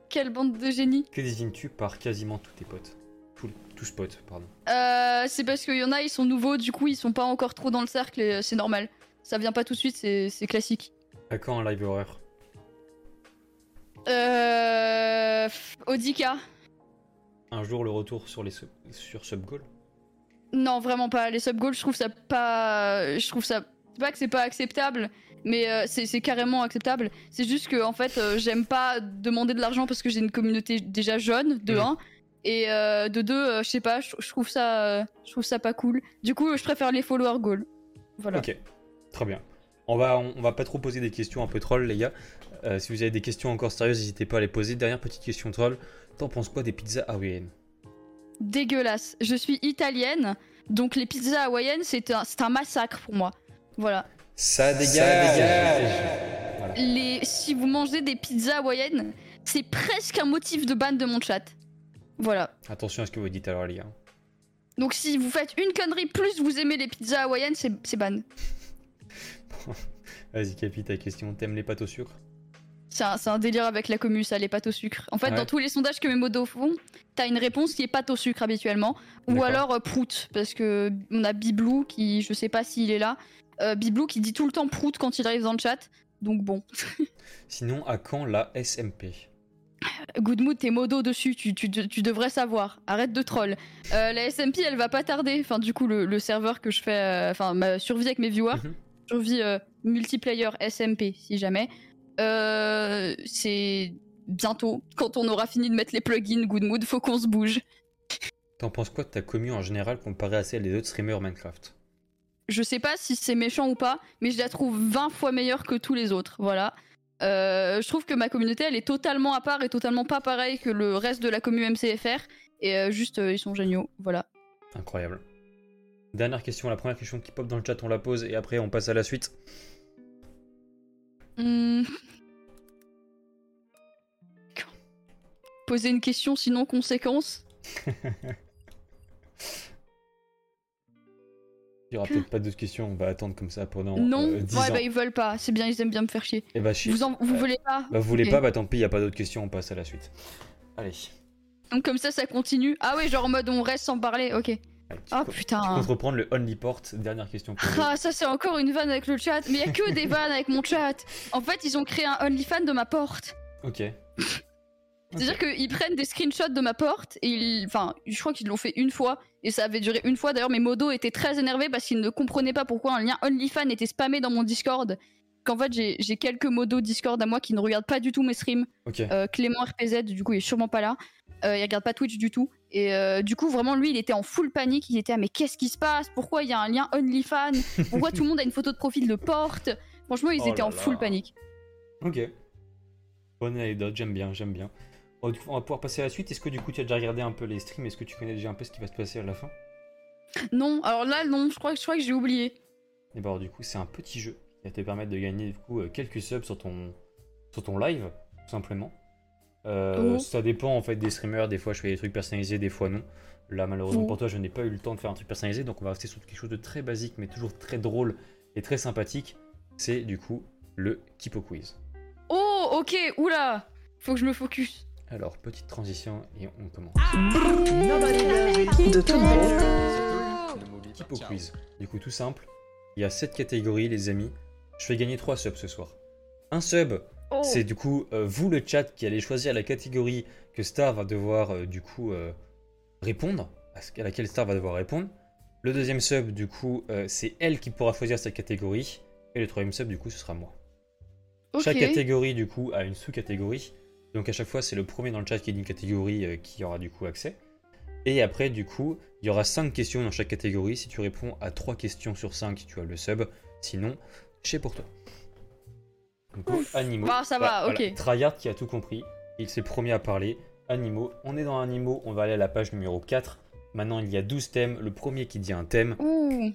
Quelle bande de génie. Que désignes-tu par quasiment tous tes potes? Tous- Tous potes, pardon. Euh, c'est parce qu'il y en a, ils sont nouveaux, du coup ils sont pas encore trop dans le cercle et euh, c'est normal. Ça vient pas tout de suite, c'est c'est classique. À quand un live horreur? Euh. Odika. Un jour le retour sur les sub- sur Subgoal Non, vraiment pas. Les sub goals, je trouve ça pas. Je trouve ça. C'est pas que c'est pas acceptable, mais euh, c'est carrément acceptable. C'est juste que, en fait, euh, j'aime pas demander de l'argent parce que j'ai une communauté déjà jeune, de Mhm. 1. Et euh, de 2, je sais pas, je trouve ça je trouve ça pas cool. Du coup, je préfère les follower goals. Voilà. Ok, très bien. On va, on, on va pas trop poser des questions un peu troll, les gars. Euh, si vous avez des questions encore sérieuses, n'hésitez pas à les poser. Dernière petite question troll. T'en penses quoi des pizzas hawaïennes? Dégueulasse. Je suis italienne, donc les pizzas hawaïennes, c'est un, c'est un massacre pour moi. Voilà. Ça dégage. Voilà. Les... Si vous mangez des pizzas hawaïennes, c'est presque un motif de ban de mon chat. Voilà. Attention à ce que vous dites alors, les gars. Donc si vous faites une connerie plus vous aimez les pizzas hawaïennes, c'est c'est ban. *laughs* Vas-y, Capi, ta question. T'aimes les pâtes au sucre? C'est un, délire avec la commu, ça, les pâtes au sucre. En fait, Ouais. dans tous les sondages que mes modos font, t'as une réponse qui est pâte au sucre habituellement. Ou alors euh, prout, parce que on a Biblou qui, je sais pas s'il est là, euh, Biblou qui dit tout le temps prout quand il arrive dans le chat. Donc bon. *laughs* Sinon, à quand la SMP Good mood, t'es modo dessus, tu, tu, tu devrais savoir. Arrête de troll. Euh, la SMP, elle va pas tarder. Enfin, du coup, le, le serveur que je fais, enfin, ma survie avec mes viewers, Mhm. Survie euh, multiplayer SMP, si jamais. Euh, c'est bientôt, quand on aura fini de mettre les plugins Good mood, faut qu'on se bouge. T'en penses quoi de ta commu en général comparée à celle des autres streamers Minecraft? Je sais pas si c'est méchant ou pas, mais je la trouve 20 fois meilleure que tous les autres. Voilà. Euh, je trouve que ma communauté, elle est totalement à part et totalement pas pareille que le reste de la commu MCFR. Et euh, juste, ils sont géniaux. Voilà. Incroyable. Dernière question, la première question qui pop dans le chat, on la pose et après on passe à la suite. Hmm. Poser une question sinon conséquence *laughs* Il y aura peut-être pas d'autres questions, on va attendre comme ça pendant Non, euh, 10 ouais, ans. bah ils veulent pas. C'est bien, ils aiment bien me faire chier. Et bah, chier. Vous, en, vous voulez pas Bah, vous voulez pas, bah tant pis, y a pas d'autres questions, on passe à la suite. Allez. Donc comme ça, ça continue. Ah ouais, genre en mode on reste sans parler. Ok. Ah Tu putain. comptes reprendre le Onlyport, dernière question pour. Ah, ça c'est encore une vanne avec le chat. Mais y a que des *laughs* vannes avec mon chat. En fait, ils ont créé un OnlyFans de ma porte. Ok. C'est-à-dire qu'ils prennent des screenshots de ma porte et ils... Enfin, je crois qu'ils l'ont fait une fois et ça avait duré une fois. D'ailleurs, mes modos étaient très énervés parce qu'ils ne comprenaient pas pourquoi un lien OnlyFans était spammé dans mon Discord. Qu'en fait, j'ai quelques modos Discord à moi qui ne regardent pas du tout mes streams. Ok. Euh, Clément RPZ, du coup, il est sûrement pas là. Euh, il regarde pas Twitch du tout. Et euh, du coup, vraiment, lui, il était en full panique. Il était, ah, mais qu'est-ce qui se passe? Pourquoi il y a un lien OnlyFans? *laughs* Pourquoi tout le monde a une photo de profil de porte? Franchement, ils Oh étaient là en full là. panique. Ok. Bonne anecdote, j'aime bien, j'aime bien. Bon, du coup, on va pouvoir passer à la suite. Est-ce que du coup tu as déjà regardé un peu les streams? Est-ce que tu connais déjà un peu ce qui va se passer à la fin? Non, alors là, non, je crois, je crois que j'ai oublié. Et bah alors, du coup c'est un petit jeu qui va te permettre de gagner du coup euh, quelques subs sur ton, sur ton live, tout simplement. Euh, Oh. Ça dépend en fait des streamers, des fois je fais des trucs personnalisés, des fois non. Là malheureusement Oh. pour toi je n'ai pas eu le temps de faire un truc personnalisé, donc on va rester sur quelque chose de très basique mais toujours très drôle et très sympathique. C'est du coup le Kipo Quiz. Oh, ok, oula Faut que je me focus. Alors petite transition et on commence. De tout Kipo Quiz. Du coup tout simple, il y a 7 catégories les amis. Je fais gagner 3 subs ce soir. Un sub Oh. C'est du coup euh, vous le chat qui allez choisir la catégorie que Star va devoir euh, du coup euh, répondre, à, laquelle Star va devoir répondre. Le deuxième sub du coup c'est elle qui pourra choisir sa catégorie. Et le troisième sub du coup ce sera moi. Chaque catégorie du coup a une sous-catégorie. Donc à chaque fois c'est le premier dans le chat qui dit une catégorie qui aura du coup accès. Et après du coup il y aura 5 questions dans chaque catégorie. Si tu réponds à 3 questions sur 5 tu as le sub. Sinon c'est pour toi. Donc, animaux. Bah, ça va, ok. Tryhard qui a tout compris. Il s'est promis à parler. Animaux. On est dans animaux. On va aller à la page numéro 4. Maintenant il y a 12 thèmes. Le premier qui dit un thème, Ouh.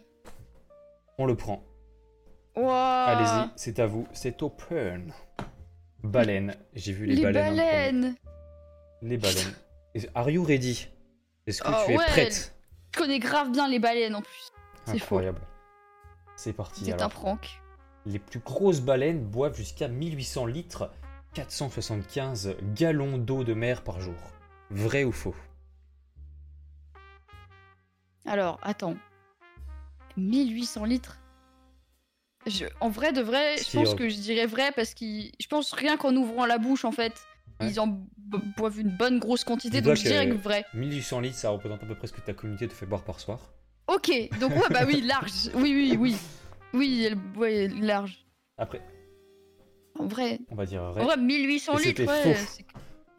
on le prend. Ouah. Allez-y, c'est à vous, c'est open. Baleine, j'ai vu les, Les baleines. premier. baleines. Les baleines. Are you ready? Est-ce que Oh, tu es ouais. prête? Je connais grave bien les baleines en plus. Incroyable. C'est parti C'est un prank. Les plus grosses baleines boivent jusqu'à 1800 litres, 475 gallons d'eau de mer par jour. Vrai ou faux? Alors, attends. 1800 litres? Je- En vrai, de vrai, je pense que je dirais vrai parce que je pense rien qu'en ouvrant la bouche, en fait, Ouais. ils en bo- boivent une bonne grosse quantité, donc je dirais que vrai. 1800 litres, ça représente à peu près ce que ta communauté te fait boire par soir. Ok, donc ouais, bah oui, large. Oui, oui, oui. Oui, elle- ouais, large. Après, En vrai, on va dire en vrai. vrai 1800 Et c'était litres, ouais.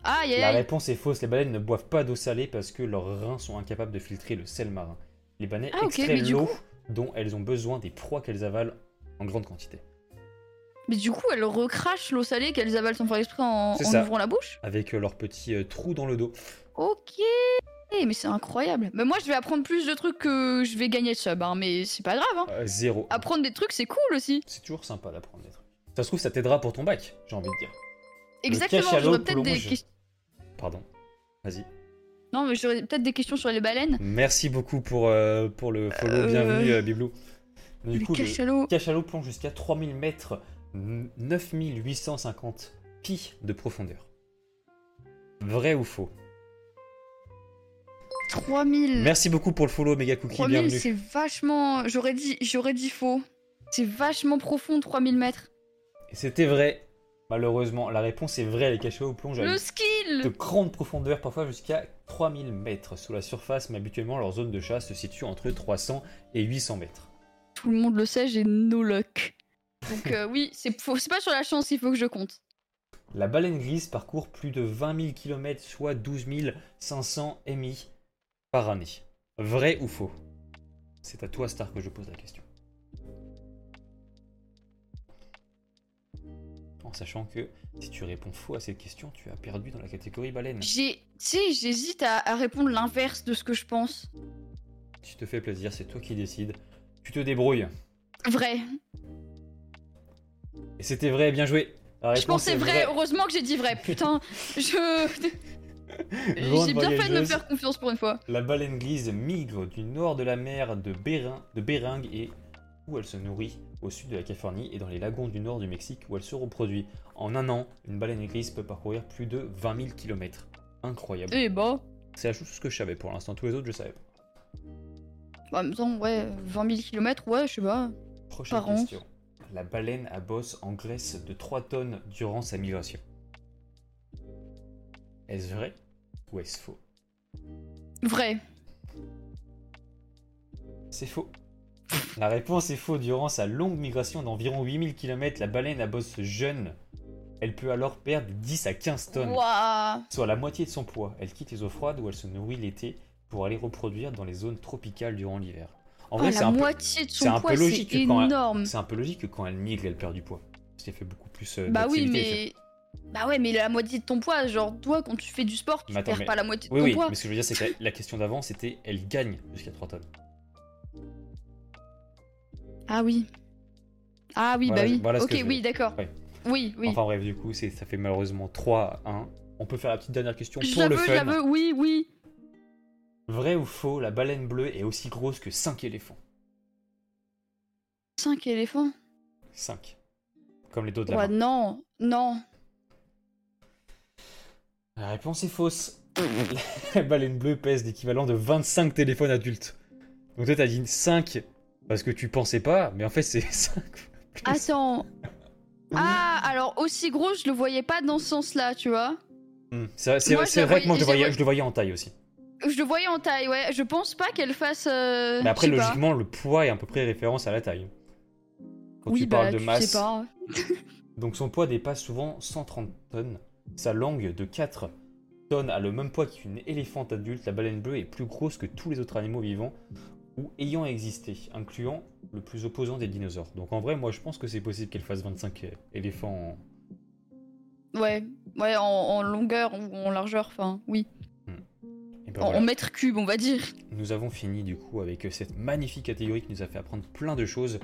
Aïe, aïe, La réponse est fausse. Les baleines ne boivent pas d'eau salée parce que leurs reins sont incapables de filtrer le sel marin. Les baleines Ah, ok, extraient mais du l'eau coup- dont elles ont besoin des proies qu'elles avalent en grande quantité. Mais du coup, elles recrachent l'eau salée qu'elles avalent sans faire exprès en, ouvrant la bouche? Avec euh, leurs petits euh, trous dans le dos. Ok. Mais c'est incroyable. Mais moi, je vais apprendre plus de trucs que je vais gagner de sub, hein, mais c'est pas grave. Hein. Euh, zéro. Apprendre des trucs, c'est cool aussi. C'est toujours sympa d'apprendre des trucs. Ça se trouve, ça t'aidera pour ton bac, j'ai envie de dire. Exactement, cachalot j'aurais peut-être des questions. Pardon. Vas-y. Non, mais j'aurais peut-être des questions sur les baleines. Merci beaucoup pour, euh, pour le follow. Euh, Bienvenue, Biblou. Du coup, le cachalots. cachalot plonge jusqu'à 3000 mètres, 9850 pieds de profondeur. Vrai ou faux? 3000. Merci beaucoup pour le follow, Mega Cookie. 3000, Bienvenue. c'est vachement. J'aurais dit, j'aurais dit faux. C'est vachement profond, 3000 mètres. Et c'était vrai. Malheureusement, la réponse est vraie. Les cachalots plongent à Le de skill grandes profondeurs, parfois jusqu'à 3000 mètres sous la surface, mais habituellement leur zone de chasse se situe entre 300 et 800 mètres. Tout le monde le sait, j'ai no luck. Donc, euh, oui, c'est pas sur la chance qu'il faut que je compte. La baleine grise parcourt plus de 20 000 km, soit 12 500 MI par année. Vrai ou faux? C'est à toi, Star, que je pose la question. En sachant que si tu réponds faux à cette question, tu as perdu dans la catégorie baleine. J'ai. Tu sais, j'hésite à, à répondre l'inverse de ce que je pense. Si tu te fais plaisir, c'est toi qui décides. Tu te débrouilles. Vrai. Et c'était vrai, bien joué. La Je pensais vrai. vraie. Heureusement que j'ai dit vrai. Putain, *laughs* je. J'ai bien fait de me faire confiance pour une fois. La baleine grise migre du nord de la mer de, Bérin, de Bering et où elle se nourrit au sud de la Californie et dans les lagons du nord du Mexique où elle se reproduit. En un an, une baleine grise peut parcourir plus de 20 000 km. Incroyable. Eh bah. C'est la chose que je savais pour l'instant. Tous les autres, je savais pas. bah, En même temps, ouais, 20 000 km, ouais, je sais pas. Prochaine Par an. question. La baleine à bosse engraisse de 3 tonnes durant sa migration. Est-ce vrai? Ou est-ce faux Vrai. C'est faux. La réponse est faux. Durant sa longue migration d'environ 8000 km, la baleine à bosse jeune. Elle peut alors perdre de 10 à 15 tonnes, soit la moitié de son poids. Elle quitte les eaux froides où elle se nourrit l'été pour aller reproduire dans les zones tropicales durant l'hiver. En Oh, vrai, c'est un, peu, c'est un logique c'est que quand elle- énorme. c'est un peu logique que quand elle migre, elle perd du poids. Parce qu'elle fait beaucoup plus euh, Bah oui, mais. Bah ouais, mais la moitié de ton poids, genre toi, quand tu fais du sport, tu attends, perds mais- pas la moitié de Oui, ton oui, poids. mais ce que je veux dire, c'est que la, question d'avant, c'était elle gagne jusqu'à 3 tonnes. Ah oui. Ah oui, Voilà- bah oui. voilà ok, oui, d'accord. Ouais. Oui, oui. Enfin bref, du coup, c'est- ça fait malheureusement 3 à 1. On peut faire la petite dernière question pour le fun. veux, oui, oui. Vrai ou faux, la baleine bleue est aussi grosse que 5 éléphants? 5 éléphants? 5. Comme les dos de la Ouais, main. non, non. La réponse est fausse. *laughs* la baleine bleue pèse l'équivalent de 25 téléphones adultes. Donc toi, t'as dit 5 parce que tu pensais pas, mais en fait, c'est *laughs* 5. Attends. Ah, alors aussi gros, je le voyais pas dans ce sens-là, tu vois. Hmm. C'est vrai que moi, je le, voyais- je le voyais en taille aussi. Je le voyais en taille, ouais. Je pense pas qu'elle fasse. euh, Mais après, pas. logiquement, le poids est à peu près référence à la taille. Quand oui, tu bah, parles de tu masse. sais pas. *laughs* Donc son poids dépasse souvent 130 tonnes. Sa langue de 4 tonnes a le même poids qu'une éléphante adulte. La baleine bleue est plus grosse que tous les autres animaux vivants ou ayant existé, incluant le plus opposant des dinosaures. Donc en vrai, moi je pense que c'est possible qu'elle fasse 25 éléphants. en- Ouais, ouais, en, en longueur ou en largeur, enfin, oui. Et ben en, voilà. en mètres cubes, on va dire. Nous avons fini du coup avec cette magnifique catégorie qui nous a fait apprendre plein de choses.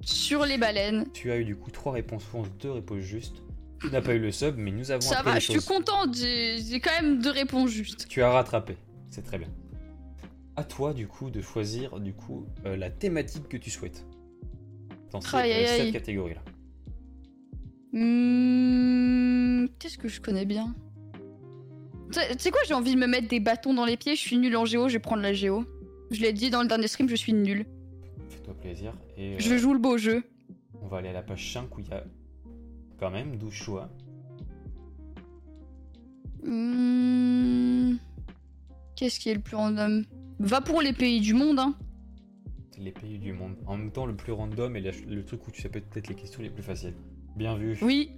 Sur les baleines. Tu as eu du coup 3 réponses fausses, 2 réponses justes. Tu n'as pas eu le sub, mais nous avons Ça va, je suis choses. contente, j'ai quand même deux réponses justes. Tu as rattrapé, c'est très bien. À toi du coup de choisir du coup euh, la thématique que tu souhaites. dans aïe, euh, cette catégorie-là. Hmm, Qu'est-ce que je connais bien? Tu sais quoi, j'ai envie de me mettre des bâtons dans les pieds. Je suis nulle en géo, je vais prendre la géo. Je l'ai dit dans le dernier stream, je suis nulle. Fais-toi plaisir. Et Je euh, joue le beau jeu. on va aller à la page 5 où il y a quand même 12 choix. Hmm, Qu'est-ce qui est le plus random? Va pour les pays du monde, hein. Les pays du monde. En même temps, le plus random et le truc où tu sais peut-être les questions les plus faciles. Bien vu. Oui.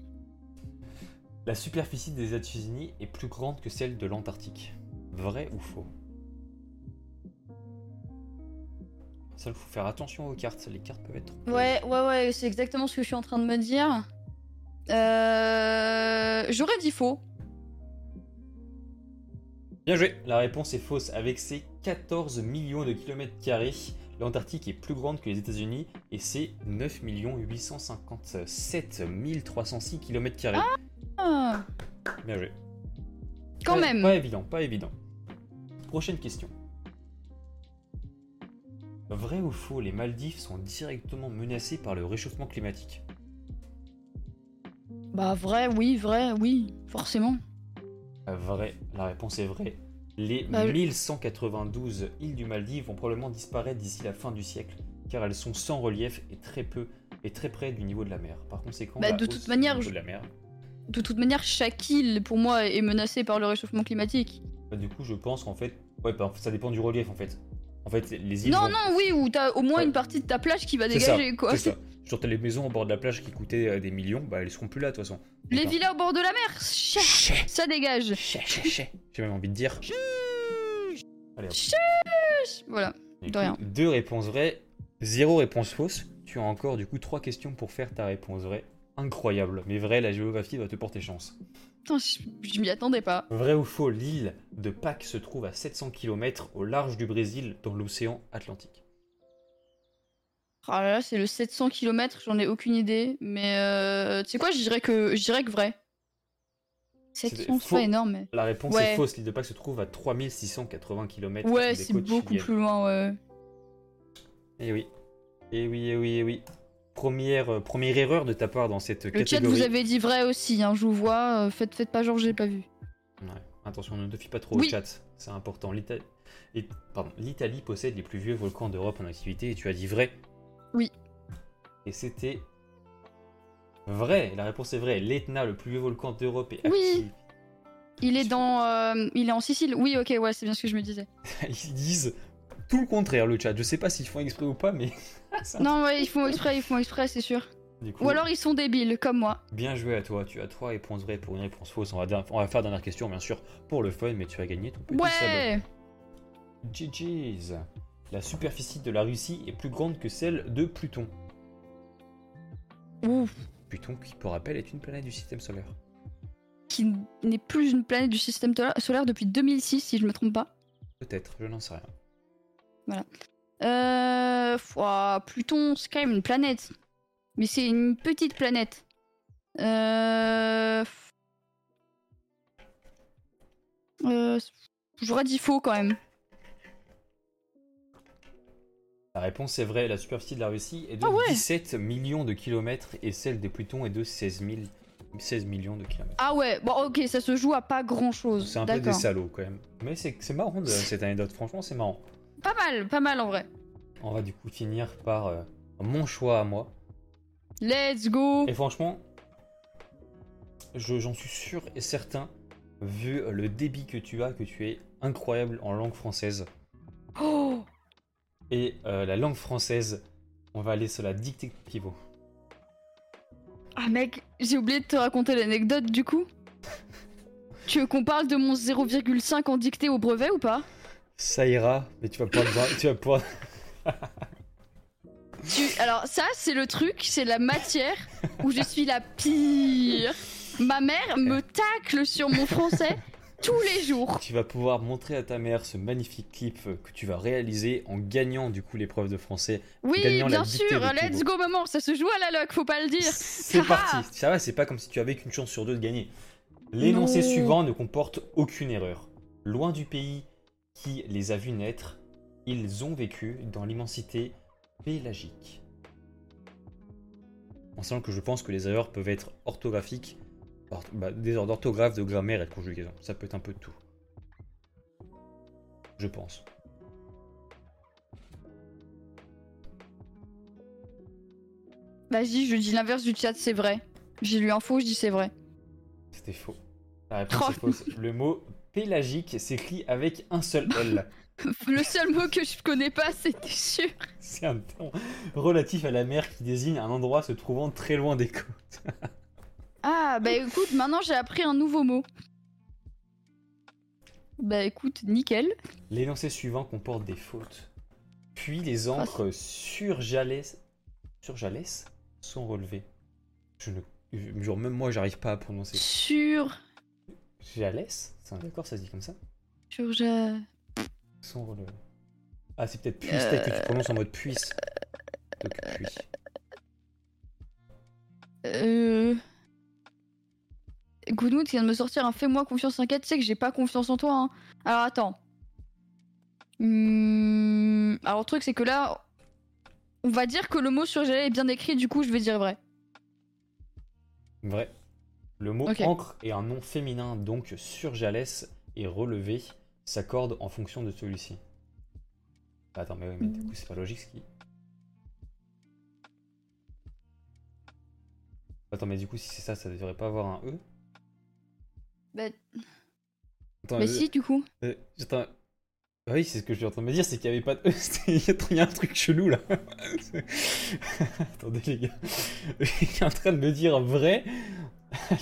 La superficie des États-Unis est plus grande que celle de l'Antarctique. Vrai ou faux? Ça, il faut faire attention aux cartes. Les cartes peuvent être. Ouais, ouais, ouais, c'est exactement ce que je suis en train de me dire. Euh... J'aurais dit faux. Bien joué. La réponse est fausse. Avec ses 14 millions de kilomètres carrés, l'Antarctique est plus grande que les États-Unis et c'est 9 857 306 kilomètres carrés. Ah, Bien joué. quand Pas- même. Pas évident, pas évident. Prochaine question. Vrai ou faux, les Maldives sont directement menacées par le réchauffement climatique? Bah vrai, oui, vrai, oui, forcément. Euh, Vrai, la réponse est vraie. Les Bah, je- 1192 îles du Maldives vont probablement disparaître d'ici la fin du siècle, car elles sont sans relief et très peu et très près du niveau de la mer. Par conséquent, Bah, la de toute manière, de la mer. De toute manière, chaque île, pour moi, est menacée par le réchauffement climatique. Bah, du coup, je pense qu'en fait, ouais, bah, ça dépend du relief en fait. En fait, les îles. Non, vont- non, oui, ou t'as au moins Ouais. une partie de ta plage qui va ça, dégager, quoi. C'est ça. *laughs* Genre, t'as les maisons au bord de la plage qui coûtaient euh, des millions, bah elles seront plus là de toute façon. Les villas au bord de la mer, Chais, ça dégage. J'ai même envie de dire. Allez. Voilà. De coup, rien. Deux réponses vraies, zéro réponse fausse. Tu as encore du coup trois questions pour faire ta réponse vraie. Incroyable, mais vrai, la géographie va te porter chance. Putain, je, je m'y attendais pas. Vrai ou faux, l'île de Pâques se trouve à 700 km au large du Brésil dans l'océan Atlantique. Ah là là, c'est le 700 km, j'en ai aucune idée. Mais euh, tu sais quoi, je dirais que, je dirais que vrai. 700, c'est pas énorme, mais. La réponse Ouais. est fausse, l'île de Pâques se trouve à 3680 km Ouais, c'est beaucoup chiliennes. plus loin, ouais. Eh oui. Eh oui, eh oui, eh oui. Première, euh, première erreur de ta part dans cette Le catégorie. chat, vous avez dit vrai aussi, hein, je vous vois. euh, faites, faites pas genre, j'ai pas vu. Ouais. Attention, ne te fie pas trop Oui. au chat, c'est important. Et- L'Italie possède les plus vieux volcans d'Europe en activité et tu as dit vrai. Oui. Et c'était vrai. La réponse est vraie. L'Etna, le plus vieux volcan d'Europe, est Oui. actif. Il est dans. euh, il est en Sicile. Oui, ok, ouais, c'est bien ce que je me disais. *laughs* Ils disent tout le contraire, le chat. Je sais pas s'ils font exprès ou pas, mais. *laughs* Non, ouais, ils font exprès, ils font exprès, c'est sûr. Coup, Ou alors ils sont débiles, comme moi. bien joué à toi. Tu as trois réponses vraies pour une réponse fausse. On va, on va faire dernière question, bien sûr, pour le fun, mais tu as gagné ton petit. Ouais GG's. La superficie de la Russie est plus grande que celle de Pluton. Ouf. Pluton, qui pour rappel est une planète du système solaire. Qui n'est plus une planète du système solaire depuis 2006, si je me trompe pas. Peut-être, je n'en sais rien. Euh. ouah, Pluton, c'est quand même une planète. Mais c'est une petite planète. Euh. Euh. J'aurais dit faux quand même. La réponse est vraie, la superficie de la Russie est de Ah ouais 17 millions de kilomètres et celle de Pluton est de 16, 000 16 millions de kilomètres. Ah ouais, bon ok, ça se joue à pas grand chose. C'est un peu des salauds quand même. Mais c'est marrant de, cette anecdote, franchement c'est marrant. Pas mal, pas mal en vrai. On va du coup finir par euh, mon choix à moi. Let's go Et franchement, je- j'en suis sûr et certain, vu le débit que tu as, que tu es incroyable en langue française. Oh Et euh, la langue française, on va aller sur la dictée pivot. Ah mec, j'ai oublié de te raconter l'anecdote du coup. *laughs* tu veux qu'on parle de mon 0,5 en dictée au brevet ou pas? Ça ira, mais tu vas pouvoir... tu vas pouvoir... *laughs* Tu- Alors ça, c'est le truc, c'est la matière où je suis la pire. Ma mère me tacle sur mon français tous les jours. tu vas pouvoir montrer à ta mère ce magnifique clip que tu vas réaliser en gagnant du coup l'épreuve de français. Oui, Gagnant la bien dictée sûr, let's go maman, ça se joue à la loc, faut pas le dire. C'est parti. Ça va, c'est pas comme si tu avais qu'une chance sur deux de gagner. L'énoncé Non. suivant ne comporte aucune erreur. Loin du pays qui les a vus naître, ils ont vécu dans l'immensité pélagique. En sachant que je pense que les erreurs peuvent être orthographiques, or- bah, des erreurs d'orthographe, de grammaire et de conjugaison. Ça peut être un peu de tout. Je pense. Vas-y, je dis l'inverse du chat, c'est vrai. J'ai lu info, je dis c'est vrai. C'était faux. La réponse Oh. est fausse. Le mot pélagique s'écrit avec un seul L. *laughs* Le seul mot que je connais pas, c'était sûr. C'est un terme relatif à la mer qui désigne un endroit se trouvant très loin des côtes. *laughs* Ah, bah *laughs* écoute, maintenant j'ai appris un nouveau mot. Bah écoute, nickel. L'énoncé suivant comporte des fautes. Puis les encres sur Jalès, sur Jalès sont relevées. Je ne. Genre, même moi, j'arrive pas à prononcer. Sur. Jalès C'est un ça se dit comme ça Sur. ja- Sont relevées. Ah, c'est peut-être puis, peut-être que tu prononces en mode puisse. Donc, puis. Euh. Goodwood vient de me sortir un fais-moi confiance, t'inquiète, tu sais que j'ai pas confiance en toi. Hein. Alors attends. Hmm, Alors le truc c'est que là, on va dire que le mot surgelé est bien écrit, du coup je vais dire vrai. Vrai. Le mot encre est un nom féminin, donc sur Jalès et relevé s'accorde en fonction de celui-ci. Attends, mais oui, mais du coup, c'est pas logique ce qui. Attends, mais du coup, si c'est ça, ça devrait pas avoir un E? Bah, Attends, bah si du coup. euh, attends. Ah oui, c'est ce que je suis en train de me dire, c'est qu'il n'y avait pas de *laughs* Il y a un truc chelou là. *laughs* Attendez, les gars. Il est en train de me dire vrai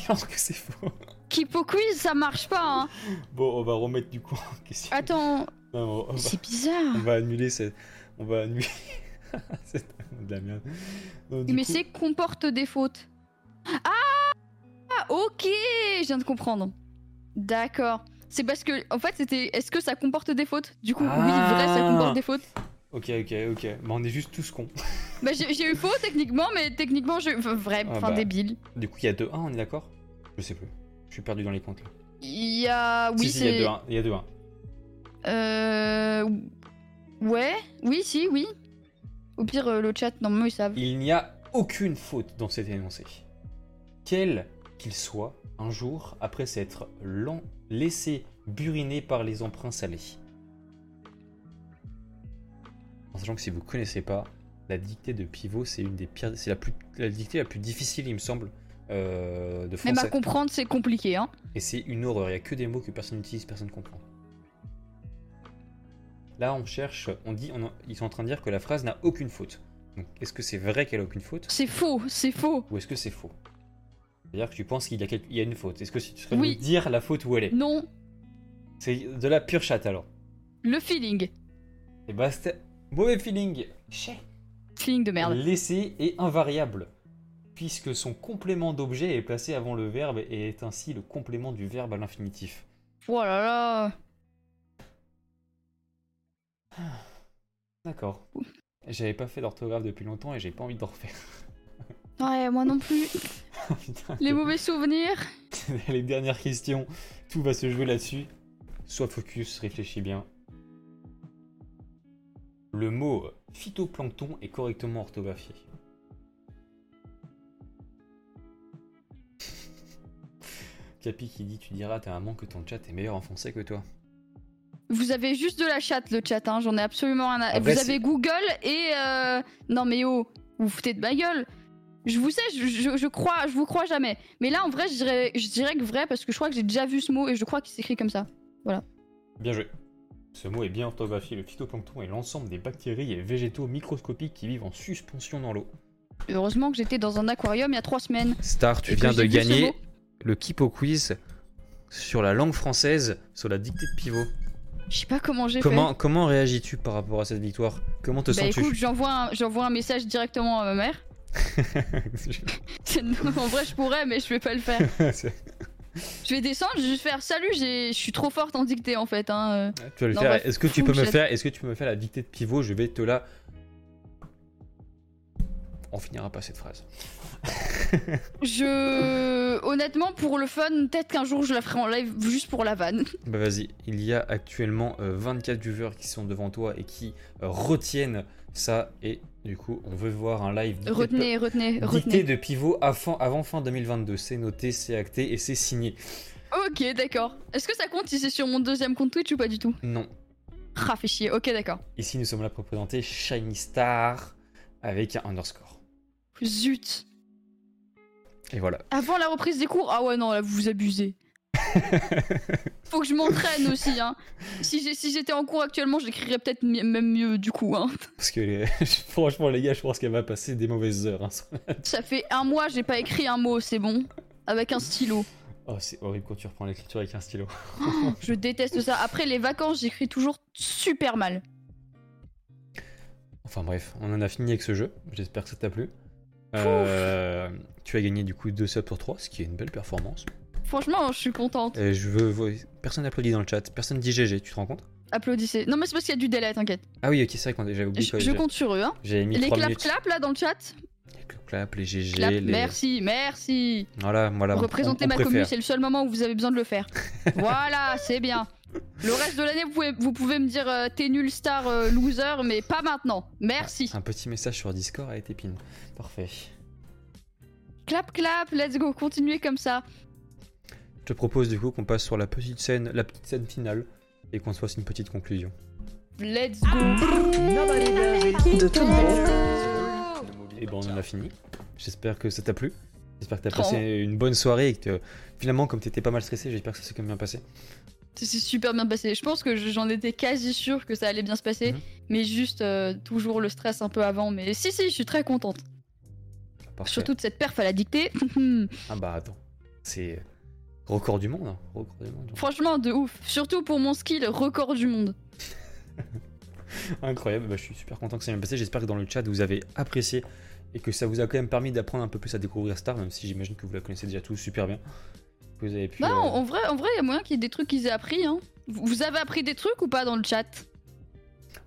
alors que c'est faux. Kipo quiz, ça marche pas hein. Bon, on va remettre du coup en question. Attends, Non, on, va, c'est bizarre. on va annuler cette. On va annuler. *laughs* c'est de la merde. Donc, du Mais coup- c'est comporte des fautes. Ah, Ok, je viens de comprendre. D'accord. C'est parce que, en fait, c'était. Est-ce que ça comporte des fautes? Du coup, oui, vrai, ça Ah. comporte des fautes. Ok, ok, ok. Mais on est juste tous cons. *laughs* Bah, j'ai eu faux techniquement, mais techniquement, je. enfin, Vrai, Ah enfin, bah. débile. Du coup, il y a 2-1, on est d'accord? Je sais plus. Je suis perdu dans les comptes là. Il y a. Oui, si, si, il y c'est. a 2-1. Il y a 2-1. Euh. Ouais, oui, si, oui. Au pire, euh, le chat, normalement, ils savent. Il n'y a aucune faute dans cet énoncé. Quel qu'il soit, un jour, après s'être laissé buriner par les emprunts salés. En sachant que si vous connaissez pas, la dictée de pivot, c'est une des pires, c'est la plus, la dictée la plus difficile, il me semble, euh, de Même à français. comprendre, c'est compliqué, hein. Et c'est une horreur, il n'y a que des mots que personne n'utilise, personne ne comprend. Là, on cherche, on dit, on ils sont en train de dire que la phrase n'a aucune faute. Donc, est-ce que c'est vrai qu'elle a aucune faute? C'est faux, c'est faux. ou est-ce que c'est faux? C'est-à-dire que tu penses qu'il y, a y une faute. Est-ce que tu serais Oui. de dire la faute où elle est Non, C'est de la pure chatte alors. le feeling. Et bah, c'était mauvais feeling. Chais. Feeling de merde. Laissé est invariable, puisque son complément d'objet est placé avant le verbe et est ainsi le complément du verbe à l'infinitif. Oh là là. D'accord. J'avais pas fait d'orthographe depuis longtemps et j'ai pas envie d'en refaire. Ouais, moi non plus. *laughs* Putain, Les mauvais souvenirs. *laughs* les dernières questions, tout va se jouer là-dessus. Sois focus, réfléchis bien. Le mot phytoplancton est correctement orthographié. *laughs* Capi qui dit Tu diras à ta maman que ton chat est meilleur en français que toi. Vous avez juste de la chatte, le chat, hein. J'en ai absolument rien à. Après, vous avez Google et. euh, Non, mais oh, vous vous foutez de ma gueule. Je vous sais, je, je- je crois, je vous crois jamais. Mais là, en vrai, je dirais, je dirais que vrai parce que je crois que j'ai déjà vu ce mot et je crois qu'il s'écrit comme ça. Bien joué. Ce mot est bien orthographié. Le phytoplancton est l'ensemble des bactéries et végétaux microscopiques qui vivent en suspension dans l'eau. Heureusement que j'étais dans un aquarium il y a trois semaines. Star, tu viens de gagner le Kipo Quiz sur la langue française, sur la dictée de pivot. Je sais pas comment j'ai Comment, comment réagis-tu par rapport à cette victoire? Comment te fait. Bah sens-tu? écoute, j'envoie un, j'envoie un message directement à ma mère. *laughs* en vrai, je pourrais, mais je vais pas le faire. *laughs* Je vais descendre, je vais juste faire salut, je suis trop forte en dictée en fait. Hein. tu vas le Non, faire. bref, Est-ce que tu peux me faire Est-ce que tu peux me faire la dictée de pivot? Je vais te la. On finira pas cette phrase. Je. Honnêtement, pour le fun, peut-être qu'un jour je la ferai en live juste pour la vanne. Bah vas-y, il y a actuellement euh, 24 viewers qui sont devant toi et qui euh, retiennent ça. Et du coup, on veut voir un live dicté- Retenez, retenez, dicté retenez. de pivot avant, avant fin 2022. C'est noté, c'est acté et c'est signé. Ok, d'accord. Est-ce que ça compte si c'est sur mon deuxième compte Twitch ou pas du tout? Non. Ah, fait chier. Ok, d'accord. Ici, nous sommes là pour présenter Shiny Star avec un underscore. Zut. Et voilà. Avant la reprise des cours, ah ouais, non, là, vous vous abusez. *laughs* Faut que je m'entraîne aussi, hein. Si j'ai- si j'étais en cours actuellement, j'écrirais peut-être même mieux, du coup, hein. Parce que les- *laughs* franchement, les gars, je pense qu'elle va passer des mauvaises heures. hein. *laughs* Ça fait un mois, j'ai pas écrit un mot, c'est bon. Avec un stylo. Oh, c'est horrible quand tu reprends l'écriture avec un stylo. Je déteste ça. Après les vacances, j'écris toujours super mal. Enfin bref, on en a fini avec ce jeu. J'espère que ça t'a plu. Euh, tu as gagné du coup 2 subs pour 3, ce qui est une belle performance. Franchement, je suis contente. Et je veux. Personne n'applaudit dans le chat, personne dit GG, tu te rends compte? Applaudissez. Non, mais c'est parce qu'il y a du délai, t'inquiète. Ah oui, ok, c'est vrai qu'on j'avais oublié Je, compte sur eux, hein. Mis Les 3 clap minutes. clap là dans le chat. Les clap les GG, Clap, les. Merci, merci. Voilà, voilà. on- Représentez on ma préfère. commune, c'est le seul moment où vous avez besoin de le faire. *laughs* voilà, c'est bien. Le reste de l'année, vous pouvez, vous pouvez me dire euh, t'es nul star euh, loser, mais pas maintenant. Merci. Un petit message sur Discord a été pin. Parfait. Clap clap, let's go, continuez comme ça. Je te propose du coup qu'on passe sur la petite scène, la petite scène finale et qu'on se fasse une petite conclusion. Let's go. De tout Et bon, on en a fini. J'espère que ça t'a plu. J'espère que t'as Oh. passé une bonne soirée et que finalement, comme t'étais pas mal stressé, j'espère que ça s'est quand même bien passé. Ça s'est super bien passé. Je pense que j'en étais quasi sûre que ça allait bien se passer, Mhm. mais juste euh, toujours le stress un peu avant. Mais si, si, je suis très contente. Parfait. Surtout de cette perf à la dictée. *laughs* Ah bah attends, c'est record du monde. hein. Record du monde. Franchement, de ouf. Surtout pour mon skill record du monde. *laughs* Incroyable, bah, je suis super content que ça ait bien passé. J'espère que dans le chat vous avez apprécié et que ça vous a quand même permis d'apprendre un peu plus à découvrir Star, même si j'imagine que vous la connaissez déjà tous super bien. Que vous avez pu. Non, euh, en vrai, en vrai, il y a moyen qu'il y ait des trucs qu'ils aient appris. Hein. Vous avez appris des trucs ou pas dans le chat?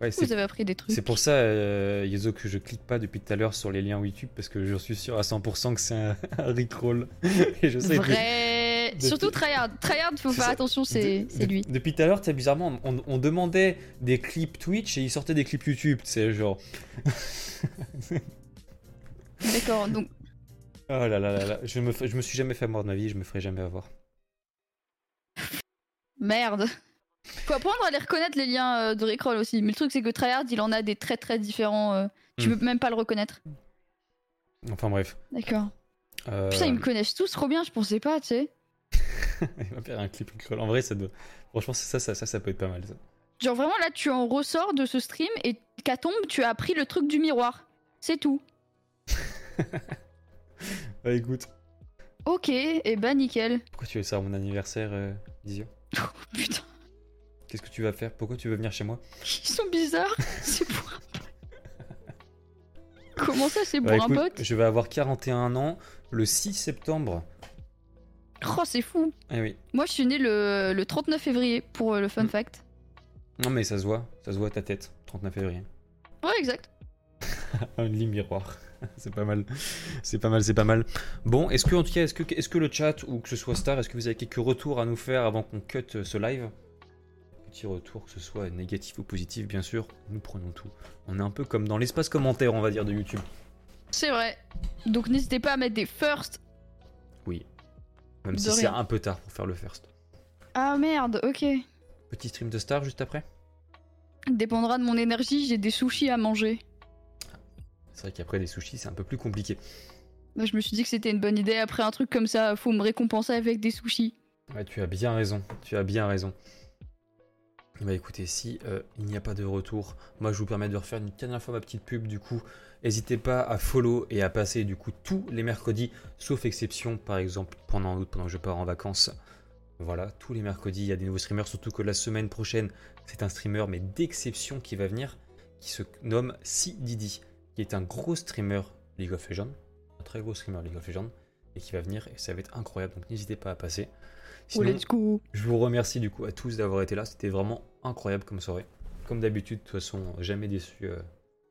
Ouais, c'est Vous avez appris des trucs. C'est pour ça, euh, Yezo, que je clique pas depuis tout à l'heure sur les liens YouTube parce que je suis sûr à 100% que c'est un, *laughs* un Rickroll. *laughs* Et je sais que Vrai. Surtout Tryhard. Tryhard, faut faire ça. attention, c'est de- lui. de- Depuis tout à l'heure, tu bizarrement, on, on demandait des clips Twitch et il sortait des clips YouTube. C'est genre. *laughs* D'accord, donc Oh là là là là. Je me, je me suis jamais fait mort de ma vie, je me ferai jamais avoir. *laughs* merde. Faut apprendre à les reconnaître les liens euh, de Rickroll aussi. Mais le truc, c'est que Tryhard, il en a des très très différents. euh, Tu Hmm. peux même pas le reconnaître. Enfin bref. D'accord. Euh, Putain, ils me connaissent tous trop bien, je pensais pas, tu sais. *laughs* il va faire un clip Rickroll. En vrai, ça doit. Franchement, ça, ça, ça, ça peut être pas mal. Ça. Genre vraiment, là, tu en ressors de ce stream et qu'à tombe, tu as appris le truc du miroir. C'est tout. *laughs* *laughs* Bah écoute. Ok, et bah nickel. Pourquoi tu veux ça à mon anniversaire, euh, Dizio *laughs* Putain, Qu'est-ce que tu vas faire? Pourquoi tu veux venir chez moi? Ils sont bizarres. *laughs* c'est pour un pote. Comment ça, c'est pour Bah, un écoute, pote? Je vais avoir 41 ans le 6 septembre. Oh, c'est fou. Eh oui. Moi, je suis né le, le 39 février pour euh, le fun Hmm. fact. Non mais ça se voit, ça se voit à ta tête. 39 février. Ouais, exact. Only miroir. *laughs* c'est pas mal. C'est pas mal, c'est pas mal. Bon, est-ce que en tout cas, est-ce que, est-ce que le chat ou que ce soit Star, est-ce que vous avez quelques retours à nous faire avant qu'on cut euh, ce live? Petit retour, que ce soit négatif ou positif, bien sûr. Nous prenons tout. On est un peu comme dans l'espace commentaire, on va dire, de YouTube. C'est vrai. Donc n'hésitez pas à mettre des first. Oui. Même De si c'est un peu tard pour faire le first. Ah merde, ok. Petit stream de Star juste après? Dépendra de mon énergie, j'ai des sushis à manger. C'est vrai qu'après des sushis, c'est un peu plus compliqué. Moi, je me suis dit que c'était une bonne idée. Après un truc comme ça, faut me récompenser avec des sushis. Ouais, tu as bien raison. Tu as bien raison. Bah écoutez, si euh, il n'y a pas de retour, moi je vous permets de refaire une dernière fois ma petite pub du coup. N'hésitez pas à follow et à passer du coup tous les mercredis, sauf exception par exemple pendant août, pendant que je pars en vacances. Voilà, tous les mercredis il y a des nouveaux streamers, surtout que la semaine prochaine c'est un streamer mais d'exception qui va venir, qui se nomme Si Didi, qui est un gros streamer League of Legends, un très gros streamer League of Legends, et qui va venir et ça va être incroyable, donc n'hésitez pas à passer. Oh, Sinon, let's go. je vous remercie du coup à tous d'avoir été là. C'était vraiment incroyable comme soirée. Comme d'habitude, de toute façon, jamais déçu euh,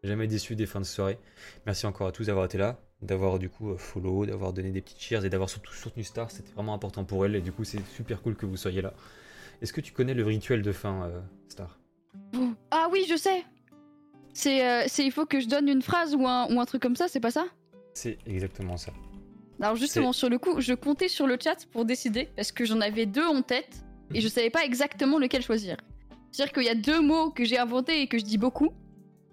Jamais déçu des fins de soirée. Merci encore à tous d'avoir été là, d'avoir du coup euh, follow, d'avoir donné des petites cheers et d'avoir surtout soutenu Star. C'était vraiment important pour elle et du coup c'est super cool que vous soyez là. Est-ce que tu connais le rituel de fin, euh, Star? Ah oui, je sais. C'est, euh, c'est il faut que je donne une phrase ou un, ou un truc comme ça, c'est pas ça? C'est exactement ça. Alors justement, sur le coup, je comptais sur le chat pour décider, parce que j'en avais deux en tête, et je savais pas exactement lequel choisir. C'est-à-dire qu'il y a deux mots que j'ai inventés et que je dis beaucoup.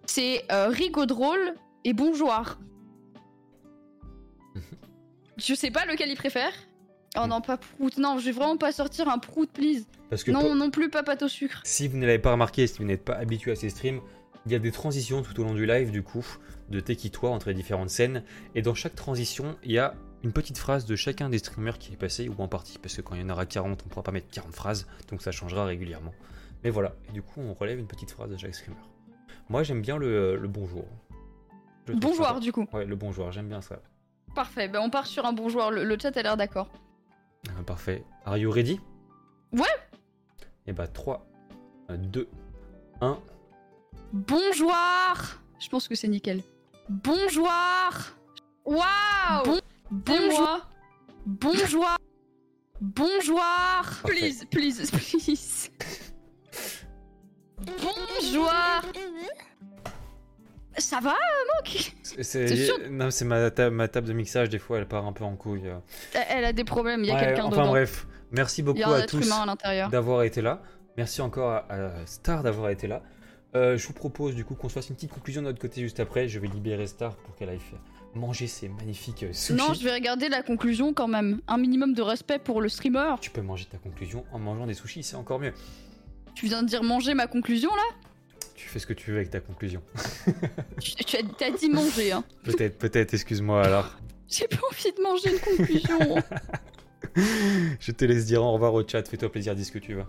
C'est euh, rigo drôle et bonjour. *laughs* je sais pas lequel il préfère. Oh non, pas prout. Non, je vais vraiment pas sortir un prout, please. Parce que Non, pour- non plus pas pâte au sucre. si vous ne l'avez pas remarqué, si vous n'êtes pas habitué à ces streams, il y a des transitions tout au long du live du coup, de Tekitoi entre les différentes scènes. Et dans chaque transition, il y a une petite phrase de chacun des streamers qui est passé ou en partie. Parce que quand il y en aura 40, on pourra pas mettre 40 phrases, donc ça changera régulièrement. Mais voilà, et du coup, on relève une petite phrase de chaque streamer. Moi, j'aime bien le, le bonjour. Trouve Bonjour du coup. Ouais, le bonjour, j'aime bien ça. Parfait, ben on part sur un bonjour. Le, le chat a l'air d'accord. Ah, parfait. Are you ready? Ouais. Et bah 3, 2, 1. Bonjour Je pense que c'est nickel. Bonjour Waouh bon, Bonjour Bonjour Bonjour Please, please, *laughs* please Bonjour Ça va, Mook C'est C'est sûr non, c'est ma, ta- ma table de mixage, des fois elle part un peu en couille. euh. Elle- a des problèmes, il y a Ouais, quelqu'un enfin dedans. bref, merci beaucoup à tous d'avoir été là. Merci encore à, à Star d'avoir été là. Euh, je vous propose du coup qu'on se fasse une petite conclusion de notre côté juste après. Je vais libérer Star pour qu'elle aille faire manger ses magnifiques euh, sushis. Non, je vais regarder la conclusion quand même. Un minimum de respect pour le streamer. Tu peux manger ta conclusion en mangeant des sushis, c'est encore mieux. Tu viens de dire manger ma conclusion là? Tu fais ce que tu veux avec ta conclusion. *laughs* Tu, tu as, t'as dit manger, hein. *laughs* Peut-être, peut-être, excuse-moi alors. *laughs* J'ai pas envie de manger une conclusion. Je te laisse dire au revoir au chat, fais-toi plaisir, dis ce que tu veux.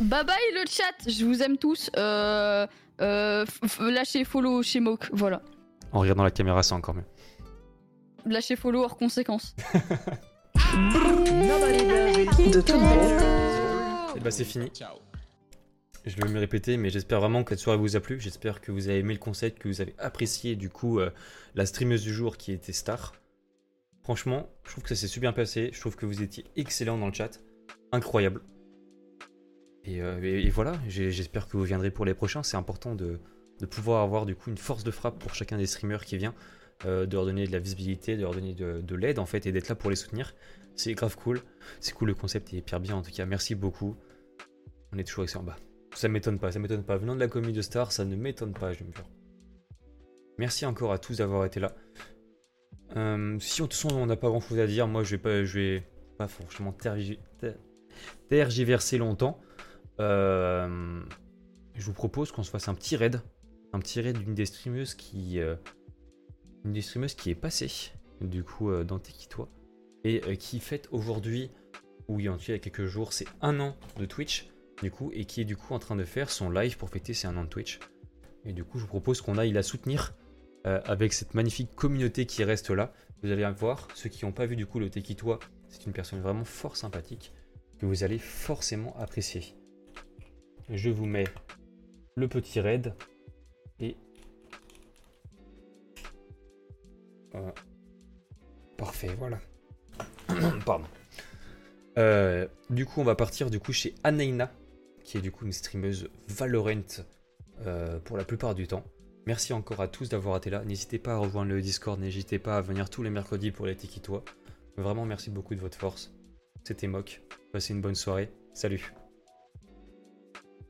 bye bye le chat, je vous aime tous. Euh, euh, lâchez follow chez Moke, voilà. En regardant la caméra, c'est encore mieux. Lâchez follow hors conséquence. *laughs* De tout. Et bah c'est fini. Je vais me répéter, mais j'espère vraiment que cette soirée vous a plu. J'espère que vous avez aimé le concept, que vous avez apprécié du coup euh, la streameuse du jour qui était Star. Franchement, je trouve que ça s'est super bien passé. Je trouve que vous étiez excellent dans le chat. Incroyable. Et, euh, et- et voilà, j'espère que vous viendrez pour les prochains. C'est important de, pouvoir avoir du coup une force de frappe pour chacun des streamers qui vient, euh, de leur donner de la visibilité, de leur donner de, de l'aide en fait et d'être là pour les soutenir. C'est grave cool. C'est cool le concept est hyper bien en tout cas. Merci beaucoup. On est toujours excellent. Bah, ça m'étonne pas, ça m'étonne pas. Venant de la comédie de Star, ça ne m'étonne pas, je me jure. Merci encore à tous d'avoir été là. Euh, si de toute on n'a pas grand chose à dire, moi je vais pas, je vais pas franchement tergi- ter- tergiverser longtemps. Euh, je vous propose qu'on se fasse un petit raid, un petit raid d'une des streameuses qui, euh, une des streameuses qui est passée du coup euh, dans Tekitoi et qui fête aujourd'hui, ou il y a quelques jours, c'est un an de Twitch du coup et qui est du coup en train de faire son live pour fêter ses un an de Twitch. Et du coup, je vous propose qu'on aille la soutenir avec cette magnifique communauté qui reste là. Vous allez voir, ceux qui n'ont pas vu du coup le Tekitois, c'est une personne vraiment fort sympathique que vous allez forcément apprécier. Je vous mets le petit raid et parfait, voilà. *coughs* Pardon. Euh, du coup, on va partir du coup chez Anaina, qui est du coup une streameuse Valorant euh, pour la plupart du temps. Merci encore à tous d'avoir été là. N'hésitez pas à rejoindre le Discord, n'hésitez pas à venir tous les mercredis pour les Tikitois. Vraiment, merci beaucoup de votre force. C'était Mock. Passez une bonne soirée. Salut.